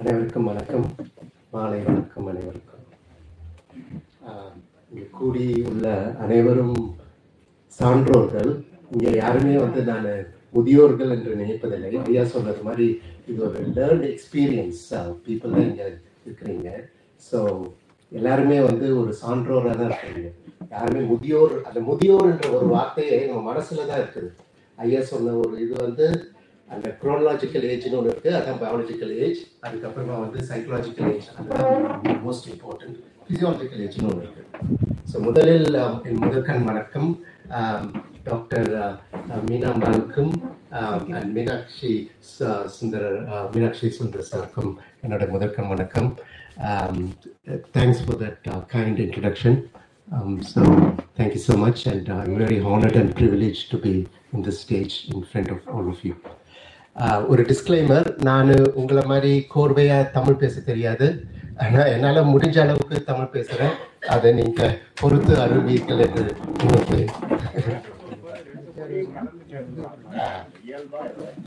அனைவருக்கும் வணக்கம். மாலை வணக்கம் அனைவருக்கும். ஆஹ் இங்கே கூடி உள்ள அனைவரும் சான்றோர்கள். இங்கே யாருமே வந்து நான் முதியோர்கள் என்று நினைப்பதில்லை. ஐயா சொன்னது மாதிரி இது ஒரு லேர்ன் எக்ஸ்பீரியன்ஸ் பீப்புள் தான் இங்கே இருக்கிறீங்க. ஸோ எல்லாருமே வந்து ஒரு சான்றோராக தான் இருக்கிறீங்க யாருமே முதியோர் அந்த முதியோர்ன்ற ஒரு வார்த்தையே நம்ம மனசுல தான் இருக்குது. ஐயா சொன்ன ஒரு இது வந்து அந்த குரோனலாஜிக்கல் ஏஜ்னு ஒன்று இருக்குது அதான் பயாலஜிக்கல் ஏஜ் அதுக்கப்புறமா வந்து சைக்கலாஜிக்கல் ஏஜ் அதுதான் மோஸ்ட் இம்பார்ட்டன்ட் ஃபிசியாலஜிக்கல் ஏஜ்னு ஒன்று இருக்குது ஸோ முதலில் அஹ், என் முதற்கண் வணக்கம். டாக்டர் மீனா மாலுக்கும் அண்ட் மீனாட்சி ச- சுந்தர அஹ், மீனாட்சி சுந்தர சாருக்கும் என்னோட முதற்கண் வணக்கம். Thanks for that kind introduction Um, so thank you so much, and uh, I'm very honored and privileged to be in this stage in front of all of you. ஒரு disclaimer நான் உங்களை மாதிரி கோர்வையாக தமிழ் பேச தெரியாது. ஆனால் என்னால் முடிஞ்ச அளவுக்கு தமிழ் பேசுகிறேன் அதை நீங்கள் பொறுத்து அறிவீர்கள் என்று உங்களுக்கு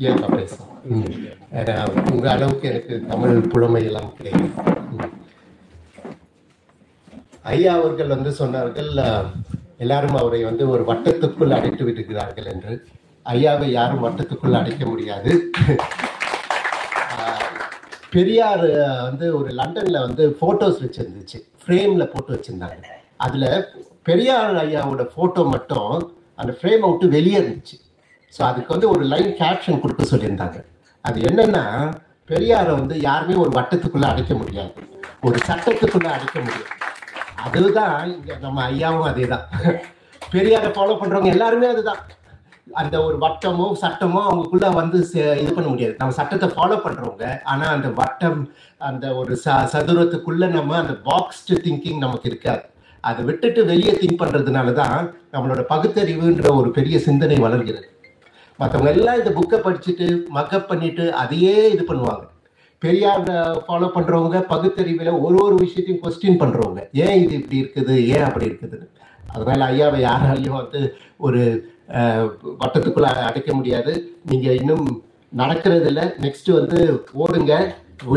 இயல்பா பேசுகிறேன் உங்கள் அளவுக்கு எனக்கு தமிழ் புலமை எல்லாம் கிடையாது. ஐயா அவர்கள் வந்து சொன்னார்கள் எல்லாரும் அவரை வந்து ஒரு வட்டத்துக்குள் அடைத்து விடுகிறார்கள் என்று. ஐயாவை யாரும் வட்டத்துக்குள்ள அடைக்க முடியாது. பெரியார் வந்து ஒரு லண்டன்ல வந்து போட்டோஸ் வச்சிருந்துச்சு. ஃப்ரேம்ல போட்டு வச்சிருந்தாங்க. அதுல பெரியார் ஐயாவோட போட்டோ மட்டும் அந்த ஃப்ரேமை விட்டு வெளியே இருந்துச்சு. ஸோ அதுக்கு வந்து ஒரு லைன் கேப்ஷன் கொடுக்க சொல்லியிருந்தாங்க. அது என்னன்னா பெரியாரை வந்து யாருமே ஒரு வட்டத்துக்குள்ள அடைக்க முடியாது. ஒரு சட்டத்துக்குள்ள அடைக்க முடியாது. அதுதான் இங்க நம்ம ஐயாவும் அதே தான் பெரியாரை ஃபாலோ பண்றவங்க எல்லாருமே அதுதான். அந்த ஒரு வட்டமோ சட்டமோ அவங்களுக்குள்ள வந்து சே- இது பண்ண முடியாது. நம்ம சட்டத்தை ஃபாலோ பண்றவங்க ஆனா அந்த வட்டம் அந்த ஒரு ச சதுரத்துக்குள்ள நம்ம அந்த பாக்ஸ்டு திங்கிங் நமக்கு இருக்காது. அதை விட்டுட்டு வெளியே திங்க் பண்றதுனால தான் நம்மளோட பகுத்தறிவுன்ற ஒரு பெரிய சிந்தனை வளர்கிறது. மற்றவங்க எல்லாம் இந்த புக்கை படிச்சுட்டு மக்கப் பண்ணிட்டு அதையே இது பண்ணுவாங்க. பெரியார் ஃபாலோ பண்றவங்க பகுத்தறிவில் ஒரு ஒரு விஷயத்தையும் கொஸ்டின் பண்றவங்க. ஏன் இது இப்படி இருக்குது? ஏன் அப்படி இருக்குதுன்னு. அதனால ஐயாவை யாராலையும் வந்து ஒரு வட்டத்துக்குள்ள அடைக்க முடியாது. நீங்க இன்னும் நடக்கிறது இல்லை நெக்ஸ்ட் வந்து ஓடுங்க.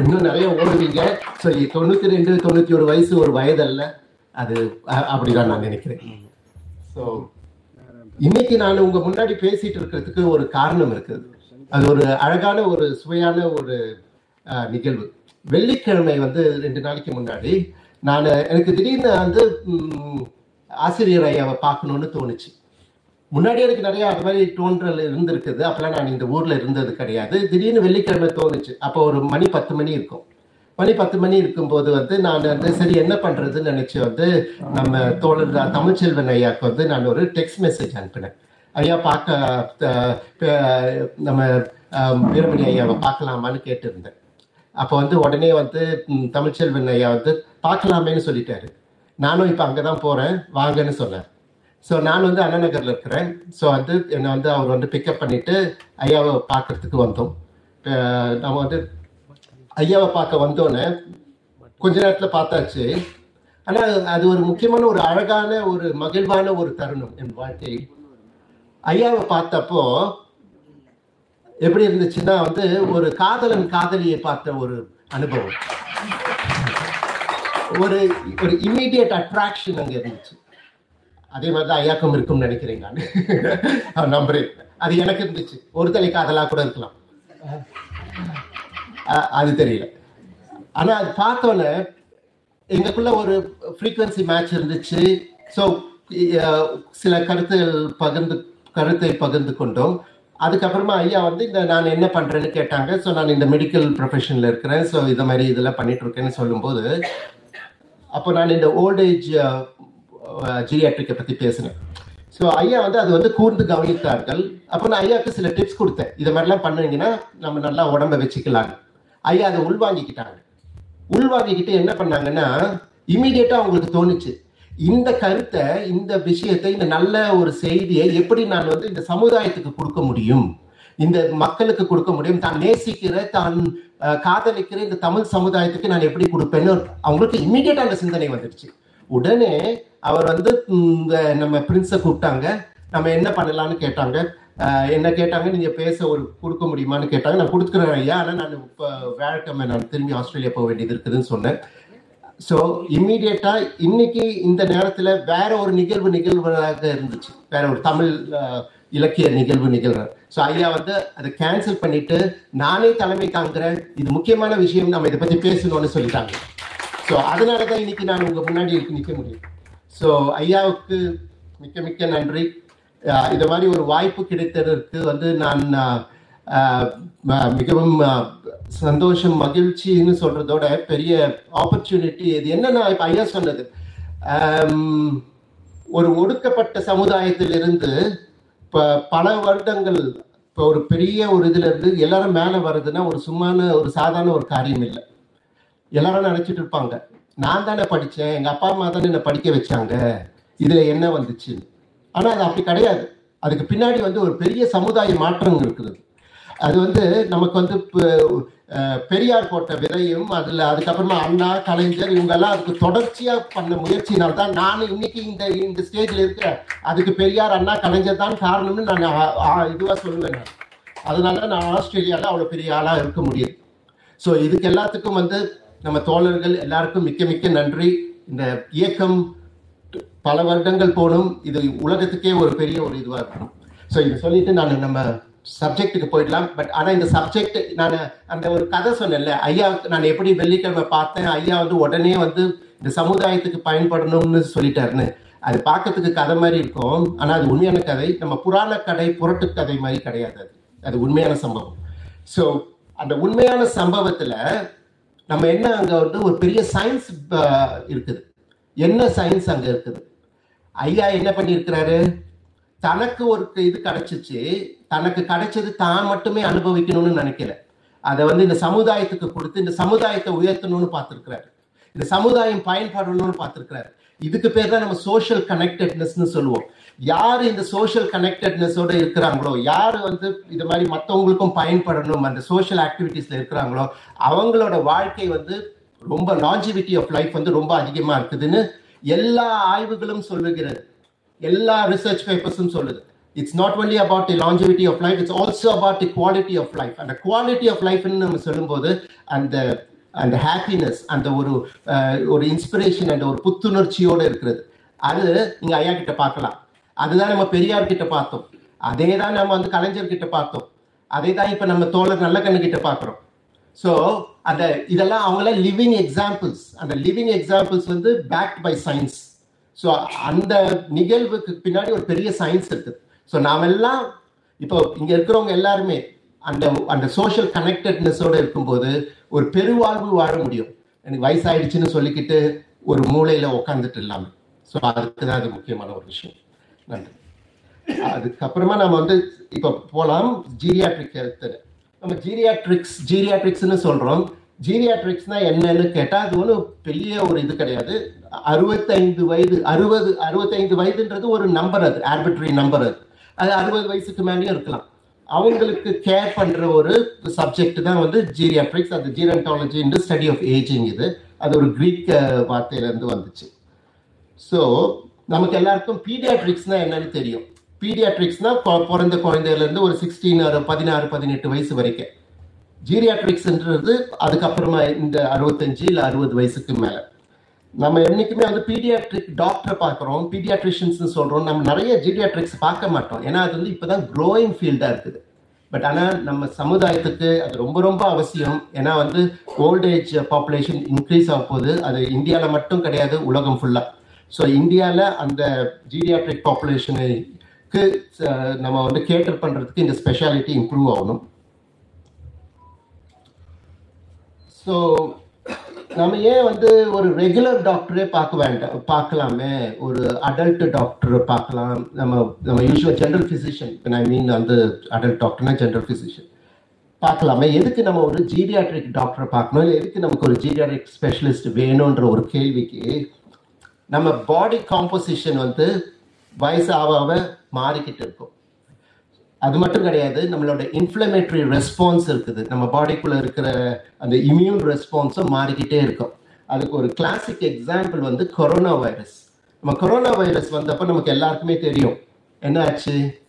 இன்னும் நிறைய ஓடுவீங்க. ஸோ தொண்ணூத்தி ரெண்டு தொண்ணூத்தி ஒரு வயசு ஒரு வயதல்ல. அது அப்படிதான் நான் நினைக்கிறேன். ஸோ இன்னைக்கு நான் உங்க முன்னாடி பேசிட்டு இருக்கிறதுக்கு ஒரு காரணம் இருக்குது. அது ஒரு அழகான ஒரு சுவையான ஒரு நிகழ்வு. வெள்ளிக்கிழமை வந்து ரெண்டு நாளைக்கு முன்னாடி நான் எனக்கு திடீர்னு வந்து ஆசிரியர் ஐயாவை பார்க்கணும்னு தோணுச்சு. முன்னாடி எனக்கு நிறைய அது மாதிரி தோன்றல் இருந்திருக்குது. அப்பெல்லாம் நான் இந்த ஊர்ல இருந்தது கிடையாது. திடீர்னு வெள்ளிக்கிழமை தோணுச்சு. அப்போ ஒரு மணி பத்து மணி இருக்கும். மணி பத்து மணி இருக்கும்போது வந்து நான் வந்து சரி என்ன பண்றதுன்னு நினைச்சு வந்து நம்ம தோழர் தமிழ்ச்செல்வன் ஐயாக்கு வந்து நான் ஒரு டெக்ஸ்ட் மெசேஜ் அனுப்பினேன். ஐயா பார்க்க நம்ம வீரமணி ஐயாவை பார்க்கலாமான்னு கேட்டிருந்தேன். அப்போ வந்து உடனே வந்து தமிழ்ச்செல்வன் ஐயா வந்து பார்க்கலாமேன்னு சொல்லிட்டாரு. நானும் இப்போ அங்கே தான் போகிறேன் வாங்கன்னு சொன்னேன் ஸோ நான் வந்து அண்ணா நகரில் இருக்கிறேன். ஸோ வந்து என்னை வந்து அவர் வந்து பிக்கப் பண்ணிட்டு ஐயாவை பார்க்கறதுக்கு வந்தோம். நம்ம வந்து ஐயாவை பார்க்க வந்தோன்னே கொஞ்ச நேரத்தில் பார்த்தாச்சு. ஆனால் அது ஒரு முக்கியமான ஒரு அழகான ஒரு மகிழ்வான ஒரு தருணம் என் வாழ்க்கை. ஐயாவை பார்த்தப்போ எப்படி இருந்துச்சுன்னா வந்து ஒரு காதலன் காதலியை பார்த்த ஒரு அனுபவம். ஒரு ஒரு இம்மிடியட் அட்ராக்ஷன் அங்கே இருந்துச்சு. அதே மாதிரி தான் ஐயாக்கம் இருக்கும்னு நினைக்கிறேன் நான். நம்புறேன். அது எனக்கு இருந்துச்சு. ஒரு தலை அதெல்லாம் கூட இருக்கலாம். அது தெரியல. ஆனா அது பார்த்தோன்னே எங்களுக்குள்ள ஒரு ஃப்ரீக்வன்சி மேட்ச் இருந்துச்சு. ஸோ சில கருத்துகள் பகிர்ந்து கருத்தை பகிர்ந்து கொண்டோம். அதுக்கப்புறமா ஐயா வந்து இந்த நான் என்ன பண்றேன்னு கேட்டாங்க. ஸோ நான் இந்த மெடிக்கல் ப்ரொஃபஷனில் இருக்கிறேன். ஸோ இதை மாதிரி இதெல்லாம் பண்ணிட்டு இருக்கேன்னு சொல்லும்போது அப்போ நான் இந்த ஓல்டேஜ் ஜீரியாட்ரிக்கை பற்றி பேசினேன் ஸோ ஐயா வந்து அது வந்து கூர்ந்து கவனித்தார்கள். அப்போ நான் ஐயாவுக்கு சில டிப்ஸ் கொடுத்தேன். இதை மாதிரிலாம் பண்ணுறீங்கன்னா நம்ம நல்லா உடம்ப வச்சுக்கலாம் ஐயா அதை உள்வாங்கிக்கிட்டாங்க. உள்வாங்கிக்கிட்டு என்ன பண்ணாங்கன்னா இமீடியட்டா அவங்களுக்கு தோணுச்சு. இந்த கருத்தை இந்த விஷயத்தை இந்த நல்ல ஒரு செய்தியை எப்படி நான் வந்து இந்த சமுதாயத்துக்கு கொடுக்க முடியும்? இந்த மக்களுக்கு கொடுக்க முடியும்? தான் நேசிக்கிற தான் காதலிக்கிற இந்த தமிழ் சமுதாயத்துக்கு நான் எப்படி கொடுப்பேன்னு அவங்களுக்கு இமீடியட்டா அந்த சிந்தனை வந்துடுச்சு உடனே அவர் வந்து இந்த நம்ம பிரின்ஸை கூப்பிட்டாங்க. நம்ம என்ன பண்ணலாம்னு கேட்டாங்க. என்ன கேட்டாங்க? நீங்க பேச ஒரு கொடுக்க முடியுமான்னு கேட்டாங்க. நான் கொடுத்துக்கிறேன் ஐயா. ஆனால் நான் இப்போ வேலைக்கிழமை நான் திரும்பி ஆஸ்திரேலியா போக வேண்டியது இருக்குதுன்னு சொன்னேன். ஸோ இம்மீடியட்டா இன்னைக்கு இந்த நேரத்துல வேற ஒரு நிகழ்வு நிகழ்வுகளாக இருந்துச்சு. வேற ஒரு தமிழ் இலக்கிய நிகழ்வு நிகழ்வு. ஸோ ஐயா வந்து அதை கேன்சல் பண்ணிட்டு நானே தலைமை தாங்குறேன். இது முக்கியமான விஷயம். நம்ம இதை பத்தி பேசணும்னு சொல்லிட்டாங்க. ஸோ அதனால தான் இன்னைக்கு நான் உங்க முன்னாடி இருக்கு நிற்க முடியும். ஸோ ஐயாவுக்கு மிக்க மிக்க நன்றி. இந்த மாதிரி ஒரு வாய்ப்பு கிடைத்ததற்கு வந்து நான் மிகவும் சந்தோஷம் மகிழ்ச்சின்னு சொல்றதோட பெரிய ஆப்பர்ச்சுனிட்டி இது. என்னன்னா இப்ப ஐயா சொன்னது ஒரு ஒடுக்கப்பட்ட சமுதாயத்திலிருந்து இப்ப பல வருடங்கள் இப்போ ஒரு பெரிய ஒரு இதுல இருந்து எல்லாரும் மேல வர்றதுன்னா ஒரு சும்மான ஒரு சாதாரண ஒரு காரியம் இல்லை எல்லாரும் நினைச்சிட்டு இருப்பாங்க. நான் தானே படித்தேன் எங்கள் அப்பா அம்மா தானே என்னை படிக்க வச்சாங்க. இதில் என்ன வந்துச்சு? ஆனால் அது அப்படி கிடையாது. அதுக்கு பின்னாடி வந்து ஒரு பெரிய சமுதாய மாற்றம் இருக்குது. அது வந்து நமக்கு வந்து பெரியார் போட்ட விதையும் அதில் அதுக்கப்புறமா அண்ணா கலைஞர் இவங்கெல்லாம் அதுக்கு தொடர்ச்சியாக பண்ண முயற்சினால் தான் நான் இன்னைக்கு இந்த இந்த ஸ்டேஜில் இருக்கிறேன் அதுக்கு பெரியார் அண்ணா கலைஞர் தான் காரணம்னு நான் இதுவாக சொல்லுவேன் நான். அதனால நான் ஆஸ்திரேலியாவில் அவ்வளோ பெரிய ஆளாக இருக்க முடியுது ஸோ இதுக்கு எல்லாத்துக்கும் வந்து நம்ம தோழர்கள் எல்லாருக்கும் மிக்க மிக்க நன்றி. இந்த இயக்கம் பல வருடங்கள் போனும் இது உலகத்துக்கே ஒரு பெரிய ஒரு இதுவாக இருக்கணும். ஸோ இதை சொல்லிட்டு நான் நம்ம சப்ஜெக்ட்டுக்கு போயிடலாம். பட் ஆனால் இந்த சப்ஜெக்ட் நான் அந்த ஒரு கதை சொன்னேன்ல ஐயா நான் எப்படி வெள்ளிக்கிழமை பார்த்தேன் ஐயா வந்து உடனே வந்து இந்த சமுதாயத்துக்கு பயன்படணும்னு சொல்லிட்டாருன்னு. அது பார்க்கறதுக்கு கதை மாதிரி இருக்கும். ஆனால் அது உண்மையான கதை. நம்ம புராண கதை புரட்டு கதை மாதிரி கிடையாது அது. அது உண்மையான சம்பவம். ஸோ அந்த உண்மையான சம்பவத்தில் நம்ம என்ன அங்க வந்து ஒரு பெரிய சயின்ஸ் இருக்குது. என்ன சயின்ஸ் அங்க இருக்குது? ஐயா என்ன பண்ணியிருக்கிறாரு? தனக்கு ஒரு இது கிடைச்சிச்சு. தனக்கு கிடைச்சது தான் மட்டுமே அனுபவிக்கணும்னு நினைக்கல. அதை வந்து இந்த சமுதாயத்துக்கு கொடுத்து இந்த சமுதாயத்தை உயர்த்தணும்னு பார்த்திருக்கிறாரு. இந்த சமுதாயம் பயன்படணும்னு பார்த்துருக்கிறாரு. இதுக்கு பேர் தான் நம்ம சோஷியல் கனெக்டட்னஸ்னு சொல்லுவோம். யார் இந்த சோஷியல் கனெக்டட்னஸோட இருக்கிறாங்களோ யார் வந்து இது மாதிரி மற்றவங்களுக்கும் பயன்படணும் அந்த சோஷியல் ஆக்டிவிட்டீஸ்ல இருக்கிறாங்களோ அவங்களோட வாழ்க்கை வந்து ரொம்ப லாஞ்சிவிட்டி ஆஃப் லைஃப் வந்து ரொம்ப அதிகமா இருக்குதுன்னு எல்லா ஆய்வுகளும் சொல்லுகிறது. எல்லா ரிசர்ச் பேப்பர்ஸும் சொல்லுது. It's not only about the longevity of life it's also about the quality of life அந்த குவாலிட்டி ஆஃப் லைஃப்னு நம்ம சொல்லும்போது அந்த அந்த ஹாப்பினஸ் அந்த ஒரு ஒரு இன்ஸ்பிரேஷன் அந்த ஒரு புத்துணர்ச்சியோடு இருக்கிறது. அது நீங்கள் ஐயா கிட்ட பார்க்கலாம். அதுதான் நம்ம பெரியார் கிட்ட பார்த்தோம். அதே தான் நம்ம வந்து கலைஞர் கிட்ட பார்த்தோம். அதே தான் இப்ப நம்ம தோழர் நல்லக்கண்ணு கிட்ட பாக்குறோம் ஸோ அந்த இதெல்லாம் அவங்களாம் லிவிங் எக்ஸாம்பிள்ஸ் அந்த லிவிங் எக்ஸாம்பிள்ஸ் வந்து பேக்ட் பை சயின்ஸ் ஸோ அந்த நிகழ்வுக்கு பின்னாடி ஒரு பெரிய சயின்ஸ் இருக்குது ஸோ நாமெல்லாம் இப்போ இங்க இருக்கிறவங்க எல்லாருமே அந்த அந்த சோஷியல் கனெக்டட்னஸோட இருக்கும்போது ஒரு பெருவாழ்வு வாழ முடியும். எனக்கு வயசாயிடுச்சுன்னு சொல்லிக்கிட்டு ஒரு மூலையில உட்காந்துட்டு இல்லாமல் ஸோ அதுக்கு தான் அது முக்கியமான ஒரு விஷயம். நன்றி. அதுக்கப்புறமா நம்ம வந்து இப்போ போலாம். ஜீரியாட்ரிக் ஹெல்த் நம்ம ஜீரியாட்ரிக்ஸ் ஜீரியாட்ரிக்ஸ்னு சொல்கிறோம் ஜீரியாட்ரிக்ஸ்னா என்னன்னு கேட்டால் அது ஒன்றும் பெரிய ஒரு இது கிடையாது. அறுபத்தைந்து வயது அறுபது அறுபத்தைந்து வயதுன்றது ஒரு நம்பர் அது ஆர்பிட்ரி நம்பர் அது. அது அறுபது வயசுக்கு மேலேயும் இருக்கலாம். அவங்களுக்கு கேர் பண்ணுற ஒரு சப்ஜெக்ட் தான் வந்து ஜீரியாட்ரிக்ஸ் அந்த ஜீரன்டாலஜி ஸ்டடி ஆஃப் ஏஜிங் இது. அது ஒரு க்ரீக் வார்த்தையிலேருந்து வந்துச்சு. ஸோ நமக்கு எல்லாருக்கும் பீடியாட்ரிக்ஸ்னா என்னன்னு தெரியும். பீடியாட்ரிக்ஸ்னா பிறந்த குழந்தையில இருந்து ஒரு சிக்ஸ்டீன் பதினாறு பதினெட்டு வயசு வரைக்கும். ஜீரியாட்ரிக்ஸ்ன்றது அதுக்கப்புறமா இந்த அறுபத்தஞ்சு இல்லை அறுபது வயசுக்கு மேல. நம்ம என்னைக்குமே வந்து பீடியாட்ரிக் டாக்டரை பார்க்குறோம் பீடியாட்ரிஷியன்ஸ் சொல்றோம் நம்ம நிறைய ஜீரியாட்ரிக்ஸ் பார்க்க மாட்டோம். ஏன்னா அது வந்து இப்போதான் க்ரோயிங் ஃபீல்டா இருக்குது. பட் ஆனால் நம்ம சமுதாயத்துக்கு அது ரொம்ப ரொம்ப அவசியம். ஏன்னா வந்து ஓல்டேஜ் பாப்புலேஷன் இன்க்ரீஸ் ஆக போகுது அது இந்தியாவில் மட்டும் கிடையாது உலகம் ஃபுல்லாக ஸோ இந்தியாவில் அந்த ஜீரியாட்ரிக் பாப்புலேஷனுக்கு நம்ம வந்து கேட்டர் பண்ணுறதுக்கு இந்த ஸ்பெஷாலிட்டி இம்ப்ரூவ் ஆகணும். ஸோ நம்ம ஏன் வந்து ஒரு ரெகுலர் டாக்டரே பார்க்க வேண்டாம் பார்க்கலாமே? ஒரு அடல்ட் டாக்டர் பார்க்கலாம். நம்ம நம்ம யூஸ்வல் ஜென்ரல் ஃபிசிஷியன் இப்போ நான் மீன் வந்து அடல்ட் டாக்டர்னா ஜென்ரல் ஃபிசிஷியன் பார்க்கலாமே. எதுக்கு நம்ம ஒரு ஜீரியாட்ரிக் டாக்டரை பார்க்கணும்? இல்லை எதுக்கு நமக்கு ஒரு ஜீரியாட்ரிக் ஸ்பெஷலிஸ்ட் வேணுன்ற ஒரு கேள்விக்கு நம்ம பாடி காம்போசிஷன் வந்து வயசு ஆக ஆக மாறிக்கிட்டு இருக்கும். அது மட்டும் கிடையாது நம்மளோட இன்ஃப்ளமேட்டரி ரெஸ்பான்ஸ் இருக்குது. நம்ம பாடிக்குள்ள இருக்கிற அந்த இம்யூன் ரெஸ்பான்ஸும் மாறிக்கிட்டே இருக்கும். அதுக்கு ஒரு கிளாசிக் எக்ஸாம்பிள் வந்து கொரோனா வைரஸ் நம்ம கொரோனா வைரஸ் வந்தப்ப நமக்கு எல்லாருக்குமே தெரியும். என்ன ஆச்சு?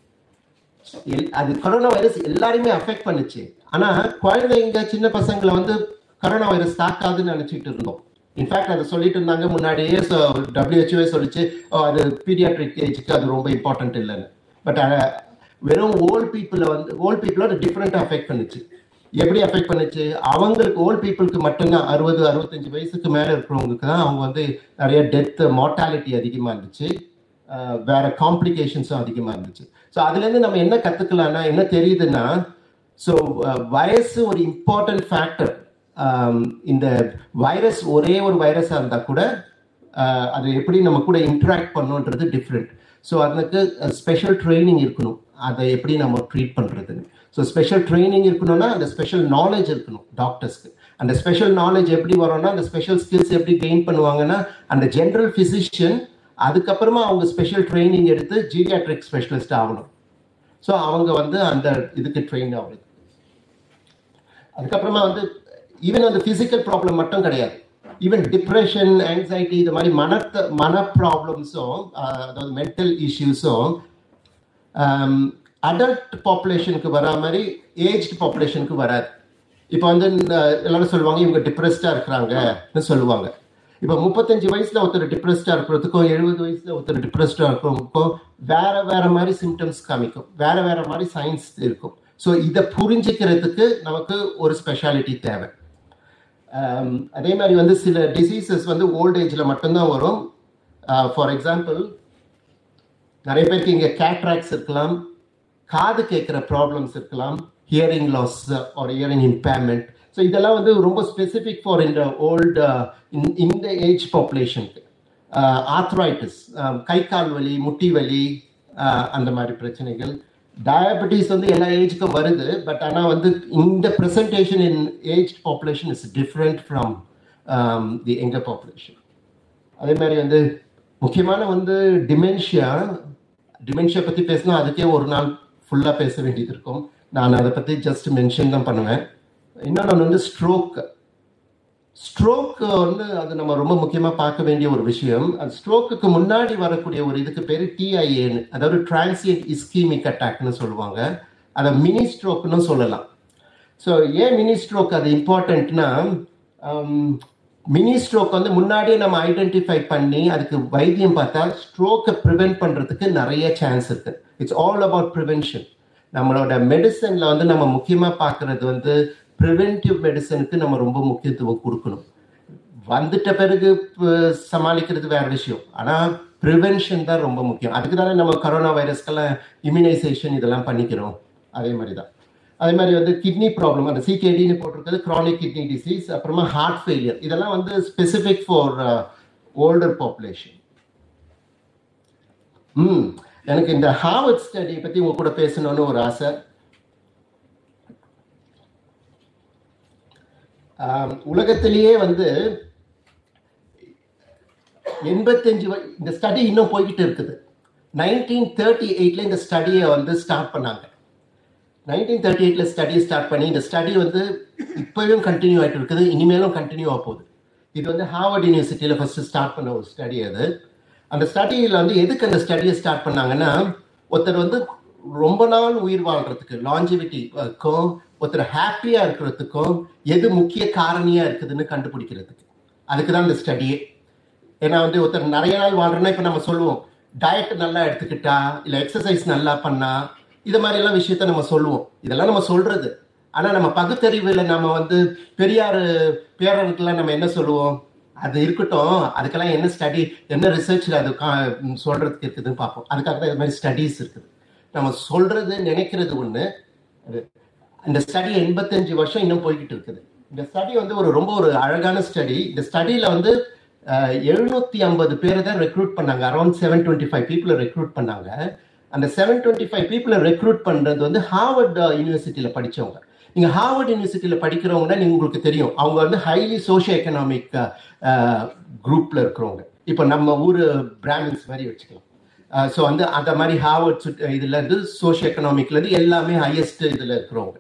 எல்- அது கொரோனா வைரஸ் எல்லாரையுமே அஃபெக்ட் பண்ணுச்சு. ஆனா குழந்தைங்க சின்ன பசங்களை வந்து கொரோனா வைரஸ் தாக்காதுன்னு நினைச்சிட்டு இருந்தோம். இன்ஃபேக்ட் அதை சொல்லிட்டு இருந்தாங்க முன்னாடியே டபிள்யூஹெச்ஓ சொல்லிச்சு அது பீடியாட்ரிக் ஏஜுக்கு அது ரொம்ப இம்பார்ட்டன்ட் இல்லைன்னு. பட் வெறும் ஓல்ட் பீப்புளை வந்து ஓல்ட் பீப்புளோட டிஃப்ரெண்ட்டாக அஃபெக்ட் பண்ணுச்சு. எப்படி அஃபெக்ட் பண்ணுச்சு? அவங்களுக்கு ஓல்ட் பீப்புளுக்கு மட்டும்தான் அறுபது அறுபத்தஞ்சு வயசுக்கு மேலே இருக்கிறவங்களுக்கு தான் அவங்க வந்து நிறைய டெத்து மார்ட்டாலிட்டி அதிகமாக இருந்துச்சு. வேற காம்ப்ளிகேஷன்ஸும் அதிகமாக இருந்துச்சு. ஸோ அதுலேருந்து நம்ம என்ன கற்றுக்கலாம்னா என்ன தெரியுதுன்னா ஸோ வயசு ஒரு இம்பார்ட்டன்ட் ஃபேக்டர் இந்த வைரஸ் ஒரே ஒரு வைரஸாக இருந்தால் கூட அது எப்படி நம்ம கூட இன்டராக்ட் பண்ணுன்றது டிஃப்ரெண்ட் ஸோ அதுக்கு ஸ்பெஷல் ட்ரைனிங் இருக்கணும். அதை எப்படி நம்ம ட்ரீட் பண்ணுறதுன்னு ஸோ ஸ்பெஷல் ட்ரைனிங் இருக்கணும்னா அந்த ஸ்பெஷல் நாலேஜ் இருக்கணும் டாக்டர்ஸ்க்கு அந்த ஸ்பெஷல் நாலேஜ் எப்படி வரும்னா அந்த ஸ்பெஷல் ஸ்கில்ஸ் எப்படி கெயின் பண்ணுவாங்கன்னா அந்த ஜென்ரல் ஃபிசிஷியன் அதுக்கப்புறமா அவங்க ஸ்பெஷல் ட்ரைனிங் எடுத்து ஜீரியாட்ரிக் ஸ்பெஷலிஸ்ட் ஆகணும். ஸோ அவங்க வந்து அந்த இதுக்கு ட்ரெயின் ஆகுது அதுக்கப்புறமா வந்து ஈவன் அந்த பிசிக்கல் ப்ராப்ளம் மட்டும் கிடையாது. ஈவன் டிப்ரெஷன் ஆங்ஸைட்டி இது மாதிரி மனத்தை மன ப்ராப்ளம்ஸும் அதாவது மென்டல் இஷ்யூஸும் அடல்ட் பாப்புலேஷனுக்கு வரா மாதிரி ஏஜ் பாப்புலேஷனுக்கு வராது. இப்போ வந்து இந்த எல்லாரும் சொல்லுவாங்க இவங்க டிப்ரெஸ்டாக இருக்கிறாங்கன்னு சொல்லுவாங்க. இப்போ முப்பத்தஞ்சு வயசுல ஒருத்தர் டிப்ரெஸ்டாக இருக்கிறதுக்கும் எழுபது வயசுல ஒருத்தர் டிப்ரெஸ்டாக இருக்கிறவங்களுக்கும் வேற வேற மாதிரி சிம்டம்ஸ் காமிக்கும். வேற வேற மாதிரி சயின்ஸ் இருக்கும். ஸோ இதை புரிஞ்சுக்கிறதுக்கு நமக்கு ஒரு ஸ்பெஷாலிட்டி தேவை. Um, அதே மாதிரி வந்து சில டிசீசஸ் வந்து ஓல்ட் ஏஜில் மட்டும்தான் வரும். Uh, ஃபார் எக்ஸாம்பிள் நிறைய பேருக்கு இங்கே கேட்ராக்ஸ் இருக்கலாம் காது கேட்குற ப்ராப்ளம்ஸ் இருக்கலாம் ஹியரிங் லாஸ் ஒரு ஹியரிங் இம்பேர்மெண்ட் ஸோ இதெல்லாம் வந்து ரொம்ப ஸ்பெசிஃபிக் ஃபார் இந்த ஓல்டு இந்த ஏஜ் பாப்புலேஷனுக்கு ஆத்ராய்டிஸ் கை கால் வலி முட்டி வலி uh, அந்த மாதிரி பிரச்சனைகள். டயபெட்டிஸ் வந்து எல்லா ஏஜ்க்கும் வருது பட் ஆனால் வந்து இந்த presentation in age population is different from the younger population அதே மாதிரி வந்து முக்கியமான வந்து டிமென்ஷியா டிமென்ஷியா பற்றி பேசினா அதுக்கே ஒரு நாள் ஃபுல்லாக பேச வேண்டியது இருக்கும். நான் அதை பற்றி ஜஸ்ட் மென்ஷன் தான் பண்ணுவேன். இன்னொன்று வந்து ஸ்ட்ரோக் ஸ்ட்ரோக் வந்து அது நம்ம ரொம்ப முக்கியமா பார்க்க வேண்டிய ஒரு விஷயம். அது ஸ்ட்ரோக்குக்கு முன்னாடி வரக்கூடிய ஒரு இதுக்கு பேர் டிஐஏன்னு அதாவது டிரான்சியன்ட் இஸ்கீமிக் அட்டாக்னு சொல்லுவாங்க. அதை மினி ஸ்ட்ரோக்னு சொல்லலாம். ஸோ ஏன் மினி ஸ்ட்ரோக் அது இம்பார்ட்டன்ட்னா மினி ஸ்ட்ரோக் வந்து முன்னாடியே நம்ம ஐடென்டிஃபை பண்ணி அதுக்கு வைத்தியம் பார்த்தா ஸ்ட்ரோக்கை ப்ரிவென்ட் பண்ணுறதுக்கு நிறைய சான்ஸ் இருக்கு. இட்ஸ் ஆல் அபவுட் ப்ரிவென்ஷன் நம்மளோட மெடிசனில் வந்து நம்ம முக்கியமாக பார்க்கறது வந்து ப்ரிவென்டிவ் மெடிசனுக்கு நம்ம ரொம்ப முக்கியத்துவம் கொடுக்கணும். வந்துட்ட பிறகு சமாளிக்கிறது வேற விஷயம். ஆனால் ப்ரிவென்ஷன் தான் ரொம்ப முக்கியம். அதுக்கு தானே நம்ம கரோனா வைரஸ்க்கெல்லாம் இம்யூனைசேஷன் இதெல்லாம் பண்ணிக்கிறோம். அதே மாதிரி தான் அதே மாதிரி வந்து கிட்னி ப்ராப்ளம் அந்த சிகேடின்னு போட்டிருக்கிறது க்ரானிக் கிட்னி டிசீஸ் அப்புறமா ஹார்ட் ஃபெயிலியர் இதெல்லாம் வந்து ஸ்பெசிஃபிக் ஃபார் ஓல்டர் பாப்புலேஷன் ம். எனக்கு இந்த ஹார்வர்ட் ஸ்டடியை பற்றி உங்க கூட பேசணும்னு ஒரு ஆசை ஆம், உலகத்திலேயே வந்து எண்பத்தஞ்சு இந்த ஸ்டடி இன்னும் போய்கிட்டு இருக்குது. நைன்டீன் தேர்ட்டி எயிட்ல இந்த ஸ்டடியை வந்து ஸ்டார்ட் பண்ணாங்க. நைன்டீன் தேர்ட்டி எயிட்ல ஸ்டடி ஸ்டார்ட் பண்ணி இந்த ஸ்டடி வந்து இப்போவும் கண்டினியூ ஆகிட்டு இருக்குது. இனிமேலும் கண்டினியூ ஆக போகுது. இது வந்து ஹார்வர்ட் யூனிவர்சிட்டியில் ஃபர்ஸ்ட் ஸ்டார்ட் பண்ண ஒரு ஸ்டடி அது. அந்த ஸ்டடியில் வந்து எதுக்கு அந்த ஸ்டடியை ஸ்டார்ட் பண்ணாங்கன்னா ஒருத்தர் வந்து ரொம்ப நாள் உயிர் வாழ்றதுக்கு லாஞ்சிவிட்டிக்கும் ஒருத்தர் ஹாப்பியா இருக்கிறதுக்கும் எது முக்கிய காரணியா இருக்குதுன்னு கண்டுபிடிக்கிறதுக்கு. அதுக்கு தான் இந்த ஸ்டடியே ஏன்னா வந்து ஒருத்தர் நிறைய நாள் வாழ்றேன்னா இப்போ நம்ம சொல்லுவோம் டயட் நல்லா எடுத்துக்கிட்டா இல்லை எக்ஸசைஸ் நல்லா பண்ணா இது மாதிரி எல்லாம் விஷயத்த நம்ம சொல்லுவோம். இதெல்லாம் நம்ம சொல்றது. ஆனா நம்ம பகுத்தறிவுல நம்ம வந்து பெரியார் பேரனுக்கெல்லாம் நம்ம என்ன சொல்லுவோம்? அது இருக்கட்டும் அதுக்கெல்லாம் என்ன ஸ்டடி என்ன ரிசர்ச் அது கா- சொல்றதுக்கு இருக்குதுன்னு பார்ப்போம். அதுக்காக தான் இது மாதிரி ஸ்டடீஸ் இருக்குது. நம்ம சொல்றது நினைக்கிறது ஒண்ணு. அது இந்த ஸ்டடி எண்பத்தஞ்சு வருஷம் இன்னும் போய்கிட்டு இருக்குது. இந்த ஸ்டடி வந்து ஒரு ரொம்ப ஒரு அழகான ஸ்டடி இந்த ஸ்டடியில வந்து எழுநூத்தி ஐம்பது பேரை தான் ரெக்ரூட் பண்ணாங்க. அரௌண்ட் செவன் டுவெண்ட்டி ஃபைவ் பீப்புளை ரெக்ரூட் பண்ணாங்க. அந்த செவன் டுவெண்ட்டி ஃபைவ் பீப்புளை ரெக்ரூட் பண்றது வந்து ஹார்வர்ட் யூனிவர்சிட்டியில படிச்சவங்க. நீங்க ஹார்வர்ட் யூனிவர்சிட்டியில படிக்கிறவங்கன்னா நீங்க உங்களுக்கு தெரியும். அவங்க வந்து ஹைலி சோஷியோ எக்கனாமிக் குரூப்ல இருக்கிறவங்க. இப்போ நம்ம ஊர் பிராமின்ஸ் மாதிரி வச்சுக்கலாம். ஸோ வந்து அந்த மாதிரி ஹார்வர்ட் சுட்- இதுல இருந்து சோஷியோ எக்கனாமிக்ல இருந்து எல்லாமே ஹையஸ்ட் இதுல இருக்கிறவங்க.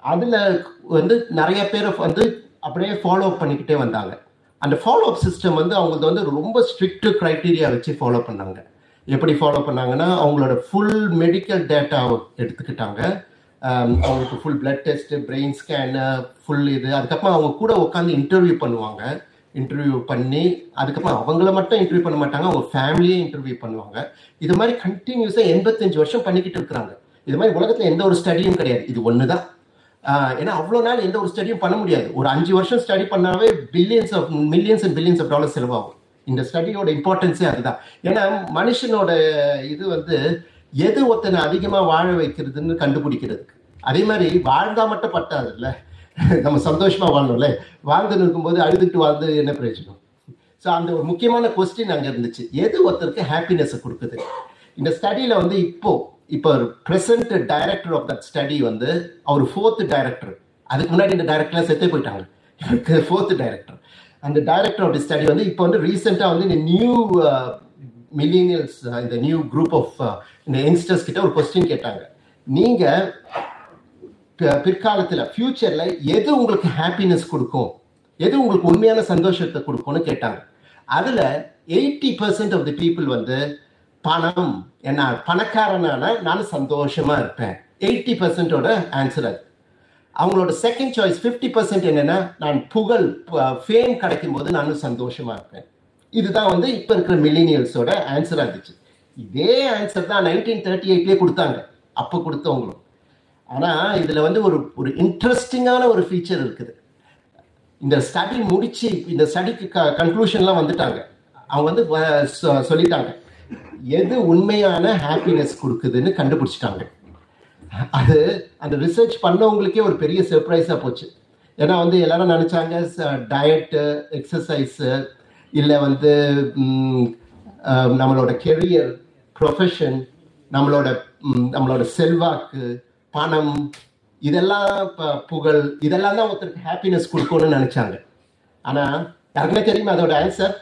அதுல வந்து நிறைய பேரை வந்து அப்படியே ஃபாலோ அப் பண்ணிக்கிட்டே வந்தாங்க. அந்த ஃபாலோ அப் சிஸ்டம் வந்து அவங்களுக்கு வந்து ரொம்ப ஸ்ட்ரிக்ட் க்ரைட்டீரியா வச்சு ஃபாலோ பண்ணாங்க. எப்படி ஃபாலோ பண்ணாங்கன்னா அவங்களோட ஃபுல் மெடிக்கல் டேட்டாவை எடுத்துக்கிட்டாங்க. அவங்களுக்கு full blood test brain scan full இது. அதுக்கப்புறம் அவங்க கூட உட்காந்து இன்டர்வியூ பண்ணுவாங்க. இன்டர்வியூ பண்ணி அதுக்கப்புறம் அவங்கள மட்டும் இன்டர்வியூ பண்ண மாட்டாங்க அவங்க ஃபேமிலியே இன்டர்வியூ பண்ணுவாங்க. இது மாதிரி கண்டினியூஸாக எண்பத்தஞ்சு வருஷம் பண்ணிக்கிட்டு இருக்கிறாங்க. இது மாதிரி உலகத்தில் எந்த ஒரு ஸ்டடியும் கிடையாது. இது ஒன்று தான் ஏன்னா அவ்வளோ நாள் எந்த ஒரு ஸ்டடியும் பண்ண முடியாது. ஒரு அஞ்சு வருஷம் ஸ்டடி பண்ணாவே billions of millions and billions of dollar செலவாகும். இந்த ஸ்டடியோட இம்பார்ட்டன்ஸே அதுதான். ஏன்னா மனுஷனோட இது வந்து எது ஒருத்தனை அதிகமாக வாழ வைக்கிறதுன்னு கண்டுபிடிக்கிறதுக்கு. அதே மாதிரி வாழ்ந்தா மட்டும் பட்டாது இல்லை நம்ம சந்தோஷமா வாழணும்ல? வாழ்ந்துன்னு இருக்கும்போது அழுதுட்டு வாழ்ந்து என்ன பிரயோஜனம்? ஸோ அந்த ஒரு முக்கியமான கொஸ்டின் அங்கே இருந்துச்சு. எது ஒருத்தருக்கு ஹாப்பினஸை கொடுக்குது? இந்த ஸ்டடியில் வந்து இப்போ இப்போ present director of that study வந்து அவர் ஃபோர்த் டைரக்டர் அதுக்கு முன்னாடி இந்த டைரக்டர்லாம் செத்தே போயிட்டாங்க. இவருக்கு ஃபோர்த் டைரக்டர் அந்த டைரக்டர் ஆஃப் தி ஸ்டடி வந்து இப்போ வந்து ரீசெண்டாக வந்து இந்த நியூ மில்லினியல்ஸ் uh, இந்த நியூ குரூப் ஆஃப் இந்த யங்ஸ்டர்ஸ் கிட்ட ஒரு கொஸ்டின் கேட்டாங்க. நீங்கள் பிற்காலத்தில் ஃப்யூச்சரில் எது உங்களுக்கு ஹாப்பினஸ் கொடுக்கும்? எது உங்களுக்கு உண்மையான சந்தோஷத்தை கொடுக்கும்னு கேட்டாங்க. அதில் eighty percent of the people வந்து பணம் என்ன பணக்காரனான நான் சந்தோஷமாக இருப்பேன். எயிட்டி பர்சன்டோட ஆன்சர் அது. அவங்களோட செகண்ட் சாய்ஸ் ஃபிஃப்டி பர்சன்ட் என்னென்னா நான் புகழ் ஃபேம் கிடைக்கும் போது நானும் சந்தோஷமாக இருப்பேன். இதுதான் வந்து இப்போ இருக்கிற மில்லினியல்ஸோட ஆன்சராக இருந்துச்சு. இதே ஆன்சர் தான் நைன்டீன் தேர்ட்டி எயிட்லேயே கொடுத்தாங்க. அப்போ கொடுத்தவங்களும். ஆனால் இதில் வந்து ஒரு ஒரு இன்ட்ரெஸ்டிங்கான ஒரு ஃபீச்சர் இருக்குது. இந்த ஸ்டடி முடிச்சு இந்த ஸ்டடிக்கு க கன்க்ளூஷன்லாம் வந்துட்டாங்க. அவங்க வந்து வ- சொ- சொல்லிட்டாங்க. எது உண்மையான ஹாப்பினஸ் கொடுக்குதுன்னு கண்டுபிடிச்சிட்டாங்க. அது அந்த ரிசர்ச் பண்ணவங்களுக்கே ஒரு பெரிய சர்ப்ரைஸாக போச்சு. ஏன்னா வந்து எல்லாரும் நினச்சாங்க டயட்டு எக்ஸசைஸு இல்லை வந்து நம்மளோட கெரியர் ப்ரொஃபஷன் நம்மளோட நம்மளோட செல்வாக்கு பணம் இதெல்லாம் ப- புகழ் இதெல்லாம் தான் ஒருத்தருக்கு ஹாப்பினஸ் கொடுக்கும்னு நினைச்சாங்க ஆனா யாருக்குமே தெரியுமா அதோட ஆன்சர்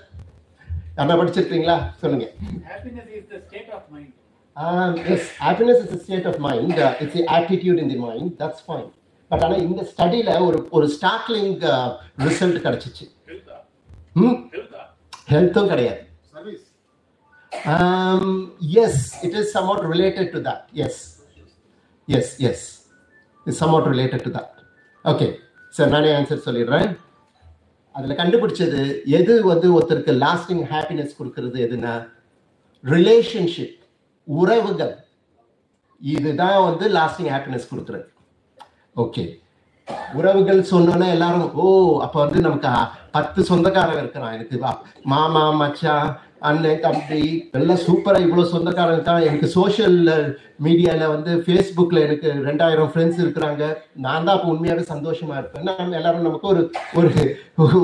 யாரா படிச்சிருக்கீங்களா சொல்லுங்க Happiness is the state of mind. Um, yes, happiness is a state of mind. Uh, it's the attitude in the mind. That's fine. But ஆனால் இந்த ஸ்டடியில் ஒரு ஒரு ஸ்டார்ட்லிங் ரிசல்ட் கிடைச்சிச்சு. ம். ஹெல்த்தும் கிடையாது Service. Um, yes, it is somewhat related to yes yes Yes, related to that okay sir நானே answer சொல்லிடுறேன். அதில் கண்டுபிடிச்சது எது வந்து ஒருத்தருக்கு லாஸ்டிங் ஹாப்பினஸ் கொடுக்கறது எதுனா ரிலேஷன்ஷிப் உறவுகள். இதுதான் வந்து லாஸ்டிங் ஹாப்பினஸ் கொடுக்குறது. ஓகே உறவுகள் சொன்னோன்னா எல்லாரும் ஓ அப்ப வந்து நமக்கு பத்து சொந்தக்காரங்க இருக்கிறான். எனக்கு வா- மாமா மச்சான் அண்ணன் தம்பி எல்லாம் சூப்பரா இவ்வளவு சொந்தக்காரங்க தான். எனக்கு சோஷியல் மீடியால வந்து ஃபேஸ்புக்கில் எனக்கு ரெண்டாயிரம் ஃப்ரெண்ட்ஸ் இருக்கிறாங்க. நான் தான் அப்போ உண்மையாவே சந்தோஷமா இருப்பேன். நம்ம எல்லாரும் நமக்கு ஒரு ஒரு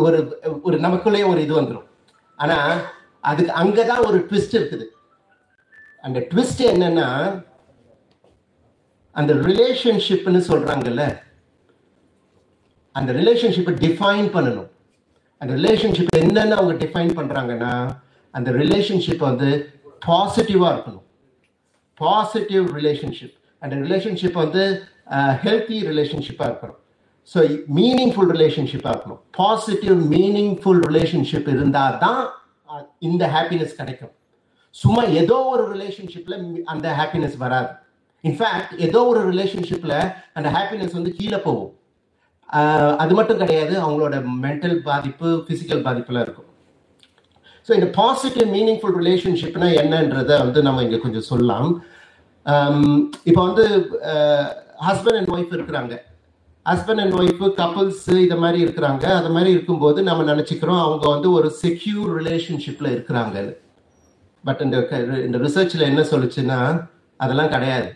ஒரு ஒரு நமக்குள்ளேயே ஒரு இது வந்துடும் ஆனா அதுக்கு அங்கதான் ஒரு ட்விஸ்ட் இருக்குது. அந்த ட்விஸ்ட் என்னன்னா அந்த ரிலேஷன்ஷிப்னு சொல்றாங்கல்ல அந்த ரிலேஷன்ஷிப்பை டிஃபைன் பண்ணணும். அந்த ரிலேஷன்ஷிப் என்னென்ன அவங்க டிஃபைன் பண்றாங்கன்னா அந்த ரிலேஷன்ஷிப் வந்து பாசிட்டிவாக இருக்கணும். பாசிட்டிவ் ரிலேஷன்ஷிப் அந்த ரிலேஷன்ஷிப் வந்து uh, ஹெல்த்தி ரிலேஷன்ஷிப்பாக இருக்கணும். ஸோ மீனிங்ஃபுல் ரிலேஷன்ஷிப்பாக இருக்கணும். பாசிட்டிவ் மீனிங்ஃபுல் ரிலேஷன்ஷிப் இருந்தால் தான் இந்த ஹாப்பினஸ் கிடைக்கும். சும்மா ஏதோ ஒரு ரிலேஷன்ஷிப்பில் அந்த ஹாப்பினஸ் வராது. இன்ஃபேக்ட் ஏதோ ஒரு ரிலேஷன்ஷிப்பில் அந்த ஹாப்பினஸ் வந்து கீழே போகும். அது மட்டும் கிடையாது அவங்களோட மென்டல் பாதிப்பு ஃபிசிக்கல் பாதிப்புலாம் இருக்கும். ஸோ இந்த பாசிட்டிவ் மீனிங்ஃபுல் ரிலேஷன்ஷிப்னா என்னன்றதை வந்து நம்ம இங்கே கொஞ்சம் சொல்லலாம். Um, இப்போ வந்து ஹஸ்பண்ட் அண்ட் ஒய்ஃப் இருக்கிறாங்க. ஹஸ்பண்ட் அண்ட் ஒய்ஃபு கப்புள்ஸ் இது மாதிரி இருக்கிறாங்க. அது மாதிரி இருக்கும்போது நம்ம நினச்சிக்கிறோம் அவங்க வந்து ஒரு செக்யூர் ரிலேஷன்ஷிப்பில் இருக்கிறாங்க. பட் இந்த க- இந்த ரிசர்ச்சில் என்ன சொல்லுச்சுன்னா அதெல்லாம் கிடையாது.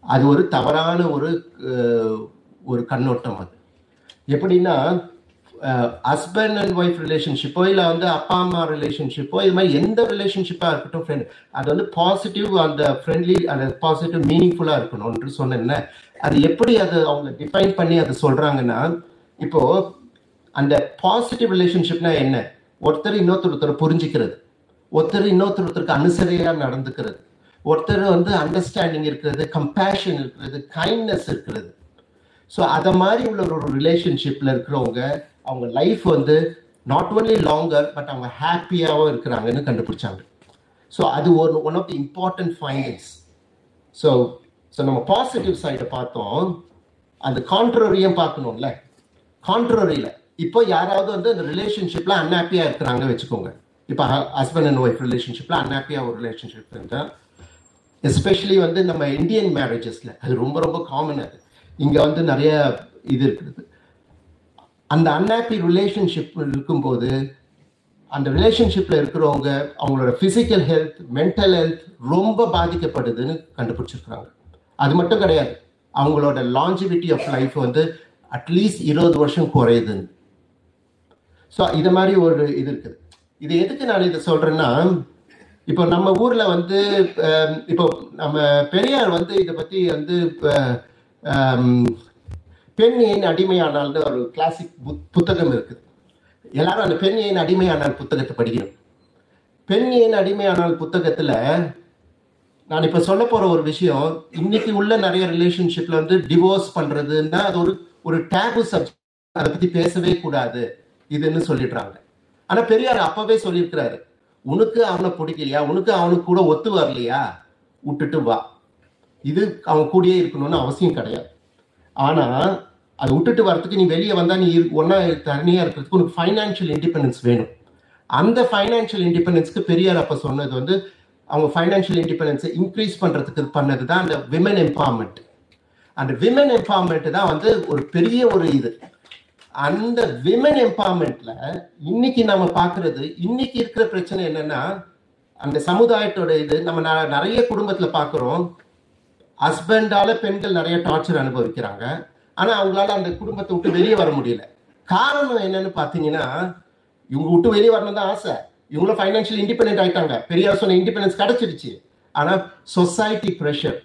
அது ஒரு தவறான ஒரு uh, ஒரு கண்ணோட்டம் அது. எப்படின்னா ஹஸ்பண்ட் அண்ட் ஒய்ஃப் ரிலேஷன்ஷிப்போ இல்லை வந்து அப்பா அம்மா ரிலேஷன்ஷிப்போ இது மாதிரி எந்த ரிலேஷன்ஷிப்பாக இருக்கட்டும் ஃப்ரெண்ட் அது வந்து பாசிட்டிவ் அந்த ஃப்ரெண்ட்லி அந்த பாசிட்டிவ் மீனிங்ஃபுல்லாக இருக்கணும்னு சொன்னேன்ல அது எப்படி அது அவங்க டிஃபைன் பண்ணி அதை சொல்கிறாங்கன்னா இப்போ அந்த பாசிட்டிவ் ரிலேஷன்ஷிப்னா என்ன? ஒருத்தர் இன்னொருத்தர் ஒருத்தர் புரிஞ்சுக்கிறது. ஒருத்தர் இன்னொருத்தர் ஒருத்தருக்கு அனுசரியா நடந்துக்கிறது. ஒருத்தர் வந்து அண்டர்ஸ்டாண்டிங் இருக்கிறது கம்பேஷன் இருக்கிறது கைண்ட்னஸ் இருக்கிறது. ஸோ அதை மாதிரி உள்ள ஒரு ரிலேஷன்ஷிப்பில் இருக்கிறவங்க அவங்க லைஃப் வந்து நாட் ஒன்லி லாங்கர் பட் அவங்க ஹாப்பியாகவும் இருக்கிறாங்கன்னு கண்டுபிடிச்சாங்க. ஸோ அது ஒரு one of the important findings so so நம்ம பாசிட்டிவ் சைடை பார்த்தோம். அந்த கான்ட்ரரியும் பார்க்கணும்ல. கான்ட்ரரியில் இப்போ யாராவது வந்து அந்த ரிலேஷன்ஷிப்பில் அன்ஹாப்பியாக இருக்கிறாங்க வச்சுக்கோங்க. இப்போ ஹஸ்பண்ட் அண்ட் ஒய்ஃப் ரிலேஷன்ஷிப்பில் அன்ஹாப்பியாக ஒரு ரிலேஷன்ஷிப் இருந்தால் எஸ்பெஷலி வந்து நம்ம இந்தியன் மேரேஜஸில் அது ரொம்ப ரொம்ப காமன் அது. இங்கே வந்து நிறைய இது இருக்குது. அந்த அன்ஹாப்பி ரிலேஷன்ஷிப் இருக்கும்போது அந்த ரிலேஷன்ஷிப்பில் இருக்கிறவங்க அவங்களோட ஃபிசிக்கல் ஹெல்த் மென்டல் ஹெல்த் ரொம்ப பாதிக்கப்படுதுன்னு கண்டுபிடிச்சிருக்கிறாங்க. அது மட்டும் கிடையாது. அவங்களோட லாஞ்சிவிட்டி ஆஃப் லைஃப் வந்து அட்லீஸ்ட் இருபது வருஷம் குறையுதுன்னு. ஸோ இது மாதிரி ஒரு இது இருக்குது. இது எதுக்கு நான் இதை சொல்கிறேன்னா இப்போ நம்ம ஊரில் வந்து இப்போ நம்ம பெரியார் வந்து இதை பற்றி வந்து இப்போ பெண் ஏன் அடிமையானால்னு ஒரு கிளாசிக் புத்தகம் இருக்குது எல்லாரும் அந்த பெண் ஏன் அடிமையானால் புத்தகத்தை படிக்கணும். பெண் ஏன் அடிமையானால் புத்தகத்துல நான் இப்ப சொல்ல போற ஒரு விஷயம் இன்னைக்கு உள்ள நிறைய ரிலேஷன்ஷிப்ல வந்து டிவோர்ஸ் பண்றதுன்னா அது ஒரு ஒரு டேபு சப்ஜெக்ட் அதை பத்தி பேசவே கூடாது. இதுன்னு சொல்லிடுறாங்க. ஆனா பெரியார் அப்பவே சொல்லியிருக்கிறாரு உனக்கு அவனை பிடிக்கலையா? உனக்கு அவனுக்கு கூட ஒத்து வரலையா? விட்டுட்டு வா. இது அவன் கூடயே இருக்கணும்னு அவசியம் கிடையாது. ஆனா அதை விட்டுட்டு வரத்துக்கு நீ வெளியே வந்தால் நீ ஒன்றா தனியாக இருக்கிறதுக்கு உனக்கு ஃபைனான்ஷியல் இண்டிபெண்டன்ஸ் வேணும். அந்த ஃபைனான்ஷியல் இண்டிபெண்டன்ஸ்க்கு பெரியார் அப்போ சொன்னது வந்து அவங்க ஃபைனான்ஷியல் இண்டிபெண்டன்ஸை இன்க்ரீஸ் பண்ணுறதுக்கு பண்ணது தான் அந்த விமன் எம்பவர்மெண்ட் அந்த விமன் எம்பவர்மெண்ட் தான் வந்து ஒரு பெரிய ஒரு இது. அந்த விமன் எம்பவர்மெண்ட்ல இன்னைக்கு நம்ம பார்க்கறது இன்னைக்கு இருக்கிற பிரச்சனை என்னன்னா அந்த சமுதாயத்தோட இது நம்ம ந- நிறைய குடும்பத்துல பார்க்குறோம் ஹஸ்பண்டால பெண்கள் நிறைய டார்ச்சர் அனுபவிக்கிறாங்க. ஆனா அவங்களால அந்த குடும்பத்தை விட்டு வெளியே வர முடியல. காரணம் என்னன்னு பாத்தீங்கன்னா இவங்க விட்டு வெளியே வரணும் தான் ஆசை. இவங்களும் ஃபைனான்ஷியல் இண்டிபெண்ட் ஆயிட்டாங்க. பெரியார் சொன்ன இண்டிபெண்டன்ஸ் கிடைச்சிருச்சு. ஆனா சொசைட்டி ப்ரெஷர்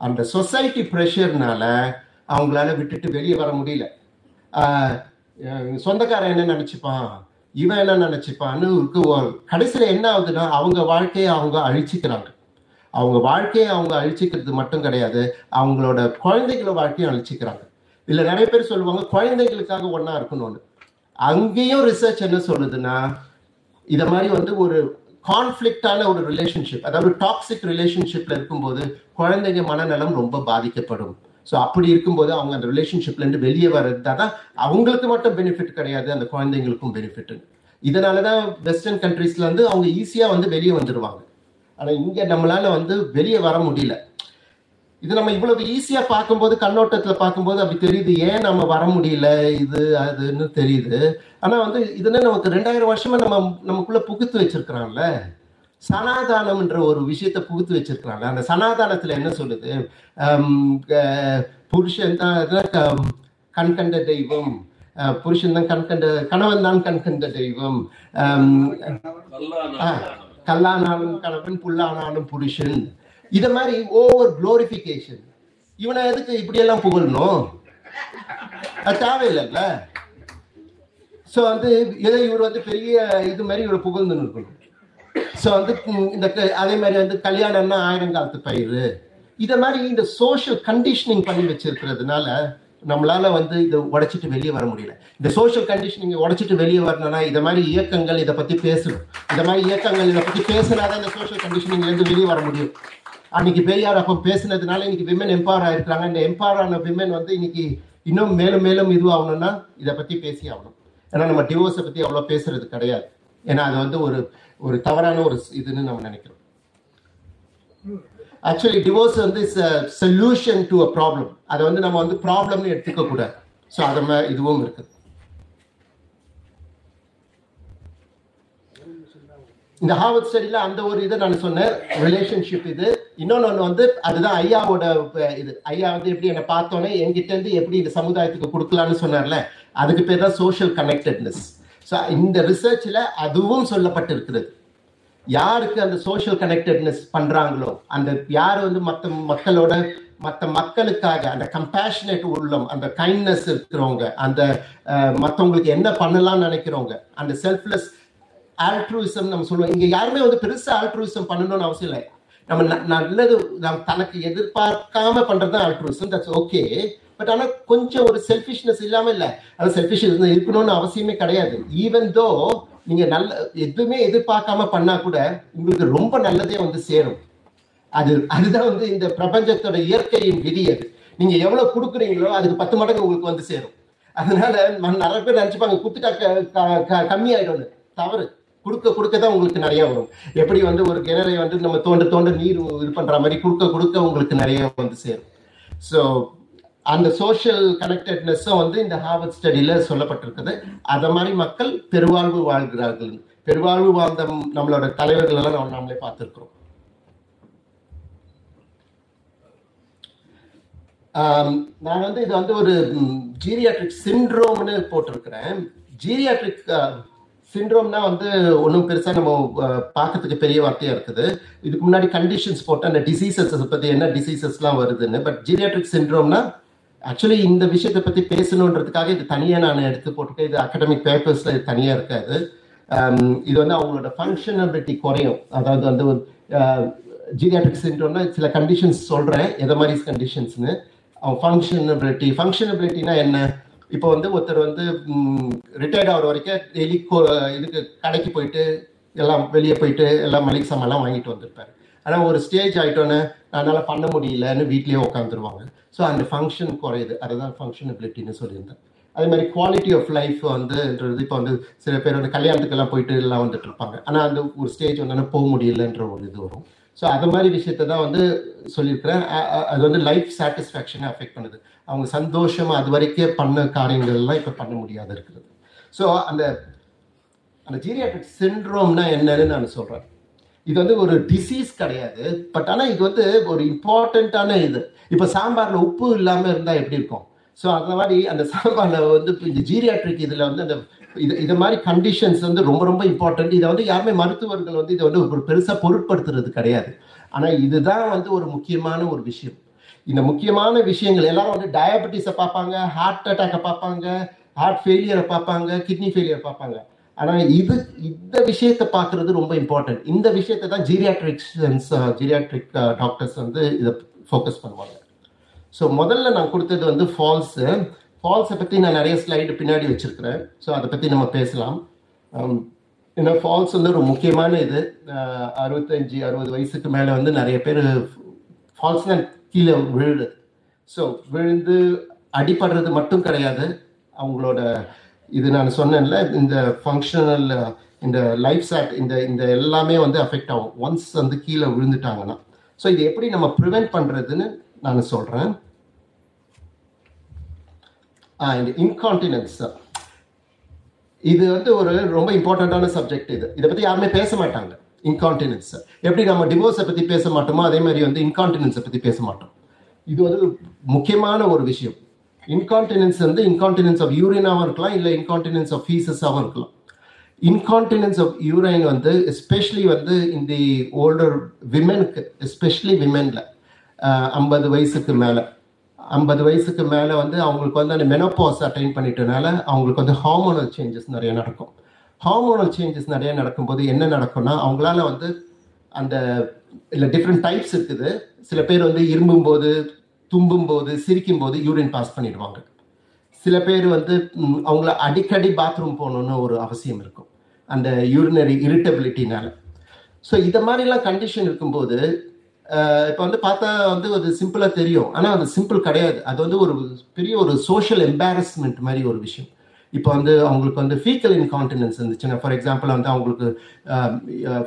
அந்த சொசைட்டி ப்ரெஷர்னால அவங்களால விட்டுட்டு வெளியே வர முடியல. சொந்தக்காரன் என்ன நினைச்சுப்பான்? இவன் என்ன நினைச்சுப்பான்னு இருக்கு. கடைசியில என்ன ஆகுதுன்னா அவங்க வாழ்க்கையை அவங்க அழிச்சுக்கிறாங்க. அவங்க வாழ்க்கையை அவங்க அழிச்சுக்கிறது மட்டும் கிடையாது அவங்களோட குழந்தைகள வாழ்க்கையும் அழிச்சுக்கிறாங்க. இல்ல நிறைய பேர் சொல்லுவாங்க குழந்தைகளுக்காக ஒன்னா இருக்கணும்னு. அங்கேயும் ரிசர்ச் என்ன சொல்லுதுன்னா இத மாதிரி வந்து ஒரு கான்ஃபிளிக்டான ஒரு ரிலேஷன்ஷிப் அதாவது டாக்ஸிக் ரிலேஷன்ஷிப்ல இருக்கும்போது குழந்தைங்க மனநலம் ரொம்ப பாதிக்கப்படும். ஸோ அப்படி இருக்கும்போது அவங்க அந்த ரிலேஷன்ஷிப்ல இருந்து வெளியே வர்றது தான் அவங்களுக்கு மட்டும் பெனிஃபிட் கிடையாது அந்த குழந்தைங்களுக்கும் பெனிஃபிட் இதனால தான் வெஸ்டர்ன் கண்ட்ரீஸ்ல வந்து அவங்க ஈஸியா வந்து வெளியே வந்துடுவாங்க ஆனா இங்க நம்மளால வந்து வெளியே வர முடியல. இது நம்ம இவ்வளவு ஈஸியா பார்க்கும்போது கண்ணோட்டத்துல பார்க்கும்போது அப்படி தெரியுது. ஏன் நம்ம வர முடியல? இது அதுன்னு தெரியுது. ஆனா வந்து இதுன்னு நமக்கு ரெண்டாயிரம் வருஷமா நம்ம நமக்குள்ள புகுத்து வச்சிருக்கிறான்ல. சனாதானம்ன்ற ஒரு விஷயத்தை புகுத்து வச்சிருக்கிறாங்க அந்த சனாதானத்துல என்ன சொல்லுது? புருஷன் தான் கண் கண்ட தெய்வம். புருஷன் தான் கண் கண்ட கணவன் தான் கண் கண்ட தெய்வம் கல்லானாலும் கணவன் புல்லானாலும் புருஷன். இத மாதிரி ஓவர் குளோரிபிகேஷன் இவனை எதுக்கு இப்படி எல்லாம் புகழணும்? அது தேவையில்லைல்ல. ஸோ வந்து இதை இவர் வந்து பெரிய இது மாதிரி இவர் புகழ்ந்து இருக்கணும் ஸோ வந்து இந்த க- அதே மாதிரி வந்து கல்யாணம்னா ஆயிரம் காலத்து பயிர் இதை மாதிரி இந்த சோஷியல் கண்டிஷனிங் பண்ணி வச்சிருக்கிறதுனால நம்மளால வந்து இதை உடைச்சிட்டு வெளியே வர முடியல. இந்த சோஷியல் கண்டிஷனிங் உடைச்சிட்டு வெளியே வரணும்னா இதை மாதிரி இயக்கங்கள் இதை பத்தி பேசணும். இந்த மாதிரி இயக்கங்கள் இதை பத்தி பேசினாதான் இந்த சோஷியல் கண்டிஷனிங் வந்து வெளியே வர முடியும். அன்னைக்கு பெரியார் அப்போ பேசினதுனால இன்னைக்கு விமன் எம்பவர் ஆயிருக்கிறாங்க. இந்த எம்பவர் ஆன விமன் வந்து இன்னைக்கு இன்னும் மேலும் மேலும் இதுவாகணும்னா இதை பத்தி பேசி ஆகணும். ஏன்னா நம்ம டிவோர்ஸை பத்தி அவ்வளோ பேசுறது கிடையாது. ஏன்னா அது வந்து ஒரு ஒரு தவறான ஒரு இதுன்னு நம்ம நினைக்கிறோம். ஆக்சுவலி டிவோர்ஸ் வந்து சொல்யூஷன் டு அ ப்ராப்ளம் அதை வந்து நம்ம வந்து ப்ராப்ளம்னு எடுத்துக்க கூடாது ஸோ அதை இதுவும் இருக்குது. இந்த ஹார்வர்ட் ஸ்டடியில் அந்த ஒரு இதை நான் சொன்னேன் ரிலேஷன்ஷிப் இது. இன்னொன்று ஒன்று வந்து அதுதான் ஐயாவோட இது. ஐயா வந்து எப்படி என்னை பார்த்தோன்னே என்கிட்டருந்து எப்படி இந்த சமுதாயத்துக்கு கொடுக்கலான்னு சொன்னார்ல அதுக்கு பேர் தான் சோஷியல் கனெக்டட்னஸ் ஸோ இந்த ரிசர்ச்சில் அதுவும் சொல்லப்பட்டிருக்கிறது. யாருக்கு அந்த சோஷியல் கனெக்டட்னஸ் பண்ணுறாங்களோ அந்த யார் வந்து மற்ற மக்களோட மற்ற மக்களுக்காக அந்த கம்பேஷனேட் உள்ளம் அந்த கைண்ட்னஸ் இருக்கிறவங்க அந்த மற்றவங்களுக்கு என்ன பண்ணலாம்னு நினைக்கிறவங்க அந்த செல்ஃப்லெஸ் ஆல்ட்ரூசம் நம்ம சொல்லுவோம். இங்க யாருமே வந்து பெருசா ஆல்ட்ரூசம் பண்ணணும்னு அவசியம் இல்லை. நம்ம ந- நல்லது நம்ம தனக்கு எதிர்பார்க்காம பண்றது தான் ஆல்ட்ரூசம் தட்ஸ் ஓகே பட் ஆனா கொஞ்சம் ஒரு செல்ஃபிஷ்னஸ் இல்லாம இல்ல. அது செல்ஃபிஷ் இருக்கணும்னு அவசியமே கிடையாது. ஈவன் தோ நீங்க நல்ல எதுவுமே எதிர்பார்க்காம பண்ணா கூட உங்களுக்கு ரொம்ப நல்லதே வந்து சேரும். அது அதுதான் வந்து இந்த பிரபஞ்சத்தோட இயற்கையின் விதி அது. நீங்க எவ்வளவு கொடுக்குறீங்களோ அதுக்கு பத்து மடங்கு உங்களுக்கு வந்து சேரும். அதனால நிறைய பேர் நினைச்சுப்பாங்க குத்துட்டா க- க- க- கம்மியாயிடும்னு. தவறு. கொடுக்க கொடுக்க தான் உங்களுக்கு நிறைய வரும். எப்படி வந்து ஒரு கிணறை வந்து நம்ம தோண்ட தோண்ட நீர் இது பண்ற மாதிரி கொடுக்க கொடுக்க உங்களுக்கு நிறைய வந்து சேரும். ஸோ அந்த சோஷியல் கனெக்டட்னஸும் வந்து இந்த ஹார்வர்ட் ஸ்டடியில சொல்லப்பட்டிருக்குது. அதை மாதிரி மக்கள் பெருவாழ்வு வாழ்கிறார்கள். பெருவாழ்வு வாழ்ந்த நம்மளோட தலைவர்கள் எல்லாம் நம்ம நாமளே பார்த்துருக்குறோம். நான் வந்து இது வந்து ஒரு ஜீரியாட்ரிக் சிண்ட்ரோம்னு போட்டிருக்கிறேன். ஜீரியாட்ரிக் சிண்ட்ரோம்னா வந்து ஒன்றும் பெருசாக நம்ம பார்க்கறதுக்கு பெரிய வார்த்தையாக இருக்குது. இதுக்கு முன்னாடி கண்டிஷன்ஸ் போட்டு அந்த டிசீசஸ் பற்றி என்ன டிசீசஸ்லாம் வருதுன்னு பட் ஜீரியாட்ரிக் சிண்ட்ரோம்னா ஆக்சுவலி இந்த விஷயத்தை பற்றி பேசணுன்றதுக்காக இது தனியாக நான் எடுத்து போட்டுருக்கேன் இது அகடமிக் பேப்பர்ஸில் இது தனியாக இருக்காது. இது வந்து அவங்களோட ஃபங்க்ஷனபிலிட்டி குறையும். அதாவது வந்து ஒரு ஜீரியாட்ரிக் சிண்ட்ரோம்னா சில கண்டிஷன்ஸ் சொல்கிறேன் எதை மாதிரி கண்டிஷன்ஸ்னு ஃபங்க்ஷனபிலிட்டி ஃபங்க்ஷனபிலிட்டினா என்ன? இப்போ வந்து ஒருத்தர் வந்து ரிட்டையர்ட் ஆகிற வரைக்கும் டெய்லி இதுக்கு கடைக்கு போயிட்டு எல்லாம் வெளியே போயிட்டு எல்லாம் மளிகை சாமான்லாம் வாங்கிட்டு வந்திருப்பாரு. ஆனால் ஒரு ஸ்டேஜ் ஆகிட்டோன்னே அதனால் பண்ண முடியலன்னு வீட்லேயே உட்காந்துருவாங்க ஸோ அந்த ஃபங்க்ஷன் குறையுது. அதுதான் ஃபங்க்ஷனபிலிட்டின்னு சொல்லியிருந்தேன். அதே மாதிரி குவாலிட்டி ஆஃப் லைஃப் வந்துன்றது இப்போ வந்து சில பேர் வந்து கல்யாணத்துக்கெல்லாம் போயிட்டு எல்லாம் வந்துட்டு இருப்பாங்க. ஆனால் அந்த ஒரு ஸ்டேஜ் வந்தோன்னே போக முடியலன்ற ஒரு இது வரும். ஸோ அது மாதிரி விஷயத்தை தான் வந்து சொல்லியிருக்கிறேன். அது வந்து லைஃப் சாட்டிஸ்ஃபேக்ஷனை அஃபெக்ட் பண்ணுது. அவங்க சந்தோஷமா அது வரைக்கும் பண்ண காரியங்கள்லாம் இப்போ பண்ண முடியாத இருக்கிறது ஸோ அந்த அந்த ஜீரியாட்ரிக் சிண்ட்ரோம்னா என்னன்னு நான் சொல்றேன். இது வந்து ஒரு டிசீஸ் கிடையாது. பட் ஆனால் இது வந்து ஒரு இம்பார்ட்டண்ட்டான இது. இப்போ சாம்பாரில் உப்பு இல்லாமல் இருந்தால் எப்படி இருக்கும்? ஸோ அந்த மாதிரி அந்த சாம்பாரில் வந்து இந்த ஜீரியாட்ரிக் இதில் வந்து அந்த இது இது மாதிரி கண்டிஷன்ஸ் வந்து ரொம்ப ரொம்ப இம்பார்ட்டன்ட் இதை வந்து யாருமே மருத்துவர்கள் வந்து இதை வந்து ஒரு பெருசாக பொருட்படுத்துறது கிடையாது. ஆனால் இதுதான் வந்து ஒரு முக்கியமான ஒரு விஷயம். இந்த முக்கியமான விஷயங்கள் எல்லாரும் வந்து டயபெட்டிஸை பார்ப்பாங்க ஹார்ட் அட்டாக்கை பார்ப்பாங்க ஹார்ட் ஃபெயிலியரை பார்ப்பாங்க கிட்னி ஃபெயிலியர் பார்ப்பாங்க. ஆனால் இது இந்த விஷயத்தை பார்க்கறது ரொம்ப இம்பார்ட்டன்ட் இந்த விஷயத்தை தான் ஜீரியாட்ரிக்ஸ் ஜீரியாட்ரிக் டாக்டர்ஸ் வந்து இதை ஃபோக்கஸ் பண்ணுவாங்க. ஸோ முதல்ல நான் கொடுத்தது வந்து ஃபால்ஸு ஃபால்ஸை பற்றி நான் நிறைய ஸ்லைடு பின்னாடி வச்சுருக்கிறேன். ஸோ அதை பற்றி நம்ம பேசலாம். ஏன்னா ஃபால்ஸ் வந்து ஒரு முக்கியமான இது. அறுபத்தஞ்சி அறுபத்தஞ்சு அறுபது வயசுக்கு மேலே வந்து நிறைய பேர் ஃபால்ஸ்னா கீழே விழுது. ஸோ விழுந்து அடிபடுறது மட்டும் கிடையாது. அவங்களோட இது நான் சொன்னேன்ல இந்த ஃபங்க்ஷனல் இந்த லைஃப் சாட் இந்த இந்த எல்லாமே வந்து அஃபெக்ட் ஆகும். ஒன்ஸ் வந்து கீழே விழுந்துட்டாங்கன்னா. ஸோ இது எப்படி நம்ம ப்ரிவென்ட் பண்ணுறதுன்னு நான் சொல்கிறேன் ஆ ah, இந்த இன்கான்டினன்ஸ் இது வந்து ஒரு ரொம்ப இம்பார்ட்டண்ட்டான சப்ஜெக்ட் இது. இதை பற்றி யாருமே பேச மாட்டாங்க. இன்கான்டினன்ஸ் எப்படி நம்ம டிவோர்ஸை பற்றி பேச மாட்டோமோ அதே மாதிரி வந்து இன்கான்டினன்ஸை பற்றி பேச மாட்டோம். இது வந்து முக்கியமான ஒரு விஷயம். இன்கான்டினன்ஸ் வந்து இன்கான்டினன்ஸ் ஆஃப் யூரினாவும் இருக்கலாம் இல்லை இன்கான்டினன்ஸ் ஆஃப் ஃபீசஸாகவும் இருக்கலாம். இன்கான்டினன்ஸ் ஆஃப் யூரைன் வந்து எஸ்பெஷலி வந்து இந்த ஓல்டர் விமெனுக்கு எஸ்பெஷலி விமெனில் ஐம்பது வயசுக்கு மேலே. ஐம்பது வயசுக்கு மேலே வந்து அவங்களுக்கு வந்து அந்த மெனோபாஸ் அட்டைன் பண்ணிட்டனால அவங்களுக்கு வந்து ஹார்மோனல் சேஞ்சஸ் நிறைய நடக்கும். ஹார்மோனல் சேஞ்சஸ் நிறைய நடக்கும்போது என்ன நடக்கும்னா அவங்களால வந்து அந்த இல்லை டிஃப்ரெண்ட் டைப்ஸ் இருக்குது. சில பேர் வந்து இரும்பும் போது தும்பும் போது சிரிக்கும் போது யூரின் பாஸ் பண்ணிடுவாங்க. சில பேர் வந்து அவங்கள அடிக்கடி பாத்ரூம் போகணும்னு ஒரு அவசியம் இருக்கும். அந்த யூரினரி இரிட்டபிலிட்டினால ஸோ இதை மாதிரிலாம் கண்டிஷன் இருக்கும்போது இப்போ வந்து பார்த்தா வந்து அது சிம்பிளாக தெரியும். ஆனால் அது சிம்பிள் கிடையாது. அது வந்து ஒரு பெரிய ஒரு சோஷியல் எம்பாரஸ்மெண்ட் மாதிரி ஒரு விஷயம். இப்போ வந்து அவங்களுக்கு வந்து ஃபீக்கல் இன்கான்டினன்ஸ் இருந்துச்சுன்னா ஃபார் எக்ஸாம்பிள் வந்து அவங்களுக்கு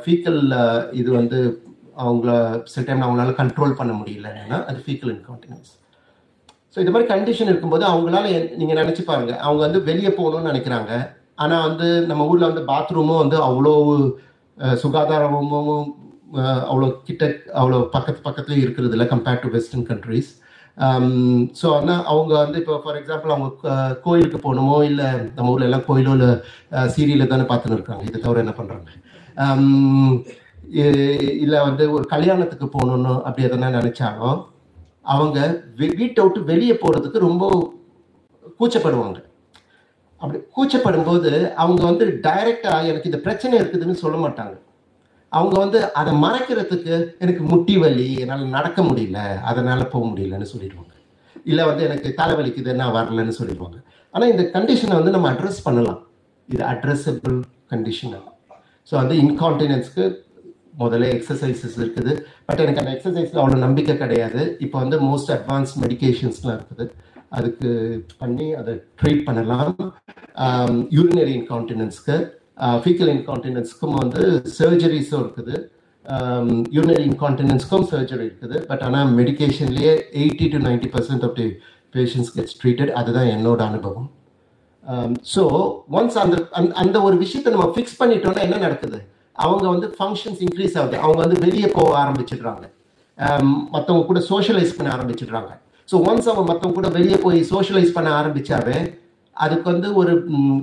ஃபீக்கல் இது வந்து அவங்கள சில டைம் அவங்களால கண்ட்ரோல் பண்ண முடியலன்னா அது ஃபீக்கல் இன்கான்டினன்ஸ் ஸோ இது மாதிரி கண்டிஷன் இருக்கும்போது அவங்களால எ- நினச்சி பாருங்க. அவங்க வந்து வெளியே போகணும்னு நினைக்கிறாங்க. ஆனால் வந்து நம்ம ஊரில் வந்து பாத்ரூமும் வந்து அவ்வளோ சுகாதாரமும் அவ்வளோ கிட்ட அவ்வளோ பக்கத்து பக்கத்துலேயே இருக்கிறது இல்லை compared to western countries Um, so ஆனால் அவங்க வந்து இப்போ ஃபார் எக்ஸாம்பிள் அவங்க கோயிலுக்கு போகணுமோ இல்லை நம்ம ஊரில் எல்லாம் கோயிலோ இல்லை சீரியலில் தானே பார்த்துன்னு இருக்காங்க. இதை தவிர என்ன பண்ணுறாங்க um, இல்லை வந்து ஒரு கல்யாணத்துக்கு போகணுன்னு அப்படி எதனா நினச்சாலும் அவங்க வீட்டை விட்டு வெளியே போகிறதுக்கு ரொம்ப கூச்சப்படுவாங்க. அப்படி கூச்சப்படும் போது அவங்க வந்து டைரக்டா எனக்கு இந்த பிரச்சனை இருக்குதுன்னு சொல்ல மாட்டாங்க. அவங்க வந்து அதை மறைக்கிறதுக்கு எனக்கு முட்டி வலி என்னால் நடக்க முடியல அதனால் போக முடியலன்னு சொல்லிடுவாங்க. இல்லை வந்து எனக்கு தலைவலிக்குது நான் வரலன்னு சொல்லிடுவாங்க. ஆனால் இந்த கண்டிஷனை வந்து நம்ம அட்ரஸ் பண்ணலாம். இது அட்ரஸபிள் கண்டிஷன் ஸோ வந்து இன்கான்டினன்ஸ்க்கு முதல்ல எக்ஸசைசஸ் இருக்குது. பட் எனக்கு அந்த எக்ஸசைஸில் அவ்வளோ நம்பிக்கை கிடையாது. இப்போ வந்து மோஸ்ட் அட்வான்ஸ் மெடிகேஷன்ஸ்லாம் இருக்குது. அதுக்கு பண்ணி அதை ட்ரீட் பண்ணலாம். யூரினரி இன்கான்டினன்ஸ்க்கு ஃபீக்கல் இன்கான்டினன்ஸ்க்கும் வந்து சர்ஜரிஸும் இருக்குது. யூனரி இன்கான்டினன்ஸ்க்கும் சர்ஜரி இருக்குது. பட் ஆனால் மெடிகேஷன்லேயே eighty to ninety percent of the patients gets treated அதுதான் என்னோட அனுபவம். ஸோ ஒன்ஸ் அந்த அந்த- அந்த ஒரு விஷயத்தை நம்ம ஃபிக்ஸ் பண்ணிட்டோம்னா என்ன நடக்குது? அவங்க வந்து ஃபங்க்ஷன்ஸ் இன்க்ரீஸ் ஆகுது. அவங்க வந்து வெளியே போக ஆரம்பிச்சிடுறாங்க. மற்றவங்க கூட சோஷியலைஸ் பண்ண ஆரம்பிச்சிடுறாங்க. ஸோ ஒன்ஸ் அவங்க மற்றவங்க கூட வெளியே போய் சோஷியலைஸ் பண்ண ஆரம்பிச்சாவே அதுக்கு வந்து ஒரு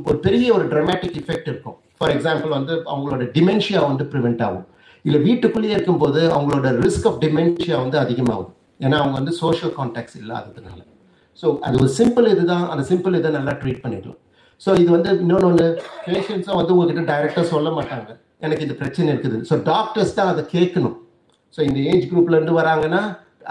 ஒரு பெரிய ஒரு ட்ரமேட்டிக் எஃபெக்ட் இருக்கும். ஃபார் எக்ஸாம்பிள் வந்து அவங்களோட டிமென்ஷியா வந்து ப்ரிவெண்ட் ஆகும். இல்லை வீட்டுக்குள்ளேயே இருக்கும்போது அவங்களோட ரிஸ்க் ஆஃப் டிமென்ஷியா வந்து அதிகமாகும் ஏன்னா அவங்க வந்து சோஷியல் கான்டாக்ட்ஸ் இல்லாததுனால. ஸோ அது ஒரு சிம்பிள் இதுதான். அந்த சிம்பிள் இதை நல்லா ட்ரீட் பண்ணிடலாம் ஸோ இது வந்து இன்னொன்று ஒன்று பேஷண்ட்ஸும் வந்து உங்ககிட்ட டைரெக்டாக சொல்ல மாட்டாங்க. எனக்கு இந்த பிரச்சனை இருக்குது. ஸோ டாக்டர்ஸ் தான் அதை கேட்கணும். ஸோ இந்த ஏஜ் குரூப்லேருந்து வராங்கன்னா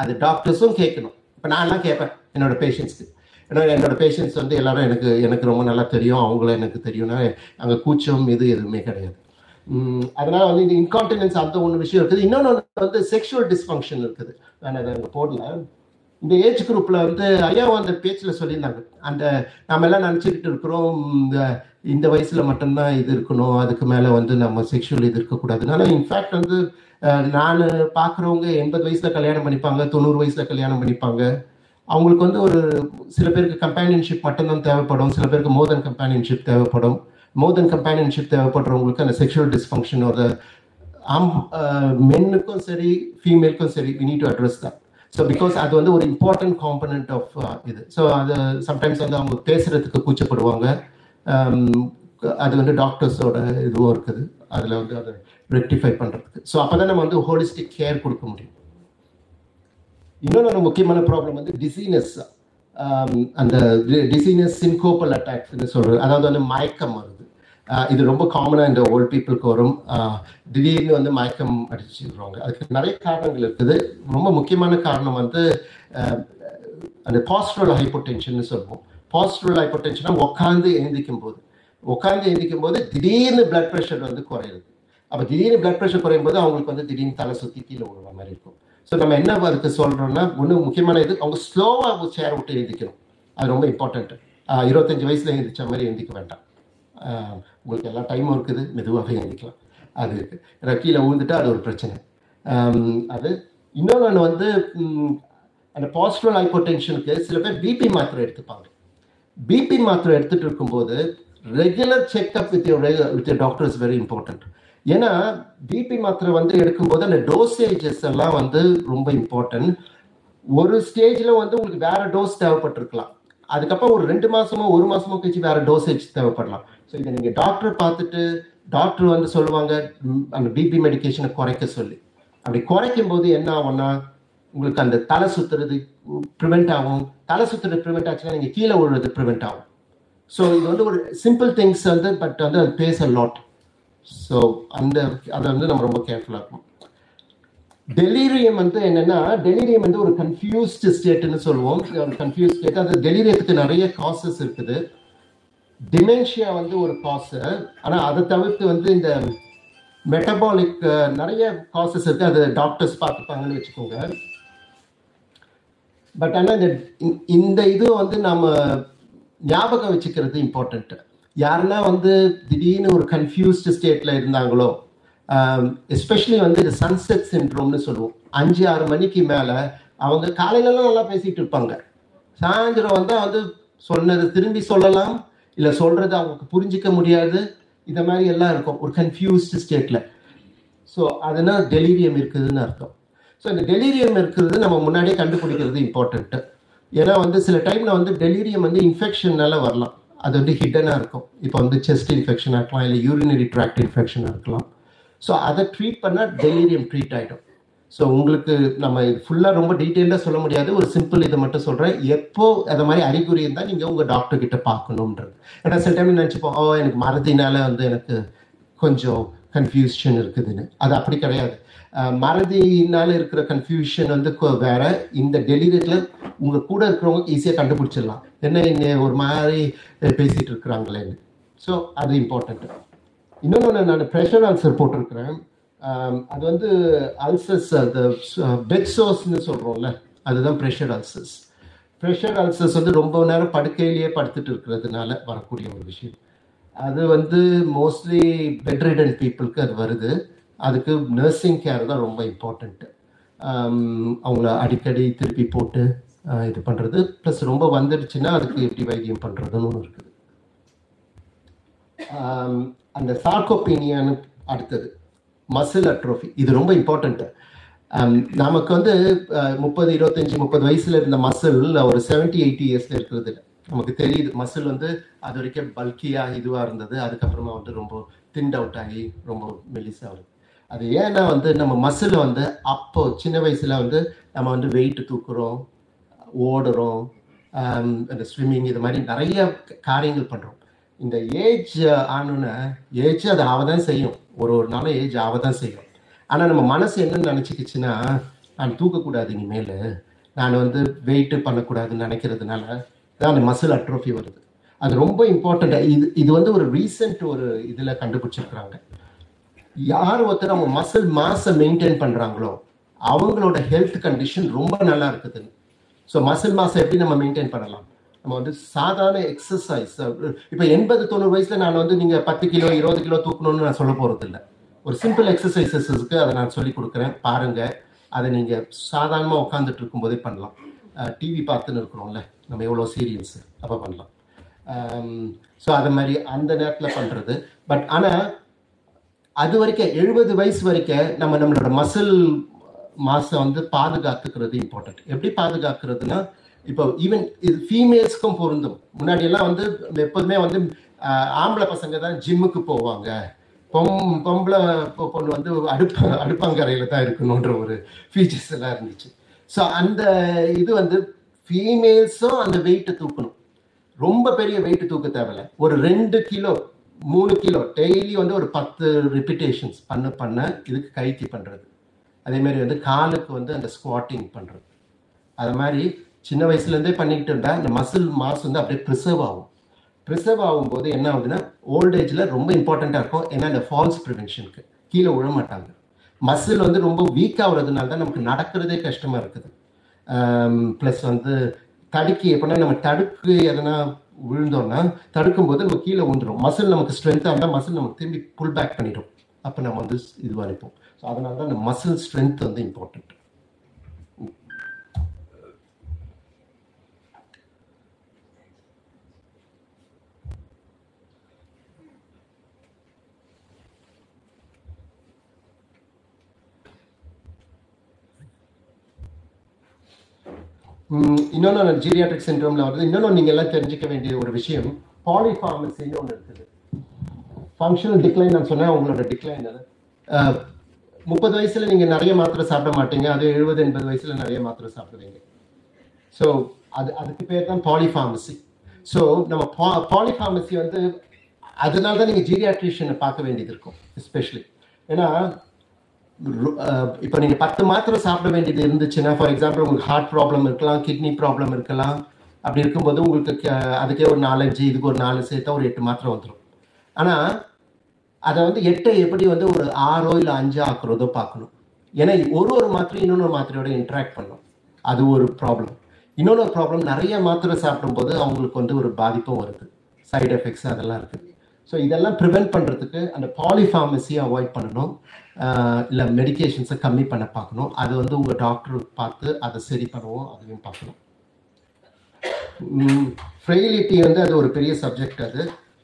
அது டாக்டர்ஸும் கேட்கணும். இப்போ நான்லாம் கேட்பேன் என்னோட பேஷண்ட்ஸ்க்கு ஏன்னா என்னோட பேஷண்ட்ஸ் வந்து எல்லாரும் எனக்கு எனக்கு ரொம்ப நல்லா தெரியும். அவங்கள எனக்கு தெரியும்னா அங்கே கூச்சம் இது எதுவுமே கிடையாது. அதனால வந்து இந்த இன்கான்டினன்ஸ் அந்த ஒன்று விஷயம் இருக்குது. இன்னொன்று வந்து செக்ஷுவல் டிஸ்ஃபங்க்ஷன் இருக்குது. நான் அதை அங்கே போடல. இந்த ஏஜ் குரூப்ல வந்து ஐயாவும் அந்த பேச்சில் சொல்லியிருந்தாங்க. அந்த நாம எல்லாம் நினச்சிக்கிட்டு இருக்கிறோம். இந்த இந்த வயசுல மட்டும்தான் இது இருக்கணும். அதுக்கு மேலே வந்து நம்ம செக்ஷுவல் இது இருக்கக்கூடாதுனால இன்ஃபேக்ட் வந்து நான் பார்க்குறவங்க எண்பது வயசுல கல்யாணம் பண்ணிப்பாங்க. தொண்ணூறு வயசுல கல்யாணம் பண்ணிப்பாங்க. அவங்களுக்கு வந்து ஒரு சில பேருக்கு கம்பேனியன்ஷிப் மட்டும்தான் தேவைப்படும். சில பேருக்கு மோர் தென் கம்பேனியன்ஷிப் தேவைப்படும். மோர் தென் கம்பேனியன்ஷிப் தேவைப்படுறவங்களுக்கு அந்த செக்ஷுவல் டிஸ்ஃபங்க்ஷன் ஒரு ஆம் மென்னுக்கும் சரி ஃபீமேலுக்கும் சரி வி நீட் டு அட்ரஸ் தான் ஸோ பிகாஸ் அது வந்து ஒரு இம்பார்ட்டன்ட் காம்பனண்ட் ஆஃப் இது. ஸோ அது சம்டைம்ஸ் வந்து அவங்க பேசுறதுக்கு கூச்சப்படுவாங்க. அது வந்து டாக்டர்ஸோட இதுவும் இருக்குது. அதில் வந்து அதை ரெக்டிஃபை பண்ணுறதுக்கு ஸோ அப்போ தான் நம்ம வந்து ஹோலிஸ்டிக் கேர் கொடுக்க முடியும். இன்னொன்று முக்கியமான ப்ராப்ளம் வந்து டிசீனஸ் அந்த டிசீனஸ் சின்கோப்பல் அட்டாக்ஸ்னு சொல்கிறது அதாவது வந்து மயக்கம் வருது. இது ரொம்ப காமனாக இந்த ஓல்ட் பீப்புளுக்கு வரும். திடீர்னு வந்து மயக்கம் அடிச்சுருவாங்க அதுக்கு நிறைய காரணங்கள் இருக்குது. ரொம்ப முக்கியமான காரணம் வந்து அந்த பாஸ்ட்ரல் ஹைப்போடென்ஷன் சொல்லுவோம். பாஸ்ட்ரல் ஹைப்போடென்ஷனாக உட்காந்து எழுந்திக்கும் போது உட்காந்து எழுந்திக்கும் போது திடீர்னு பிளட் ப்ரெஷர் வந்து குறையுது. அப்போ திடீர்னு பிளட் ப்ரெஷர் குறையும் போது அவங்களுக்கு வந்து திடீர்னு தலை சுற்றி கீழே விடுற மாதிரி இருக்கும். ஸோ நம்ம என்ன அதுக்கு சொல்றோம்னா ஒன்று முக்கியமான இது அவங்க ஸ்லோவாக சேர் விட்டு எழுந்திக்கணும் அது ரொம்ப இம்பார்ட்டன்ட் இருபத்தஞ்சு வயசுல எழுந்திரிச்ச மாதிரி எழுந்திக்க வேண்டாம். உங்களுக்கு எல்லா டைமும் இருக்குது மெதுவாகவே எழுந்திக்கலாம் அது இருக்குது ஏன்னா கீழே அது ஒரு பிரச்சனை. அது இன்னொன்று வந்து அந்த பாசிட்டிவ் ஹைப்போடென்ஷனுக்கு சில பேர் பிபி மாத்திரை எடுத்துப்பாங்க. பிபி மாத்திரை எடுத்துகிட்டு இருக்கும்போது regular checkup with with doctor is very important ஏன்னா பிபி மாத்திரை வந்து எடுக்கும்போது அந்த டோசேஜஸ் எல்லாம் வந்து ரொம்ப இம்பார்ட்டன்ட் ஒரு ஸ்டேஜில் வந்து உங்களுக்கு வேற டோஸ் தேவைப்பட்டிருக்கலாம். அதுக்கப்புறம் ஒரு ரெண்டு மாசமோ ஒரு மாசமோ கழிச்சு வேற டோசேஜ் தேவைப்படலாம். ஸோ இதை நீங்கள் டாக்டர் பார்த்துட்டு டாக்டர் வந்து சொல்லுவாங்க அந்த பிபி மெடிக்கேஷனை குறைக்க சொல்லி. அப்படி குறைக்கும் போது என்ன ஆகும்னா உங்களுக்கு அந்த தலை சுத்துறது ப்ரிவெண்ட் ஆகும். தலை சுத்துறது ப்ரிவெண்ட் ஆச்சுன்னா நீங்கள் கீழே விழுறது ப்ரிவெண்ட் ஆகும். ஸோ இது வந்து ஒரு சிம்பிள் திங்ஸ் வந்து பட் வந்து அது பேஸ் அ லாட் ஸோ அந்த அதை வந்து நம்ம ரொம்ப கேர்ஃபுல்லாக இருக்கணும். டெலிரியம் வந்து என்னன்னா டெலிரியம் வந்து ஒரு கன்ஃபியூஸ்டு ஸ்டேட்னு சொல்லுவோம். கன்ஃபியூஸ் ஸ்டேட் அந்த டெலிரியத்துக்கு நிறைய காசஸ் இருக்குது. டிமென்ஷியா வந்து ஒரு காசு ஆனால் அதை தவிர்த்து வந்து இந்த மெட்டபாலிக் நிறைய காசஸ் இருக்கு. அது டாக்டர்ஸ் பார்த்துப்பாங்கன்னு வச்சுக்கோங்க. பட் ஆனால் இந்த இந்த- இந்த இது வந்து நம்ம ஞாபகம் வச்சுக்கிறது இம்பார்ட்டன்ட்டு யாருன்னா வந்து திடீர்னு ஒரு கன்ஃபியூஸ்டு ஸ்டேட்டில் இருந்தாங்களோ எஸ்பெஷலி வந்து இது சன்செட் சின்ட்ரோம்னு சொல்லுவோம். அஞ்சு ஆறு மணிக்கு மேலே அவங்க காலையிலலாம் நல்லா பேசிகிட்டு இருப்பாங்க. சாயந்தரம் வந்தால் வந்து சொன்னது திரும்பி சொல்லலாம். இல்லை சொல்கிறது அவங்களுக்கு புரிஞ்சிக்க முடியாது. இந்த மாதிரி எல்லாம் இருக்கும். ஒரு கன்ஃபியூஸ்டு ஸ்டேட்டில் ஸோ அதனால் டெலிரியம் இருக்குதுன்னு அர்த்தம். ஸோ இந்த டெலிரியம் இருக்கிறது நம்ம முன்னாடியே கண்டுபிடிக்கிறது இம்பார்ட்டண்ட்டு ஏன்னா வந்து சில டைமில் வந்து டெலிரியம் வந்து இன்ஃபெக்ஷன்னால வரலாம். அது வந்து ஹிட்டனாக இருக்கும். இப்போ வந்து செஸ்ட் இன்ஃபெக்ஷன் இருக்கலாம் இல்லை யூரினரி ட்ராக்ட் இன்ஃபெக்ஷனாக இருக்கலாம். ஸோ அதை ட்ரீட் பண்ணால் டெலிரியம் ட்ரீட் ஆகிடும் ஸோ உங்களுக்கு நம்ம இது ஃபுல்லாக ரொம்ப டீட்டெயிலாக சொல்ல முடியாது. ஒரு சிம்பிள் இதை மட்டும் சொல்கிறேன் எப்போ அதை மாதிரி அறிகுறி இருந்தால் நீங்கள் உங்கள் டாக்டர் கிட்ட பார்க்கணுன்றது ஏன்னா சில டைம் நினச்சிப்போம் ஓ எனக்கு மறதினால வந்து எனக்கு கொஞ்சம் கன்ஃபியூஷன் இருக்குதுன்னு. அது அப்படி கிடையாது. மறதினால இருக்கிற கன்ஃபியூஷன் வந்து வேற. இந்த டெலிவரியில் உங்க கூட இருக்கிறவங்க ஈஸியாக கண்டுபிடிச்சிடலாம். என்ன இங்கே ஒரு மாதிரி பேசிகிட்டு இருக்கிறாங்களேன்னு. ஸோ அது இம்பார்ட்டண்ட்டு இன்னொன்று நான் ப்ரெஷர் ஆன்சர் போட்டிருக்கிறேன். அது வந்து அல்சஸ் அந்த பெட் சோர்ஸ்னு சொல்கிறோம்ல அதுதான் ப்ரெஷர் அல்சஸ் ப்ரெஷர் அல்சஸ் வந்து ரொம்ப நேரம் படுக்கையிலேயே படுத்துட்டு இருக்கிறதுனால வரக்கூடிய ஒரு விஷயம். அது வந்து மோஸ்ட்லி பெட் ரிடன் பீப்புளுக்கு அது வருது. அதுக்கு நர்சிங் கேர் தான் ரொம்ப இம்பார்ட்டண்ட்டு அவங்கள அடிக்கடி திருப்பி போட்டு இது பண்ணுறது ப்ளஸ் ரொம்ப வந்துடுச்சுன்னா அதுக்கு எப்படி வைத்தியம் பண்ணுறதுன்னு ஒன்று இருக்குது. அந்த சார்கோபீனியான்னு அடுத்தது. மசில் அட்ரோஃபி இது ரொம்ப இம்பார்ட்டண்ட்டு நமக்கு வந்து முப்பது இருபத்தஞ்சி முப்பது வயசுல இருந்த மசில் ஒரு செவன்டி எயிட்டி இயர்ஸ்ல இருக்கிறது நமக்கு தெரியுது. மசில் வந்து அது வரைக்கும் பல்கியா இதுவாக இருந்தது. அதுக்கப்புறமா வந்து ரொம்ப திண்ட் அவுட் ஆகி ரொம்ப மெலிசாக வருது. அது ஏன்னா வந்து நம்ம மசில் வந்து அப்போ சின்ன வயசுல வந்து நம்ம வந்து வெயிட் தூக்குறோம். ஓடுறோம் அந்த ஸ்விம்மிங் இது மாதிரி நிறைய காரியங்கள் பண்ணுறோம் இந்த ஏஜ் ஆனோன்னு ஏஜ் அது ஆக தான் செய்யும். ஒரு ஒரு நாளும் ஏஜ் ஆக தான் செய்யும். ஆனால் நம்ம மனசு என்ன நினச்சிக்கிச்சுன்னா நான் தூக்கக்கூடாது இனிமேல். நான் வந்து வெயிட்டு பண்ணக்கூடாதுன்னு நினைக்கிறதுனால தான் அந்த மசில் அட்ரோஃபி வருது. அது ரொம்ப இம்பார்ட்டண்ட் இது இது வந்து ஒரு ரீசெண்ட் ஒரு இதில் கண்டுபிடிச்சிருக்கிறாங்க. யார் ஒருத்தர் அவங்க மசில் மாஸை மெயின்டைன் பண்ணுறாங்களோ அவங்களோட ஹெல்த் கண்டிஷன் ரொம்ப நல்லா இருக்குதுன்னு. ஸோ மசில் மாஸை எப்படி நம்ம மெயின்டைன் பண்ணலாம்? நம்ம வந்து சாதாரண எக்ஸசைஸ் இப்போ எண்பது தொண்ணூறு வயசில் நான் வந்து நீங்கள் பத்து கிலோ இருபது கிலோ தூக்கணும்னு நான் சொல்ல போகிறது இல்லை. ஒரு சிம்பிள் எக்ஸசைசஸ்க்கு அதை நான் சொல்லி கொடுக்குறேன். பாருங்கள் அதை நீங்கள் சாதாரணமாக உட்காந்துட்டு இருக்கும்போதே பண்ணலாம். டிவி பார்த்துன்னு இருக்கிறோம்ல. நம்ம எவ்வளோ சீரியல்ஸ் அப்போ பண்ணலாம். ஸோ அது மாதிரி அந்த நேரத்தில் பண்ணுறது பட் ஆனால் அது வரைக்கும் எழுபது வயசு வரைக்கும் நம்ம நம்மளோட மசில் மாஸை வந்து பாதுகாத்துக்கிறது இம்பார்ட்டன்ட் எப்படி பாதுகாக்கிறதுனா இப்போ ஈவன் இது ஃபீமேல்ஸ்க்கும் பொருந்தும். முன்னாடி எல்லாம் வந்து எப்போதுமே வந்து ஆம்பளை பசங்க தான் ஜிம்முக்கு போவாங்க. பொம் பொம்பளை பொண்ணு வந்து அடுப்ப அடுப்பங்கரையில் தான் இருக்கணுன்ற ஒரு ஃபீச்சர்ஸ் எல்லாம் இருந்துச்சு. ஸோ அந்த இது வந்து ஃபீமேல்ஸும் அந்த வெயிட்டை தூக்கணும். ரொம்ப பெரிய வெயிட் தூக்க தேவையில்ல. ஒரு ரெண்டு கிலோ மூணு கிலோ டெய்லி வந்து ஒரு பத்து ரிப்பிட்டேஷன்ஸ் பண்ண பண்ண இதுக்கு கைத்தி பண்ணுறது அதே மாதிரி வந்து காலுக்கு வந்து அந்த ஸ்குவாட்டிங் பண்ணுறது அது மாதிரி சின்ன வயசுலேருந்தே பண்ணிக்கிட்டு இருந்தால் இந்த மசில் மாஸ் வந்து அப்படியே ப்ரிசர்வ் ஆகும். ப்ரிசர்வ் ஆகும்போது என்ன ஆகுதுன்னா ஓல்டேஜில் ரொம்ப இம்பார்ட்டண்ட்டாக இருக்கும். ஏன்னா இந்த ஃபால்ஸ் ப்ரிவென்ஷனுக்கு கீழே விழ மாட்டாங்க. மசில் வந்து ரொம்ப வீக் ஆகுறதுனால தான் நமக்கு நடக்கிறதே கஷ்டமாக இருக்குது. ப்ளஸ் வந்து தடுக்கி எப்படின்னா நம்ம தடுக்கு எதனா விழுந்தோம்னா தடுக்கும்போது நம்ம கீழே விழுந்துடும் மசில் நமக்கு ஸ்ட்ரென்த்தாக இருந்தால் மசில் நமக்கு திரும்பி புல் பேக் பண்ணிடும். அப்போ நம்ம வந்து இதுவாக இருப்போம். ஸோ அதனால தான் இந்த மசில் ஸ்ட்ரென்த் வந்து இம்பார்ட்டன்ட் இன்னொன்று ஜீரியாட்ரிக் சிண்ட்ரோம்ல வருது. இன்னொன்று நீங்கள் எல்லாம் தெரிஞ்சுக்க வேண்டிய ஒரு விஷயம். பாலிஃபார்மசின்னு ஒன்று இருக்குது. ஃபங்க்ஷனல் டிக்ளைன் நான் சொன்னேன் உங்களோட டிக்ளைன் அது. முப்பது வயசுல நீங்க நிறைய மாத்திரை சாப்பிட மாட்டீங்க அது எழுபது எண்பது வயசுல நிறைய மாத்திரை சாப்பிடுவீங்க ஸோ அது அதுக்கு பேர் தான் பாலிஃபார்மசி ஸோ நம்ம பாலிஃபார்மசி வந்து அதனால தான் நீங்கள் ஜீரியாட்ரிஷியனை பார்க்க வேண்டியது இருக்கும் எஸ்பெஷலி ஏன்னா இப்போ நீங்க பத்து மாத்திரை சாப்பிட வேண்டியது இருந்துச்சுன்னா ஃபார் எக்ஸாம்பிள் உங்களுக்கு ஹார்ட் ப்ராப்ளம் இருக்கலாம் கிட்னி ப்ராப்ளம் இருக்கலாம். அப்படி இருக்கும்போது உங்களுக்கு க- அதுக்கே ஒரு நாலஞ்சு இதுக்கு ஒரு நாலு சேர்த்தா ஒரு எட்டு மாத்திரை வந்துடும் ஆனால் அதை வந்து எட்டை எப்படி வந்து ஒரு ஆறோ இல்லை அஞ்சோ ஆக்குறதோ பார்க்கணும் ஏன்னா ஒரு ஒரு மாத்திரை இன்னொன்று மாத்திரையோட இன்ட்ராக்ட் பண்ணும். அது ஒரு ப்ராப்ளம் இன்னொரு ப்ராப்ளம் நிறைய மாத்திரை சாப்பிடும்போது அவங்களுக்கு வந்து ஒரு பாதிப்பும் வருது. சைடு எஃபெக்ட்ஸ் அதெல்லாம் இருக்குது ஸோ இதெல்லாம் ப்ரிவென்ட் பண்ணுறதுக்கு அந்த பாலிஃபார்மசியை அவாய்ட் பண்ணணும். இல்லை மெடிகேஷன்ஸை கம்மி பண்ண பார்க்கணும் அது வந்து உங்கள் டாக்டர் பார்த்து அதை சரி பண்ணுவோம் அதையும் பார்க்கணும் ஃப்ரெயிலிட்டி வந்து அது ஒரு பெரிய சப்ஜெக்ட் அது.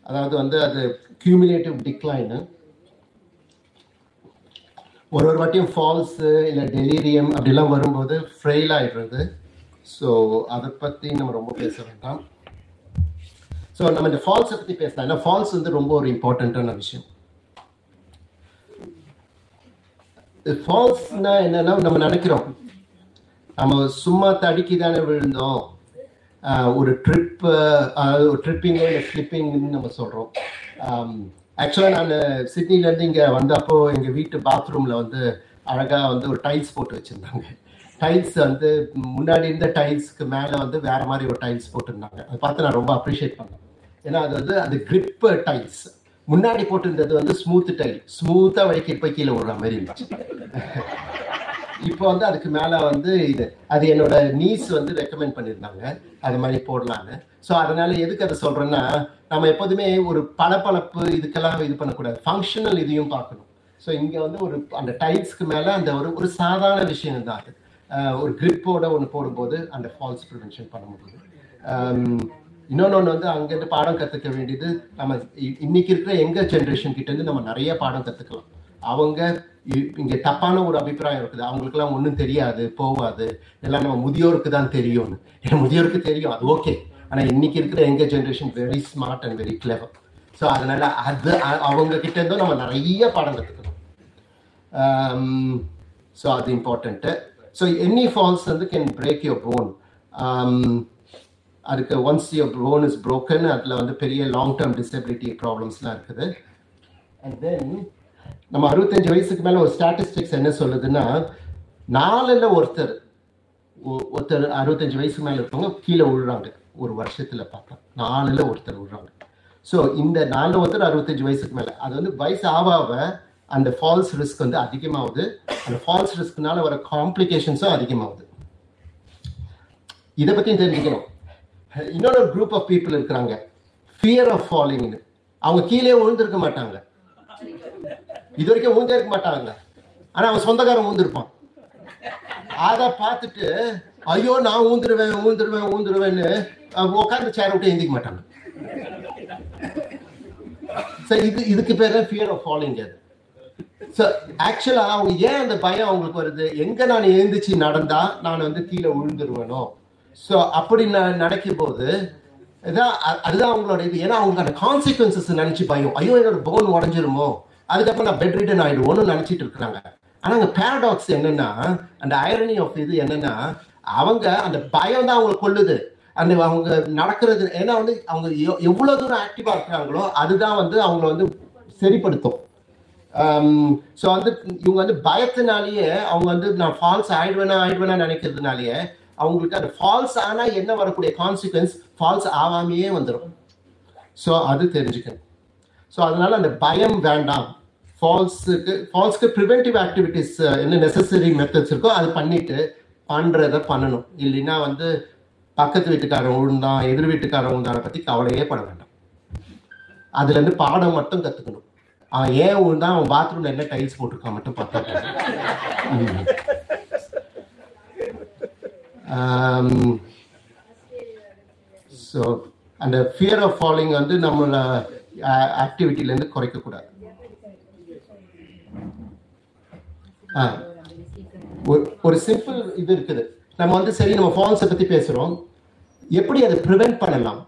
அதாவது வந்து அது கியூமுலேட்டிவ் டிக்ளைனு ஒரு ஒரு வாட்டியும் ஃபால்ஸு இல்லை டெலீரியம் அப்படிலாம் வரும்போது ஃப்ரெயில் ஆகிடுறது ஸோ அதை பற்றி நம்ம ரொம்ப பேச வேண்டாம். ஸோ நம்ம இந்த ஃபால்ஸை பற்றி பேசலாம். ஏன்னா ஃபால்ஸ் வந்து ரொம்ப ஒரு இம்பார்ட்டண்ட்டான விஷயம். ஃபால்ஸ்னா என்னன்னா நம்ம நினைக்கிறோம். நம்ம சும்மா தடுக்கி தானே விழுந்தோம் ஒரு ட்ரிப்பு அதாவது ஒரு ட்ரிப்பிங்கு இல்லை ஸ்லிப்பிங்னு நம்ம சொல்கிறோம் Um, ஆக்சுவலாக நான் uh, சிட்னிலேருந்து இங்கே வந்தப்போ எங்கள் வீட்டு பாத்ரூமில் வந்து அழகாக வந்து ஒரு டைல்ஸ் போட்டு வச்சுருந்தாங்க. டைல்ஸ் வந்து முன்னாடி இருந்த டைல்ஸ்க்கு மேலே வந்து வேற மாதிரி ஒரு டைல்ஸ் போட்டிருந்தாங்க. அதை பார்த்து நான் ரொம்ப அப்ரிஷியேட் பண்ணேன். ஏன்னா அது வந்து அது கிரிப் டைல்ஸ் முன்னாடி போட்டிருந்தது வந்து ஸ்மூத் டைல் ஸ்மூத்தாக வழிக்கு போய் கீழே விடுற மாதிரி இருந்துச்சு. இப்போ வந்து அதுக்கு மேலே வந்து இது அது என்னோட நீஸ் வந்து ரெக்கமெண்ட் பண்ணியிருந்தாங்க. அது மாதிரி போடலான்னு. ஸோ அதனால எதுக்கு அதை சொல்கிறேன்னா நம்ம எப்போதுமே ஒரு பளபளப்பு இதுக்கெல்லாம் இது பண்ணக்கூடாது. ஃபங்க்ஷனல் இதையும் பார்க்கணும். ஸோ இங்கே வந்து ஒரு அந்த டைல்ஸ்க்கு மேலே அந்த ஒரு ஒரு சாதாரண விஷயம் தான் அது. ஒரு கிரிப்போட ஒன்று போடும்போது அந்த ஃபால்ஸ் ப்ரிவென்ஷன் பண்ண முடியுது இன்னொன்று வந்து அங்கேருந்து பாடம் கற்றுக்க வேண்டியது நம்ம இ- இன்னைக்கு இருக்கிற எங்க ஜென்ரேஷன் கிட்ட இருந்து நம்ம நிறைய பாடம் கற்றுக்கலாம் அவங்க இ- தப்பான ஒரு அபிப்பிராயம் இருக்குது. அவங்களுக்குலாம் ஒன்றும் தெரியாது போகாது. எல்லாம் நம்ம முதியோருக்கு தான் தெரியும்னு. ஏன்னா முதியோருக்கு தெரியும் அது ஓகே ஆனால் இன்னைக்கு இருக்கிற எங்க generation very smart and very clever so அதனால அது அவங்க கிட்ட இருந்தும் நம்ம நிறைய பாடம் கற்றுக்கணும் ஸோ um, அது இம்பார்ட்டண்ட்டு ஸோ எனி ஃபால்ஸ் வந்து கேன் பிரேக் யுவர் போன் அதுக்கு once your phone is broken அதில் வந்து பெரிய லாங் டேர்ம் டிசபிலிட்டி ப்ராப்ளம்ஸ்லாம் இருக்குது. அண்ட் தென் நம்ம அறுபத்தஞ்சு வயசுக்கு மேலே ஒரு ஸ்டாட்டிஸ்டிக்ஸ் என்ன சொல்லுதுன்னா நாலில் ஒருத்தர் ஒருத்தர் அறுபத்தஞ்சு வயசுக்கு மேலே இருக்கவங்க கீழே விழுறாங்க. ஒரு வருஷத்துல பார்த்தா. நாலில் ஒருத்தர் விழுறாங்க. ஸோ இந்த நாலில் ஒருத்தர் அறுபத்தஞ்சு வயசுக்கு மேலே. அது வந்து வயசு ஆக அந்த ஃபால்ஸ் ரிஸ்க் வந்து அதிகமாகுது. அந்த ஃபால்ஸ் ரிஸ்க்னால வர காம்ப்ளிகேஷன்ஸும் அதிகமாகுது. இதை பற்றியும் தெரிஞ்சுக்கணும். இன்னொரு குரூப் ஆஃப் பீப்புள் இருக்கிறாங்க. ஃபியர் ஆஃப் ஃபாலிங்னு அவங்க கீழே விழுந்திருக்க மாட்டாங்க. இது வரைக்கும் விழுந்தே இருக்க மாட்டாங்க. ஆனா அவன் சொந்தக்காரன் விழுந்திருப்பான். அதை பார்த்துட்டு ஐயோ நான் ஊந்துருவேன் ஊந்துருவேன் ஊந்துருவேன்னு உட்காந்து சேர் விட்டு எந்திக்க மாட்டாங்க. சரி இது இதுக்கு பேர் தான் ஃபியர் ஆஃப் ஃபாலோயிங் அது. ஸோ ஆக்சுவலாக அவங்க ஏன் அந்த பயம் அவங்களுக்கு வருது? எங்கே நான் எழுந்திரிச்சு நடந்தா நான் வந்து கீழே விழுந்துருவேனோ? ஸோ அப்படி ந- நடக்கும் போது இதான் அதுதான் அவங்களோட இது. ஏன்னா அவங்களோட கான்சிக்வன்சஸ் நினச்சி பயம். ஐயோ என்னோட போன் உடஞ்சிருமோ? அதுக்கப்புறம் நான் பெட் ரிட்டன் ஆகிடுவோன்னு நினச்சிட்டு இருக்கிறாங்க. ஆனால் அந்த பேரடாக்ஸ் என்னன்னா அந்த ஐரனி ஆஃப் இது என்னன்னா அவங்க அந்த பயம் தான் அவங்களை கொள்ளுது அந்த அவங்க நடக்கிறது ஏன்னா வந்து அவங்க எவ்வளோ தூரம் ஆக்டிவாக இருக்கிறாங்களோ அதுதான் வந்து அவங்கள வந்து சரிப்படுத்தும். Um, ஸோ வந்து இவங்க வந்து பயத்தினாலேயே அவங்க வந்து நான் ஃபால்ஸ் ஆயிடுவேனா ஆயிடுவேனா நினைக்கிறதுனாலேயே அவங்களுக்கு அந்த ஃபால்ஸ் ஆனால் என்ன வரக்கூடிய கான்சிக்வன்ஸ் ஃபால்ஸ் ஆகாமையே வந்துடும் ஸோ அது தெரிஞ்சுக்கணும். ஸோ அதனால அந்த பயம் வேண்டாம். ஃபால்ஸுக்கு ஃபால்ஸ்க்கு ப்ரிவென்டிவ் ஆக்டிவிட்டிஸ் என்ன நெசசரி மெத்தட்ஸ் இருக்கோ அதை பண்ணிட்டு பண்ணுறத பண்ணணும். இல்லைன்னா வந்து பக்கத்து வீட்டுக்காரன் உழுந்தான் எதிர் வீட்டுக்காரன் உழுந்தான பற்றி கவலையே பட வேண்டாம். அதுலேருந்து பாடம் மட்டும் கற்றுக்கணும் அவன் ஏன் உழுந்தான் அவன் பாத்ரூம்ல என்ன டைல்ஸ் போட்டிருக்கான் மட்டும் பார்த்தா ஸோ um, அந்த ஃபியர் ஆஃப் ஃபாலோயிங் வந்து நம்மளோட ஆக்டிவிட்டிலேருந்து uh, குறைக்கக்கூடாது ஆ ஒரு ஒரு சிம்பிள் இது இருக்குது. நம்ம வந்து சரி நம்ம ஃபால்ஸை பற்றி பேசுகிறோம் எப்படி அதை ப்ரிவென்ட் பண்ணலாம்?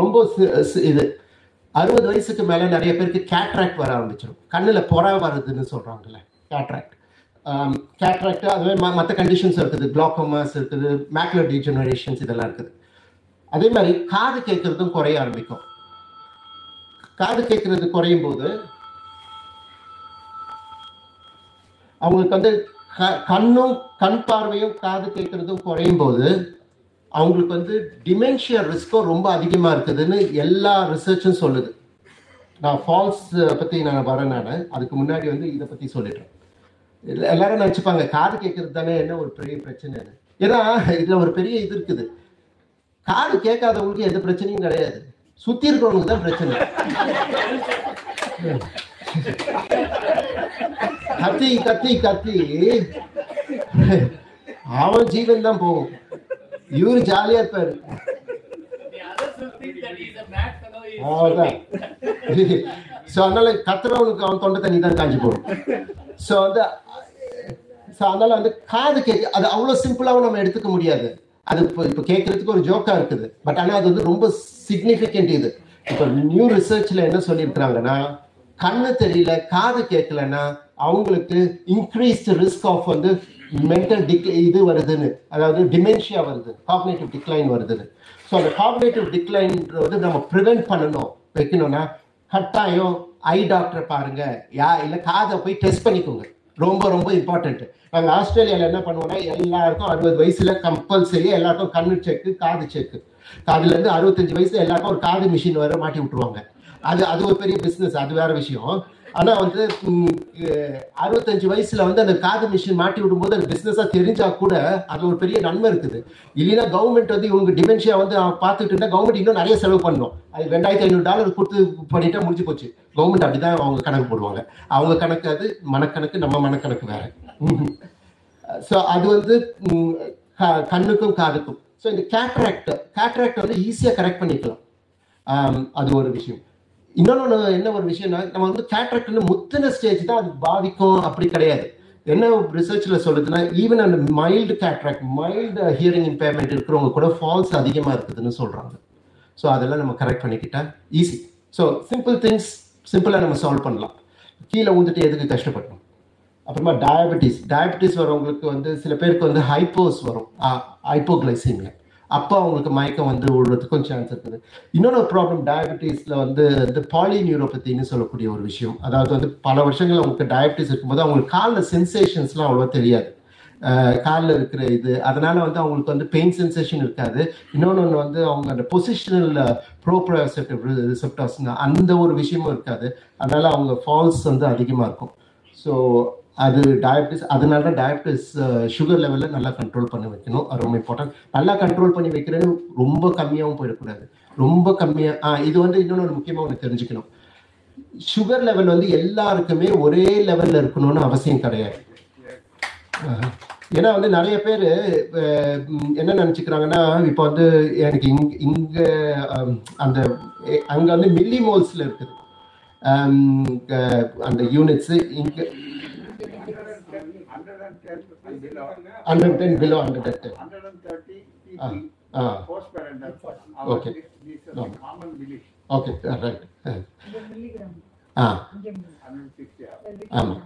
ரொம்ப இது. அறுபது வயசுக்கு மேலே நிறைய பேருக்கு கேட்ராக்ட் வர ஆரம்பிச்சிடும் கண்ணில் பொறா வருதுன்னு சொல்கிறாங்கல்ல கேட்ராக்ட் கேட்ராக்ட் அதுவே மற்ற கண்டிஷன்ஸ் இருக்குது. குளாக்கோமாஸ் இருக்குது மேக்லர் டீஜெனரேஷன்ஸ் இதெல்லாம் இருக்குது. அதே மாதிரி காது கேட்கறதும் குறைய ஆரம்பிக்கும். காது கேட்கறது குறையும் போது அவங்களுக்கு வந்து க- கண்ணும் கண் பார்வையும் காது கேட்கறதும் குறையும் போது அவங்களுக்கு வந்து டிமென்ஷியா ரிஸ்க்கும் ரொம்ப அதிகமா இருக்குதுன்னு எல்லா ரிசர்ச்சும் சொல்லுது. நான் ஃபால்ஸ் பத்தி நான் வரேன் நான். அதுக்கு முன்னாடி வந்து இதை பத்தி சொல்லிடுறேன் எல்லாரும் நினைச்சுப்பாங்க காது கேட்கறது தானே என்ன ஒரு பெரிய பிரச்சனை ஏன்னா இதுல ஒரு பெரிய இது இருக்குது. காது கேட்காதவங்களுக்கு எந்த பிரச்சனையும் கிடையாது. சுத்தி இருக்கிறவங்களுக்கு தான் பிரச்சனை. கத்தி கத்தி கத்தி அவன் ஜீவன் தான் போகும். இவரு ஜாலியா இருப்பாரு. அவ்வளோதான் ஸோ அதனால கத்துறவனுக்கு அவன் தொண்டை தண்ணி தான் காஞ்சி போடும். ஸோ வந்து ஸோ அதனால வந்து காது கேட்க அது அவ்வளோ சிம்பிளாகவும் நம்ம எடுத்துக்க முடியாது. அது இப்போ இப்போ கேட்கறதுக்கு ஒரு ஜோக்கா இருக்குது. பட் ஆனால் அது வந்து ரொம்ப சிக்னிஃபிகண்ட் இது. இப்போ நியூ ரிசர்ச்ல என்ன சொல்லியிருக்கிறாங்கன்னா கண்ணு தெரியல காது கேட்கலன்னா அவங்களுக்கு இன்க்ரீஸ்ட் ரிஸ்க் ஆஃப் வந்து மென்டல் டிக் இது வருதுன்னு. அதாவது டிமென்ஷியா வருது காப்னேட்டிவ் டிக்ளைன் வருதுன்னு. ஸோ அந்த காக்னேட்டிவ் டிக்ளைன் வந்து நம்ம ப்ரிவென்ட் பண்ணணும். வைக்கணும்னா கட்டாயம் ஐ டாக்டரை பாருங்க. யா இல்லை காதை போய் டெஸ்ட் பண்ணிக்கோங்க. ரொம்ப ரொம்ப இம்பார்ட்டன்ட் நாங்கள் ஆஸ்திரேலியாவில் என்ன பண்ணுவோம்னா எல்லாருக்கும் அறுபது வயசுல கம்பல்சரி எல்லாருக்கும் கண்ணு செக்கு காது செக்கு காதுலேருந்து அறுபத்தஞ்சு வயசுல எல்லாருக்கும் ஒரு காது மிஷின் வர மாட்டி விட்டுருவாங்க. அது அது ஒரு பெரிய பிஸ்னஸ் அது வேற விஷயம். ஆனா வந்து அறுபத்தஞ்சு வயசுல வந்து அந்த காது மிஷின் மாட்டி விடும்போது அது பிசினஸா தெரிஞ்சா கூட அது ஒரு பெரிய நன்மை இருக்குது. இல்லைன்னா கவர்மெண்ட் வந்து இவங்க டிமென்ஷியா வந்து அவன் பார்த்துட்டு இருந்தா கவர்மெண்ட் இன்னும் நிறைய செலவு பண்ணணும். அது ரெண்டாயிரத்தி ஐநூறு டாலர் கொடுத்து பண்ணிட்டா முடிஞ்சு போச்சு. கவர்மெண்ட் அப்படிதான் அவங்க கணக்கு போடுவாங்க. அவங்க கணக்கு அது மனக்கணக்கு நம்ம மனக்கணக்கு வேற. ஸோ அது வந்து க- கண்ணுக்கும் காதுக்கும். ஸோ இந்த கேட்ராக்ட் கேட்ராக்ட் வந்து ஈஸியாக கரெக்ட் பண்ணிக்கலாம். அது ஒரு விஷயம். இன்னொன்று என்ன ஒரு விஷயம்னா நம்ம வந்து கேட்ராக்ட் முத்தின ஸ்டேஜ் தான் அது பாதிக்கும் அப்படி கிடையாது. என்ன ரிசர்ச்ல சொல்லுதுன்னா ஈவன் அந்த mild cataract mild hearing impairment இருக்கிறவங்க கூட ஃபால்ஸ் அதிகமாக இருக்குதுன்னு சொல்றாங்க. ஸோ அதெல்லாம் நம்ம கரெக்ட் பண்ணிக்கிட்டா ஈஸி ஸோ சிம்பிள் திங்ஸ் சிம்பிளாக நம்ம சால்வ் பண்ணலாம். கீழே ஊந்துட்டு எதுக்கு கஷ்டப்படணும்? அப்புறமா டயபெட்டிஸ் டயபெட்டிஸ் வரவங்களுக்கு வந்து சில பேருக்கு வந்து ஹைப்போஸ் வரும். ஹைப்போகிளைசீமியா அப்போ அவங்களுக்கு மயக்கம் வந்து விழுறதுக்கும் சான்ஸ் இருக்குது. இன்னொரு ப்ராப்ளம் டயபெட்டிஸில் வந்து இந்த பாலிநியூரோபத்தின்னு சொல்லக்கூடிய ஒரு விஷயம். அதாவது வந்து பல வருஷங்கள் அவங்களுக்கு டயபெட்டிஸ் இருக்கும்போது அவங்களுக்கு காலில் சென்சேஷன்ஸ்லாம் அவ்வளோ தெரியாது. காலில் இருக்கிற இது. அதனால வந்து அவங்களுக்கு வந்து பெயின் சென்சேஷன் இருக்காது. இன்னொன்று ஒன்று வந்து அவங்க அந்த பொசிஷனல் ப்ரோப்ரோசெப்டிவ் ரிசெப்டாஸ் அந்த ஒரு விஷயமும் இருக்காது. அதனால அவங்க ஃபால்ஸ் வந்து அதிகமாக இருக்கும். ஸோ அது டயபிட்டிஸ் அதனால டயபிட்டிஸ் சுகர் லெவலில் நல்லா கண்ட்ரோல் பண்ணி வைக்கணும். அது ரொம்ப இம்பார்ட்டன்ட் நல்லா கண்ட்ரோல் பண்ணி வைக்கிறது ரொம்ப கம்மியாகவும் போயிடக்கூடாது. ரொம்ப கம்மியாக ஆ இது வந்து இன்னொன்று ஒரு முக்கியமாக ஒன்று தெரிஞ்சுக்கணும். சுகர் லெவல் வந்து எல்லாருக்குமே ஒரே லெவலில் இருக்கணும்னு அவசியம் கிடையாது. ஏன்னா வந்து நிறைய பேர் என்ன நினச்சிக்கிறாங்கன்னா இப்போ வந்து எனக்கு இங் இங்கே அந்த அங்கே வந்து மில்லி மோல்ஸில் இருக்குது. அந்த யூனிட்ஸு இங்கே hundred ten below hundred ten ஆ ஆ Okay. No. ஓகே ரைட் ஆ ஆமாம்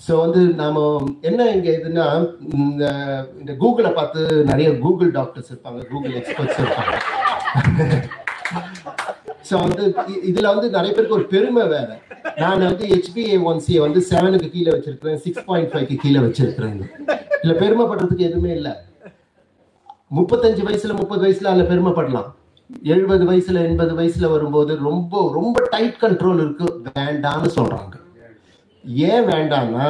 ஸோ வந்து நாம என்ன இங்க இதுன்னா இந்த இந்த கூகுளை பார்த்து நிறைய கூகுள் டாக்டர்ஸ் இருப்பாங்க கூகுள் எக்ஸ்பர்ட்ஸ் இருப்பாங்க. ஸோ வந்து இதுல வந்து நிறைய பேருக்கு ஒரு பெருமை வேற. நான் வந்து ஹெச்பிஏ ஒன் சி வந்து செவனுக்கு கீழே வச்சிருக்கிறேன் சிக்ஸ் பாயிண்ட் ஃபைவ்க்கு கீழே வச்சிருக்கிறேன் இல்ல பெருமைப்படுறதுக்கு எதுவுமே இல்லை. முப்பத்தஞ்சு வயசுல முப்பது வயசுல அதுல பெருமைப்படலாம். எழுபது வயசுல எண்பது வயசுல வரும்போது ரொம்ப ரொம்ப டைட் கண்ட்ரோல் இருக்கு. வேண்டாம்னு சொல்றாங்க. ஏன் வேண்டாம்னா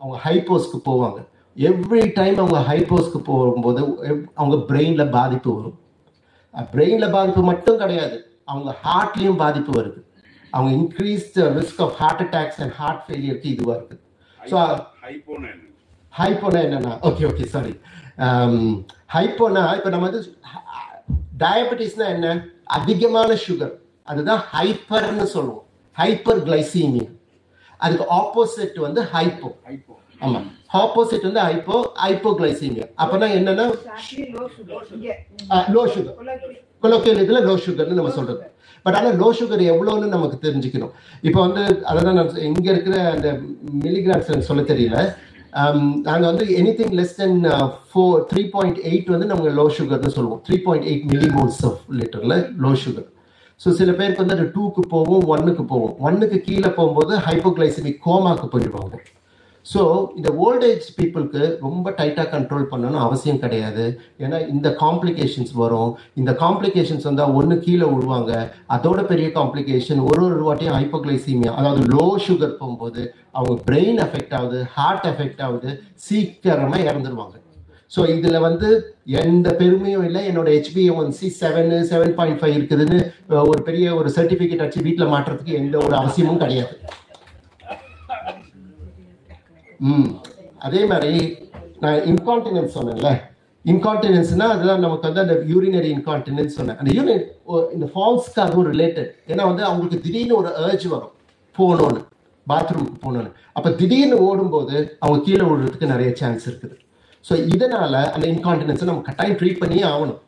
அவங்க ஹைப்போஸ்க்கு போவாங்க. எவ்ரி டைம் அவங்க ஹைப்போஸ்க்கு போகும்போது அவங்க பிரெயின்ல பாதிப்பு வரும். பிரெயின்ல பாதிப்பு மட்டும் கிடையாது. அவங்க ஹார்ட்லயும் பாதிப்பு வருது. அவங்க increase risk of heart attacks and heart ஃபெயிலியருக்கு இதுவா இருக்கு. ஸோ ஹைப்போனா என்னன்னா ஓகே ஓகே சாரி ஹைப்போனா இப்போ நம்ம வந்து டயபெட்டிஸ்னா என்ன? அதிகமான சுகர் அதுதான் ஹைப்பர்னு சொல்லுவோம். ஹைப்பர் கிளைசீமியா அதுக்கு ஆப்போசிட் வந்து ஹைப்போ ஆமா. ஆப்போசிட் வந்து ஹைப்போ ஹைப்போகிளைசீமியா அப்பனா என்னன்னா. Low sugar. கொலோக்கியல் இதுல லோ சுகர்னு நம்ம சொல்றது. பட் ஆனால் லோ சுகர் எவ்வளோன்னு நமக்கு தெரிஞ்சுக்கணும். இப்போ வந்து அதான் நான் இங்கே இங்க இருக்கிற அந்த மில்லிகிராம்ஸ் சொல்ல தெரியல. Um, நாங்கள் வந்து any thing less than four three point eight வந்து நம்ம லோ சுகர்னு சொல்லுவோம். Three point eight millimoles of லிட்டரில் low sugar so சில பேருக்கு வந்து அது டூக்கு போவோம் ஒன்னுக்கு போவோம் ஒன்னுக்கு கீழே போகும்போது ஹைப்போகிளைசமிக் கோமாக்கு போயிடுவாங்க. ஸோ இந்த ஓல்டேஜ் பீப்புளுக்கு ரொம்ப டைட்டாக கண்ட்ரோல் பண்ணணும் அவசியம் கிடையாது. ஏன்னா இந்த காம்ப்ளிகேஷன்ஸ் வரும். இந்த காம்ப்ளிகேஷன்ஸ் வந்தால் ஒன்று கீழே விடுவாங்க அதோட பெரிய காம்ப்ளிகேஷன் ஒரு ஒரு வாட்டியும் ஹைப்போக்ளைசீமியா அதாவது லோ சுகர் போகும்போது அவங்க பிரெயின் எஃபெக்ட் ஆகுது ஹார்ட் எஃபெக்ட் ஆகுது சீக்கிரமாக இறந்துருவாங்க. ஸோ இதில் வந்து எந்த பெருமையும் இல்லை. என்னோட HB one C seven seven point five இருக்குதுன்னு ஒரு பெரிய ஒரு சர்டிஃபிகேட் வச்சு வீட்டில் மாட்டுறதுக்கு எந்த ஒரு அவசியமும் கிடையாது. ம். அதே மாதிரி நான் இன்கான்டினன்ஸ் சொன்னேன்ல. இன்கான்டினன்ஸ்னா அதெல்லாம் நமக்கு வந்து அந்த யூரினரி இன்கான்டினன்ஸ் சொன்னேன். அந்த யூரின் இந்த ஃபால்ஸ்க்கு அதுவும் ரிலேட்டட் ஏன்னா வந்து அவங்களுக்கு திடீர்னு ஒரு ஏர்ஜ் வரும் போகணும்னு பாத்ரூமுக்கு போகணும்னு. அப்போ திடீர்னு ஓடும்போது அவங்க கீழே விழுறதுக்கு நிறைய சான்ஸ் இருக்குது. ஸோ இதனால அந்த இன்கான்டினன்ஸை நம்ம கட்டாயம் ட்ரீட் பண்ணியே ஆகணும்.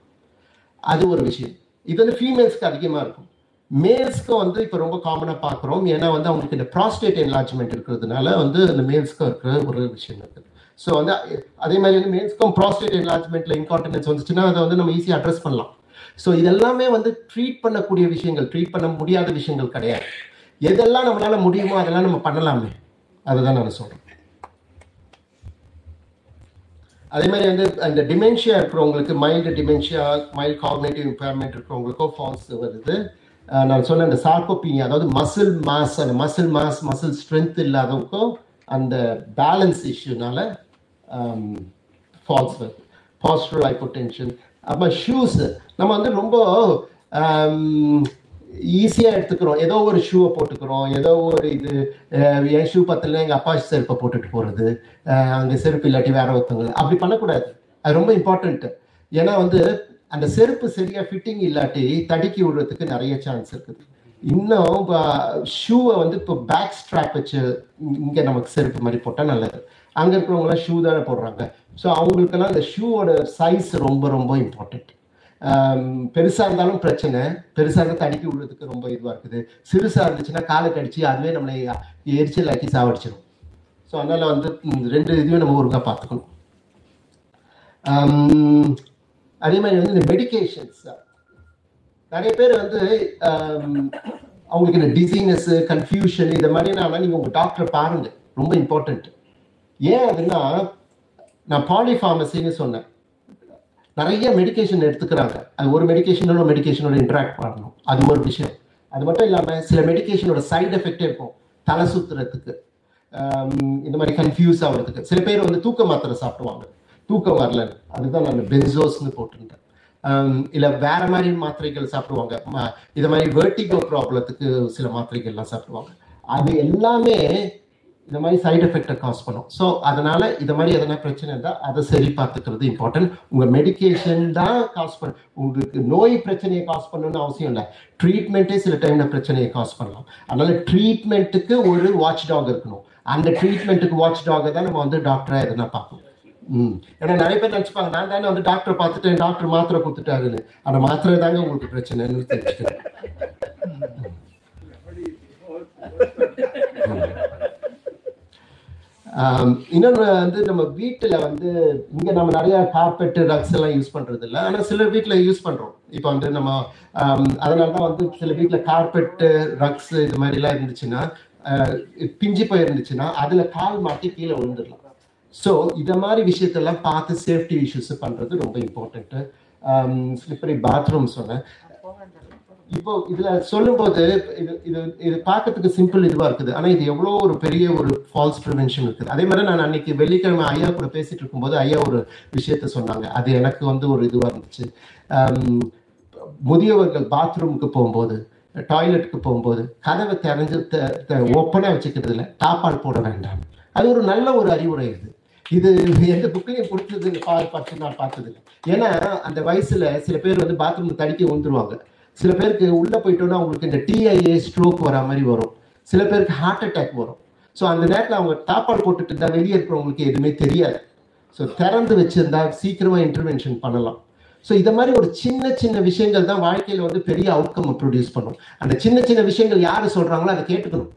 அது ஒரு விஷயம். இது வந்து ஃபீமேல்ஸ்க்கு அதிகமாக இருக்கும். மேல்ஸ்க்கும் வந்து இப்போ ரொம்ப காமனாக பார்க்குறோம். ஏன்னா வந்து அவங்களுக்கு இந்த ப்ராஸ்டேட் என்லார்ஜ்மெண்ட் இருக்கிறதுனால வந்து அந்த மேல்ஸ்க்கும் இருக்கிற ஒரு விஷயம் இருக்குது ஸோ வந்து அதே மாதிரி வந்து மேல்ஸ்க்கும் ப்ராஸ்டேட் என்லார்ஜ்மெண்ட்ல இன்கான்டினன்ஸ் வந்துச்சுன்னா அதை வந்து நம்ம ஈஸியாக அட்ரஸ் பண்ணலாம். ஸோ இதெல்லாமே வந்து ட்ரீட் பண்ணக்கூடிய விஷயங்கள் ட்ரீட் பண்ண முடியாத விஷயங்கள் கிடையாது. எதெல்லாம் நம்மளால முடியுமோ அதெல்லாம் நம்ம பண்ணலாமே. அதுதான் நான் சொல்றேன். அதே மாதிரி வந்து அந்த டிமென்ஷியா இருக்கிறவங்களுக்கு mild dementia mild cognitive impairment இருக்கிறவங்களுக்கும் ஃபால்ஸ் வருது. நான் சொன்ன அந்த சார்கோபீனியா அதாவது மசில் மாஸ் அந்த மசில் மாஸ் மசில் ஸ்ட்ரென்த் இல்லாதவங்களுக்கும் அந்த பேலன்ஸ் இஷ்யூனால ஃபால்ஸ் வருது. பாஸ்டரல் ஹைப்போடென்ஷன் அப்போ ஷூஸ் நம்ம வந்து ரொம்ப ஈஸியாக எடுத்துக்கிறோம். ஏதோ ஒரு ஷூவை போட்டுக்கிறோம். ஏதோ ஒரு இது என் ஷூ பத்தில் எங்கள் அப்பா செருப்பை போட்டுட்டு போகிறது அங்கே செருப்பு இல்லாட்டி வேற ஒருத்தவங்க. அப்படி பண்ணக்கூடாது. அது ரொம்ப இம்பார்ட்டண்ட்டு ஏன்னா வந்து அந்த செருப்பு சரியா ஃபிட்டிங் இல்லாட்டி தடுக்கி விடுறதுக்கு நிறைய சான்ஸ் இருக்குது. இன்னும் ஷூவை வந்து இப்போ பேக் ஸ்ட்ராப் வச்சு இங்கே நமக்கு செருப்பு மாதிரி போட்டால் நல்லது. அங்கே இருக்கிறவங்களாம் ஷூ தானே போடுறாங்க. ஸோ அவங்களுக்கெல்லாம் அந்த ஷூவோட சைஸ் ரொம்ப ரொம்ப இம்பார்ட்டன்ட் பெருசாக இருந்தாலும் பிரச்சனை. பெருசாக இருந்தால் தடுக்கி விடுறதுக்கு ரொம்ப இதுவாக இருக்குது. சிறுசாக இருந்துச்சுன்னா காலை கடிச்சு அதுவே நம்மளை எரிச்சல் ஆக்கி சாவடிச்சிடும் ஸோ அதனால் வந்து ரெண்டு இதையும் நம்ம ஒருக்கா பார்த்துக்கணும். அதே மாதிரி வந்து இந்த மெடிகேஷன்ஸ் நிறைய பேர் வந்து அவங்களுக்கு இந்த டிசீனஸ் கன்ஃபியூஷன் இந்த மாதிரினால நீங்கள் உங்கள் டாக்டரை பாருங்க. ரொம்ப இம்பார்ட்டன்ட் ஏன் அதுன்னா நான் பாலிஃபார்மசின்னு சொன்னேன். நிறைய மெடிகேஷன் எடுத்துக்கிறாங்க. அது ஒரு மெடிகேஷனோட மெடிகேஷனோட இன்ட்ராக்ட் பண்ணணும். அது ஒரு விஷயம். அது மட்டும் இல்லாமல் சில மெடிக்கேஷனோட சைடு எஃபெக்டே இருக்கும். தலை சுத்துறதுக்கு இந்த மாதிரி கன்ஃபியூஸ் ஆகுறதுக்கு. சில பேர் வந்து தூக்க மாத்திரை சாப்பிடுவாங்க. தூக்கம் வரல. அதுதான் நான் பென்சோஸ்னு போட்டிருந்தேன். இல்லை இல்ல வேற மாதிரி மாத்திரைகள் சாப்பிடுவாங்க. இதை இது மாதிரி வெர்டிகோ ப்ராப்ளத்துக்கு சில மாத்திரைகள்லாம் சாப்பிடுவாங்க. அது எல்லாமே இந்த மாதிரி சைடு எஃபெக்டை காஸ் பண்ணும். ஸோ அதனால இது மாதிரி எதனா பிரச்சனை இருந்தால் அதை சரி பார்த்துக்கிறது இம்பார்ட்டன்ட் உங்கள் மெடிகேஷன் தான் காஸ் பண்ண உங்களுக்கு நோய் பிரச்சனையை காஸ் பண்ணணும்னு அவசியம் இல்லை. ட்ரீட்மெண்ட்டே சில டைம்ல பிரச்சனையை காஸ் பண்ணலாம். அதனால ட்ரீட்மெண்ட்டுக்கு ஒரு வாட்ச் டாக் இருக்கணும். அந்த ட்ரீட்மெண்ட்டுக்கு வாட்ச் டாகை தான் நம்ம வந்து டாக்டராக எதனா பார்க்கணும். ஏன்னா நிறைய பேர் நினைச்சுப்பாங்க நான் தானே வந்து டாக்டர் பார்த்துட்டேன் டாக்டர் மாத்திரை கொடுத்துட்டாருன்னு. அந்த மாத்திரை தாங்க உங்களுக்கு பிரச்சனைன்னு தெரிஞ்சுக்கிறேன் இன்னொன்று வந்து நம்ம வீட்டில் வந்து இங்கே நம்ம நிறைய கார்பெட் ரக்ஸ் எல்லாம் யூஸ் பண்ணுறது இல்லை ஆனால் சில வீட்டில் யூஸ் பண்ணுறோம் இப்போ வந்து நம்ம அதனால தான் வந்து சில வீட்டில் கார்பெட்டு ரக்ஸ் இது மாதிரிலாம் இருந்துச்சுன்னா அஹ், பிஞ்சு போயிருந்துச்சுன்னா அதில் கால் மாட்டி கீழே விழுந்துடலாம். ஸோ இதை மாதிரி விஷயத்தெல்லாம் பார்த்து சேஃப்டி இஷ்யூஸ் பண்ணுறது ரொம்ப இம்பார்ட்டண்ட்டு ஸ்லிப்பரி பாத்ரூம் சொன்னேன். இப்போ இதுல சொல்லும்போது இது இது இது பார்க்கறதுக்கு சிம்பிள் இதுவா இருக்குது. ஆனா இது எவ்வளோ ஒரு பெரிய ஒரு ஃபால்ஸ் ப்ரிவென்ஷன் இருக்குது. அதே மாதிரி நான் அன்னைக்கு வெள்ளிக்கிழமை ஐயா கூட பேசிட்டு இருக்கும்போது ஐயா ஒரு விஷயத்த சொன்னாங்க. அது எனக்கு வந்து ஒரு இதுவா இருந்துச்சு. முதியவர்கள் பாத்ரூமுக்கு போகும்போது டாய்லெட்டுக்கு போகும்போது கதவை தெரிஞ்சு ஓப்பனாக வச்சுக்கிறது இல்லை டாப்பால் போட வேண்டாம். அது ஒரு நல்ல ஒரு அறிவுரை இது. இது எந்த புக்லையும் பிடிச்சது பார்த்து நான் பார்த்ததில்லை. ஏன்னா அந்த வயசுல சில பேர் வந்து பாத்ரூம் தடிக்க வந்துருவாங்க சில பேருக்கு உள்ள போயிட்டோன்னா அவங்களுக்கு இந்த டிஐஏ ஸ்ட்ரோக் வர மாதிரி வரும். சில பேருக்கு ஹார்ட் அட்டாக் வரும். ஸோ அந்த நேரத்தில் அவங்க டாப்பால் போட்டுட்டு இருந்தா வெளியே இருக்கிறவங்களுக்கு எதுவுமே தெரியாது. ஸோ திறந்து வச்சிருந்தா சீக்கிரமா இன்டர்வென்ஷன் பண்ணலாம். ஸோ இதை மாதிரி ஒரு சின்ன சின்ன விஷயங்கள் தான் வாழ்க்கையில வந்து பெரிய அவுட்கம் ப்ரொடியூஸ் பண்ணும். அந்த சின்ன சின்ன விஷயங்கள் யாரு சொல்றாங்களோ அதை கேட்டுக்கணும்.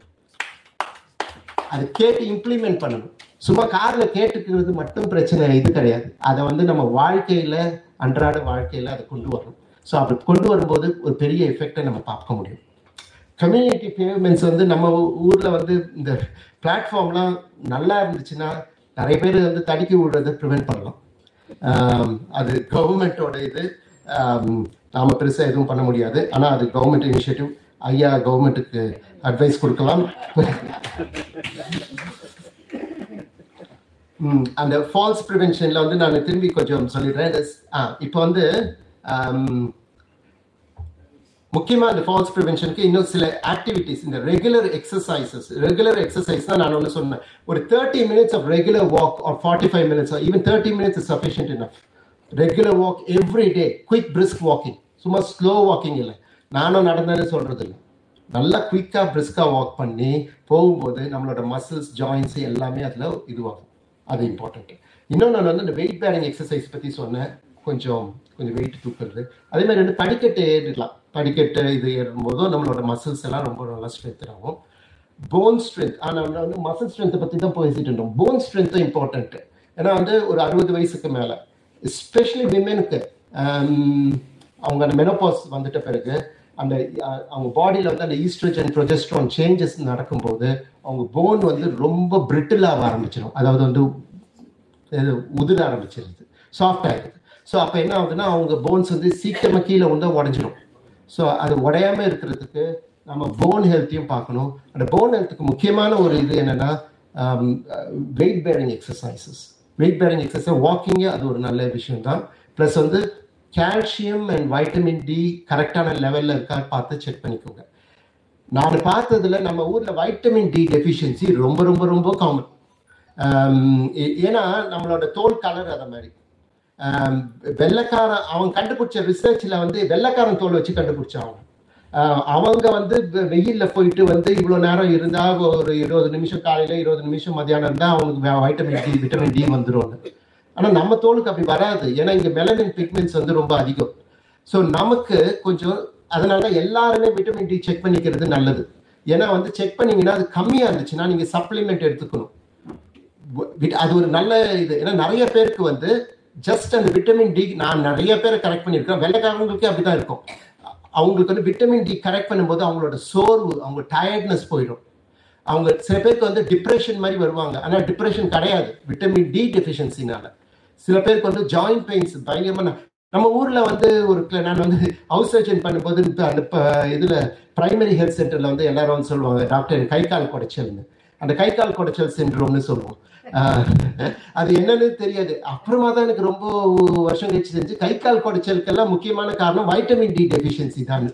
அதை கேட்டு இம்ப்ளிமெண்ட் பண்ணணும். சும்மா கார்ல கேட்டுக்கிறது மட்டும் பிரச்சனை இது கிடையாது. அதை வந்து நம்ம வாழ்க்கையில அன்றாட வாழ்க்கையில அதை கொண்டு வரணும். ஸோ அப்படி கொண்டு வரும்போது ஒரு பெரிய எஃபெக்டை நம்ம பார்க்க முடியும். கம்யூனிட்டி பேமெண்ட்ஸ் வந்து நம்ம ஊரில் வந்து இந்த பிளாட்ஃபார்ம்லாம் நல்லா இருந்துச்சுன்னா நிறைய பேர் வந்து தடுக்கி விடுறதை ப்ரிவென்ட் பண்ணலாம். அது கவர்மெண்ட்டோட இது. நாம் பெருசாக எதுவும் பண்ண முடியாது. ஆனால் அது கவர்மெண்ட் இனிஷியேட்டிவ் ஐயா கவர்மெண்ட்டுக்கு அட்வைஸ் கொடுக்கலாம். ம், அந்த ஃபால்ஸ் ப்ரிவென்ஷன்ல வந்து நான் திரும்பி கொஞ்சம் சொல்லிடுறேன். இப்போ வந்து முக்கியமாக இந்த ஃபால்ஸ் ப்ரிவென்ஷனுக்கு இன்னும் சில ஆக்டிவிட்டிஸ் இந்த ரெகுலர் எக்ஸசைசஸ் ரெகுலர் எக்ஸசைஸ் தான் நான் ஒன்று சொன்னேன். ஒரு thirty minutes of regular walk or forty five minutes even thirty minutes is sufficient enough regular walk every day quick brisk walking சும்மா ஸ்லோ வாக்கிங் இல்லை. நானும் நடந்தேன்னு சொல்கிறது இல்லை. நல்லா குயிக்காக பிரிஸ்காக வாக் பண்ணி போகும்போது நம்மளோட மசில்ஸ் ஜாயின்ஸ் எல்லாமே அதில் இதுவாகும். அது இம்பார்ட்டன்ட் இன்னொன்று நான் வந்து இந்த வெயிட் பேரிங் எக்ஸசைஸ் பற்றி சொன்னேன் கொஞ்சம் கொஞ்சம் வெயிட் தூக்குறது. அதே மாதிரி வந்து படிக்கட்டு ஏறிடலாம் படிக்கட்டு இது ஏறும்போதும் நம்மளோட மசில்ஸ் எல்லாம் ரொம்ப நல்லா ஸ்ட்ரென்த் ஆகும். போன் ஸ்ட்ரென்த் ஆனால் வந்து மசில் ஸ்ட்ரென்த்தை பற்றி தான் பேசிட்டு இருந்தோம். போன் ஸ்ட்ரென்த்தும் இம்பார்ட்டன்ட்டு ஏன்னா வந்து ஒரு அறுபது வயசுக்கு மேலே எஸ்பெஷலி விமெனுக்கு அவங்க அந்த மெனோபாஸ் வந்துட்ட பிறகு அந்த அவங்க பாடியில் வந்து அந்த ஈஸ்ட்ரஜன் ப்ரொஜெஸ்ட்ரான் சேஞ்சஸ் நடக்கும்போது அவங்க போன் வந்து ரொம்ப பிரிட்டில் ஆக ஆரம்பிச்சிடும் அதாவது வந்து உதிர ஆரம்பிச்சிருது. சாஃப்ட் ஆகிடுது ஸோ அப்போ என்ன ஆகுதுன்னா அவங்க போன்ஸ் வந்து சீக்கிரமாக கீழே வந்து உடஞ்சிடும் ஸோ அது உடையாமல் இருக்கிறதுக்கு நம்ம போன் ஹெல்த்தையும் பார்க்கணும். அந்த போன் ஹெல்த்துக்கு முக்கியமான ஒரு இது என்னென்னா weight bearing exercises weight bearing exercise வாக்கிங்கே அது ஒரு நல்ல விஷயம் தான் ப்ளஸ் வந்து கால்சியம் அண்ட் வைட்டமின் டி கரெக்டான லெவலில் இருக்கா பார்த்து செக் பண்ணிக்கோங்க. நான் பார்த்ததுல நம்ம ஊர்ல வைட்டமின் டி டெஃபிஷியன்சி ரொம்ப ரொம்ப ரொம்ப காமன் ஏன்னா நம்மளோட தோல் கலர் அதை மாதிரி. வெள்ளக்காரன் அவன் கண்டுபிடிச்ச ரிசர்ச்ல வந்து வெள்ளைக்காரன் தோல் வச்சு கண்டுபிடிச்சான் அவங்க வந்து வெயில்ல போயிட்டு வந்து இவ்வளவு நேரம் இருந்தா ஒரு இருபது நிமிஷம் காலையில இருபது நிமிஷம் மதியானம் இருந்தா அவனுக்கு வைட்டமின் டி விட்டமின் டி வந்துடும் ஆனா நம்ம தோலுக்கு அப்படி வராது. ஏன்னா இங்க மெலனின் பிக்மெண்ட்ஸ் வந்து ரொம்ப அதிகம். ஸோ நமக்கு கொஞ்சம் அதனால எல்லாருமே விட்டமின் டி செக் பண்ணிக்கிறது நல்லது. ஏன்னா வந்து செக் பண்ணீங்கன்னா அது கம்மியா இருந்துச்சுன்னா நீங்க சப்ளிமெண்ட் எடுத்துக்கணும். அது ஒரு நல்ல இது. ஏன்னா நிறைய பேருக்கு வந்து ஜஸ்ட் அந்த விட்டமின் டி நான் நிறைய பேரை கரெக்ட் பண்ணியிருக்கேன் வெள்ளைக்காரங்களுக்கு அப்படிதான் இருக்கும். அவங்களுக்கு வந்து விட்டமின் டி கரெக்ட் பண்ணும்போது அவங்களோட சோர்வு அவங்க டயர்ட்னஸ் போயிடும். அவங்க சில பேருக்கு வந்து டிப்ரெஷன் மாதிரி வருவாங்க. ஆனால் டிப்ரெஷன் கிடையாது. விட்டமின் டி டெஃபிஷியன்சினால சில பேருக்கு வந்து ஜாயிண்ட் பெயின்ஸ் பயங்கரமான நம்ம ஊர்ல வந்து ஒரு நான் வந்து ஹவுஸ் சர்ஜன் பண்ணும்போது இப்ப அந்த இதுல பிரைமரி ஹெல்த் சென்டர்ல வந்து எல்லாரும் வந்து சொல்லுவாங்க டாக்டர் கை கால் குடைச்சல்னு. அந்த கை கால் குடைச்சல் சிண்ட்ரோம்னு சொல்லுவோம். ஆஹ் அது என்னன்னு தெரியாது. அப்புறமா தான் எனக்கு ரொம்ப வருஷம் கழிச்சு செஞ்சு கை கால் குடைச்சலுக்கெல்லாம் முக்கியமான காரணம் வைட்டமின் டி டெபிஷியன்சி தான்.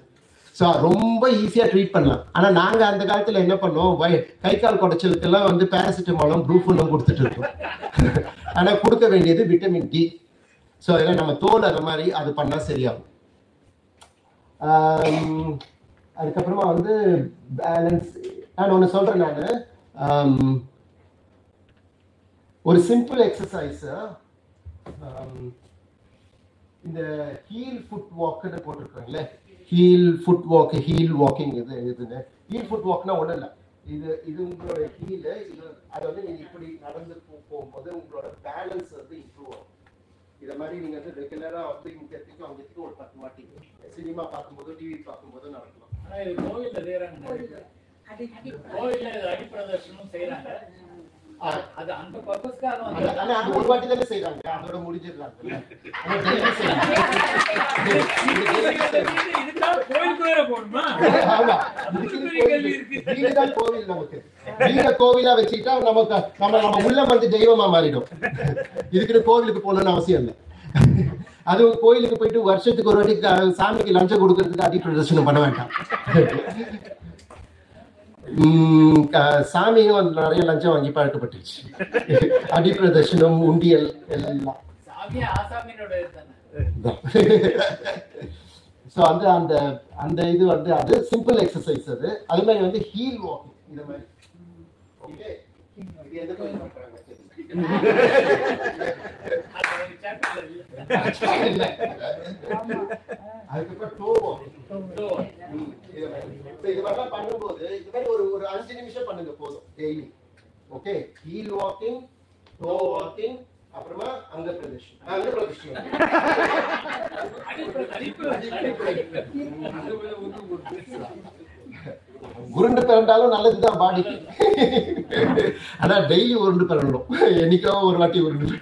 ஸோ ரொம்ப ஈஸியாக ட்ரீட் பண்ணலாம். ஆனால் நாங்கள் அந்த காலத்தில் என்ன பண்ணோம்? வை கை கால் குடைச்சலுக்கெல்லாம் வந்து பேராசிட்டமாலும் ப்ரூஃபுல்லும் கொடுத்துட்டு இருக்கோம் ஆனால் கொடுக்க வேண்டியது விட்டமின் டி ஸோ அதெல்லாம் நம்ம தோல் அது மாதிரி அது பண்ணால் சரியாகும். அதுக்கப்புறமா வந்து பேலன்ஸ் நான் ஒன்று சொல்கிறேன் நான். ஒரு சிம்பிள் எக்ஸசைஸ் இந்த ஹீல் ஃபுட் வாக்குன்னு போட்டிருக்காங்கல்ல? Heel foot walk heel walking இது இதுன்னு. ஹீல் ஃபுட் வாக்னா ஒன்றும் இல்லை இது இது உங்களோட ஹீல் இது அதை வந்து நீங்கள் இப்படி நடந்து போ- போகும்போது உங்களோட பேலன்ஸ் வந்து இம்ப்ரூவ் ஆகும். இதை மாதிரி நீங்கள் வந்து ரெகுலராக வந்து இங்கத்துக்கு அங்கத்துக்கு ஒரு பத்து வாட்டி சினிமா பார்க்கும்போது டிவி பார்க்கும்போது நடக்கலாம். ஆனா இது கோவில்ல அடி கோவில்ல. இது அடிப்பிரதர்ஷனம் செய்யறாங்க. ஆ. அது அந்த பர்பஸ்க்காக ஆனா வந்து ஆனா அது ஒரு வாட்டி தானே செய்றாங்க. அதோட. இதுக்காக கோயிலுக்கு வேற ஆமா. கேள்வி கோவில். நமக்கு. வீட கோவிலா வச்சுக்கிட்டா நமக்கு நம்ம நம்ம உள்ளம் வந்து தெய்வமா மாறிடும். இதுக்குன்னு கோவிலுக்கு போகணும்னு அவசியம் இல்லை. அதுவும் கோயிலுக்கு போயிட்டு வருஷத்துக்கு ஒரு வாட்டி சாமிக்கு லஞ்சம் கொடுக்கறதுக்கு அடி பிரதர்ஷனம் பண்ண வேண்டாம். சாமியும் வந்து நிறைய லஞ்சம் வாங்கி பழக்கப்பட்டுருச்சு. அடி பிரதர்ஷனம் உண்டியல் எல்லாம். ஸோ அந்த அந்த அந்த இது வந்து அது சிம்பிள் எக்ஸசைஸ் அது. அது மாதிரி வந்து ஹீல் வாக்கிங் இந்த மாதிரி. அதுக்கப்புறம் இது மாதிரிலாம் பண்ணும்போது இது மாதிரி ஒரு ஒரு அஞ்சு நிமிஷம் பண்ணுங்க போதும் daily okay heel walking toe walking. அப்புறமா அங்க பிரதர்ஷன் அங்க அடிப்பிர- உருண்டு பிறந்தாலும் நல்லதுதான் பாடிக்கு ஆனா டெய்லி உருண்டு பிறணும் என்னைக்கோ ஒரு வாட்டி உருண்டு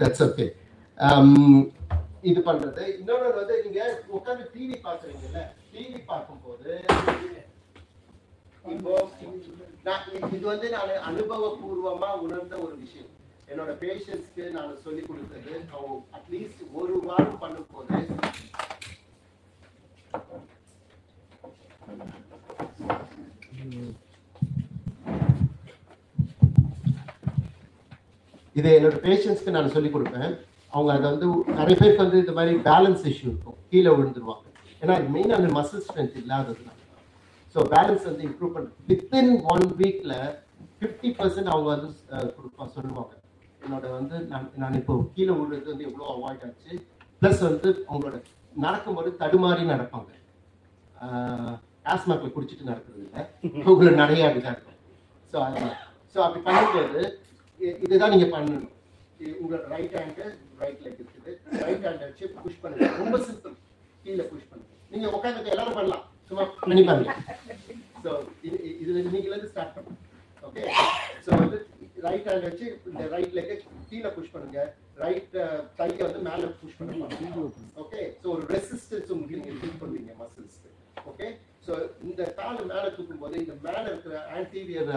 தட்ஸ் ஓகே um, இது பண்றது. இன்னொன்று வந்து நீங்க உட்காந்து டிவி பாக்குறீங்கல்ல டிவி பார்க்கும்போது இப்போ நான் இது- இது வந்து நான் அனுபவபூர்வமா உணர்ந்த ஒரு விஷயம். என்னோட பேஷண்ட்ஸ்க்கு நான் சொல்லி கொடுத்தது அவங்க அட்லீஸ்ட் ஒரு வாரம் பண்ணும்போது இதை என்னோட பேஷண்ட்ஸ்க்கு நான் சொல்லி கொடுப்பேன். அவங்க அதை வந்து நிறைய பேருக்கு வந்து இந்த மாதிரி பேலன்ஸ் இஷ்யூ இருக்கும். கீழே விழுந்துருவாங்க. ஏன்னா அது மெயின் அந்த மசில் ஸ்ட்ரென்த் இல்லாததுனால. ஸோ பேலன்ஸ் வந்து இம்ப்ரூவ் பண்ண வித்தின் ஒன் வீக்கில் ஃபிஃப்டி பர்சன்ட் அவங்க வந்து கொடுப்பா சொல்லுவாங்க. என்னோட வந்து நான் நான் இப்போ கீழே விழுறது வந்து எவ்வளோ அவாய்ட் ஆச்சு. ப்ளஸ் வந்து அவங்களோட நடக்கும்போது தடுமாறி நடப்பாங்க. ஆஸ்மாக்ல குடிச்சிட்டு நடக்கிறது இல்லை உங்களோட நிறைய அப்படிதான் இருக்கும். ஸோ அதெல்லாம் ஸோ அப்படி பண்ணும்போது இதுதான் நீங்க பண்ணணும். உங்களோட ரைட் ஹேண்டு ரைட் லெக் இருக்குது. ரைட் ஹேண்டை வச்சு புஷ் பண்ணுங்க. ரொம்ப சிம்பிள். கீழே புஷ் பண்ணுங்க. நீங்க உட்காந்து எல்லாரும் பண்ணலாம். சும்மா பண்ணி பாருங்க. ஸோ இது இது- இதுல நீங்களே ஸ்டார்ட் பண்ணுங்க ஓகே ஸோ வந்து ரைட் ஹேண்ட் வச்சு இந்த ரைட் லெக்கை கீழே புஷ் பண்ணுங்க. ரைட் கையை வந்து மேலே புஷ் பண்ணுங்க. ஓகே ஸோ ஒரு ரெசிஸ்டன்ஸ் உங்களுக்கு நீங்க ஃபீல் பண்ணுவீங்க மசில்ஸ்க்கு ஓகே ஸோ இந்த கால் மேல தூக்கும் போது இந்த மேல இருக்கிற ஆன்டீரியர்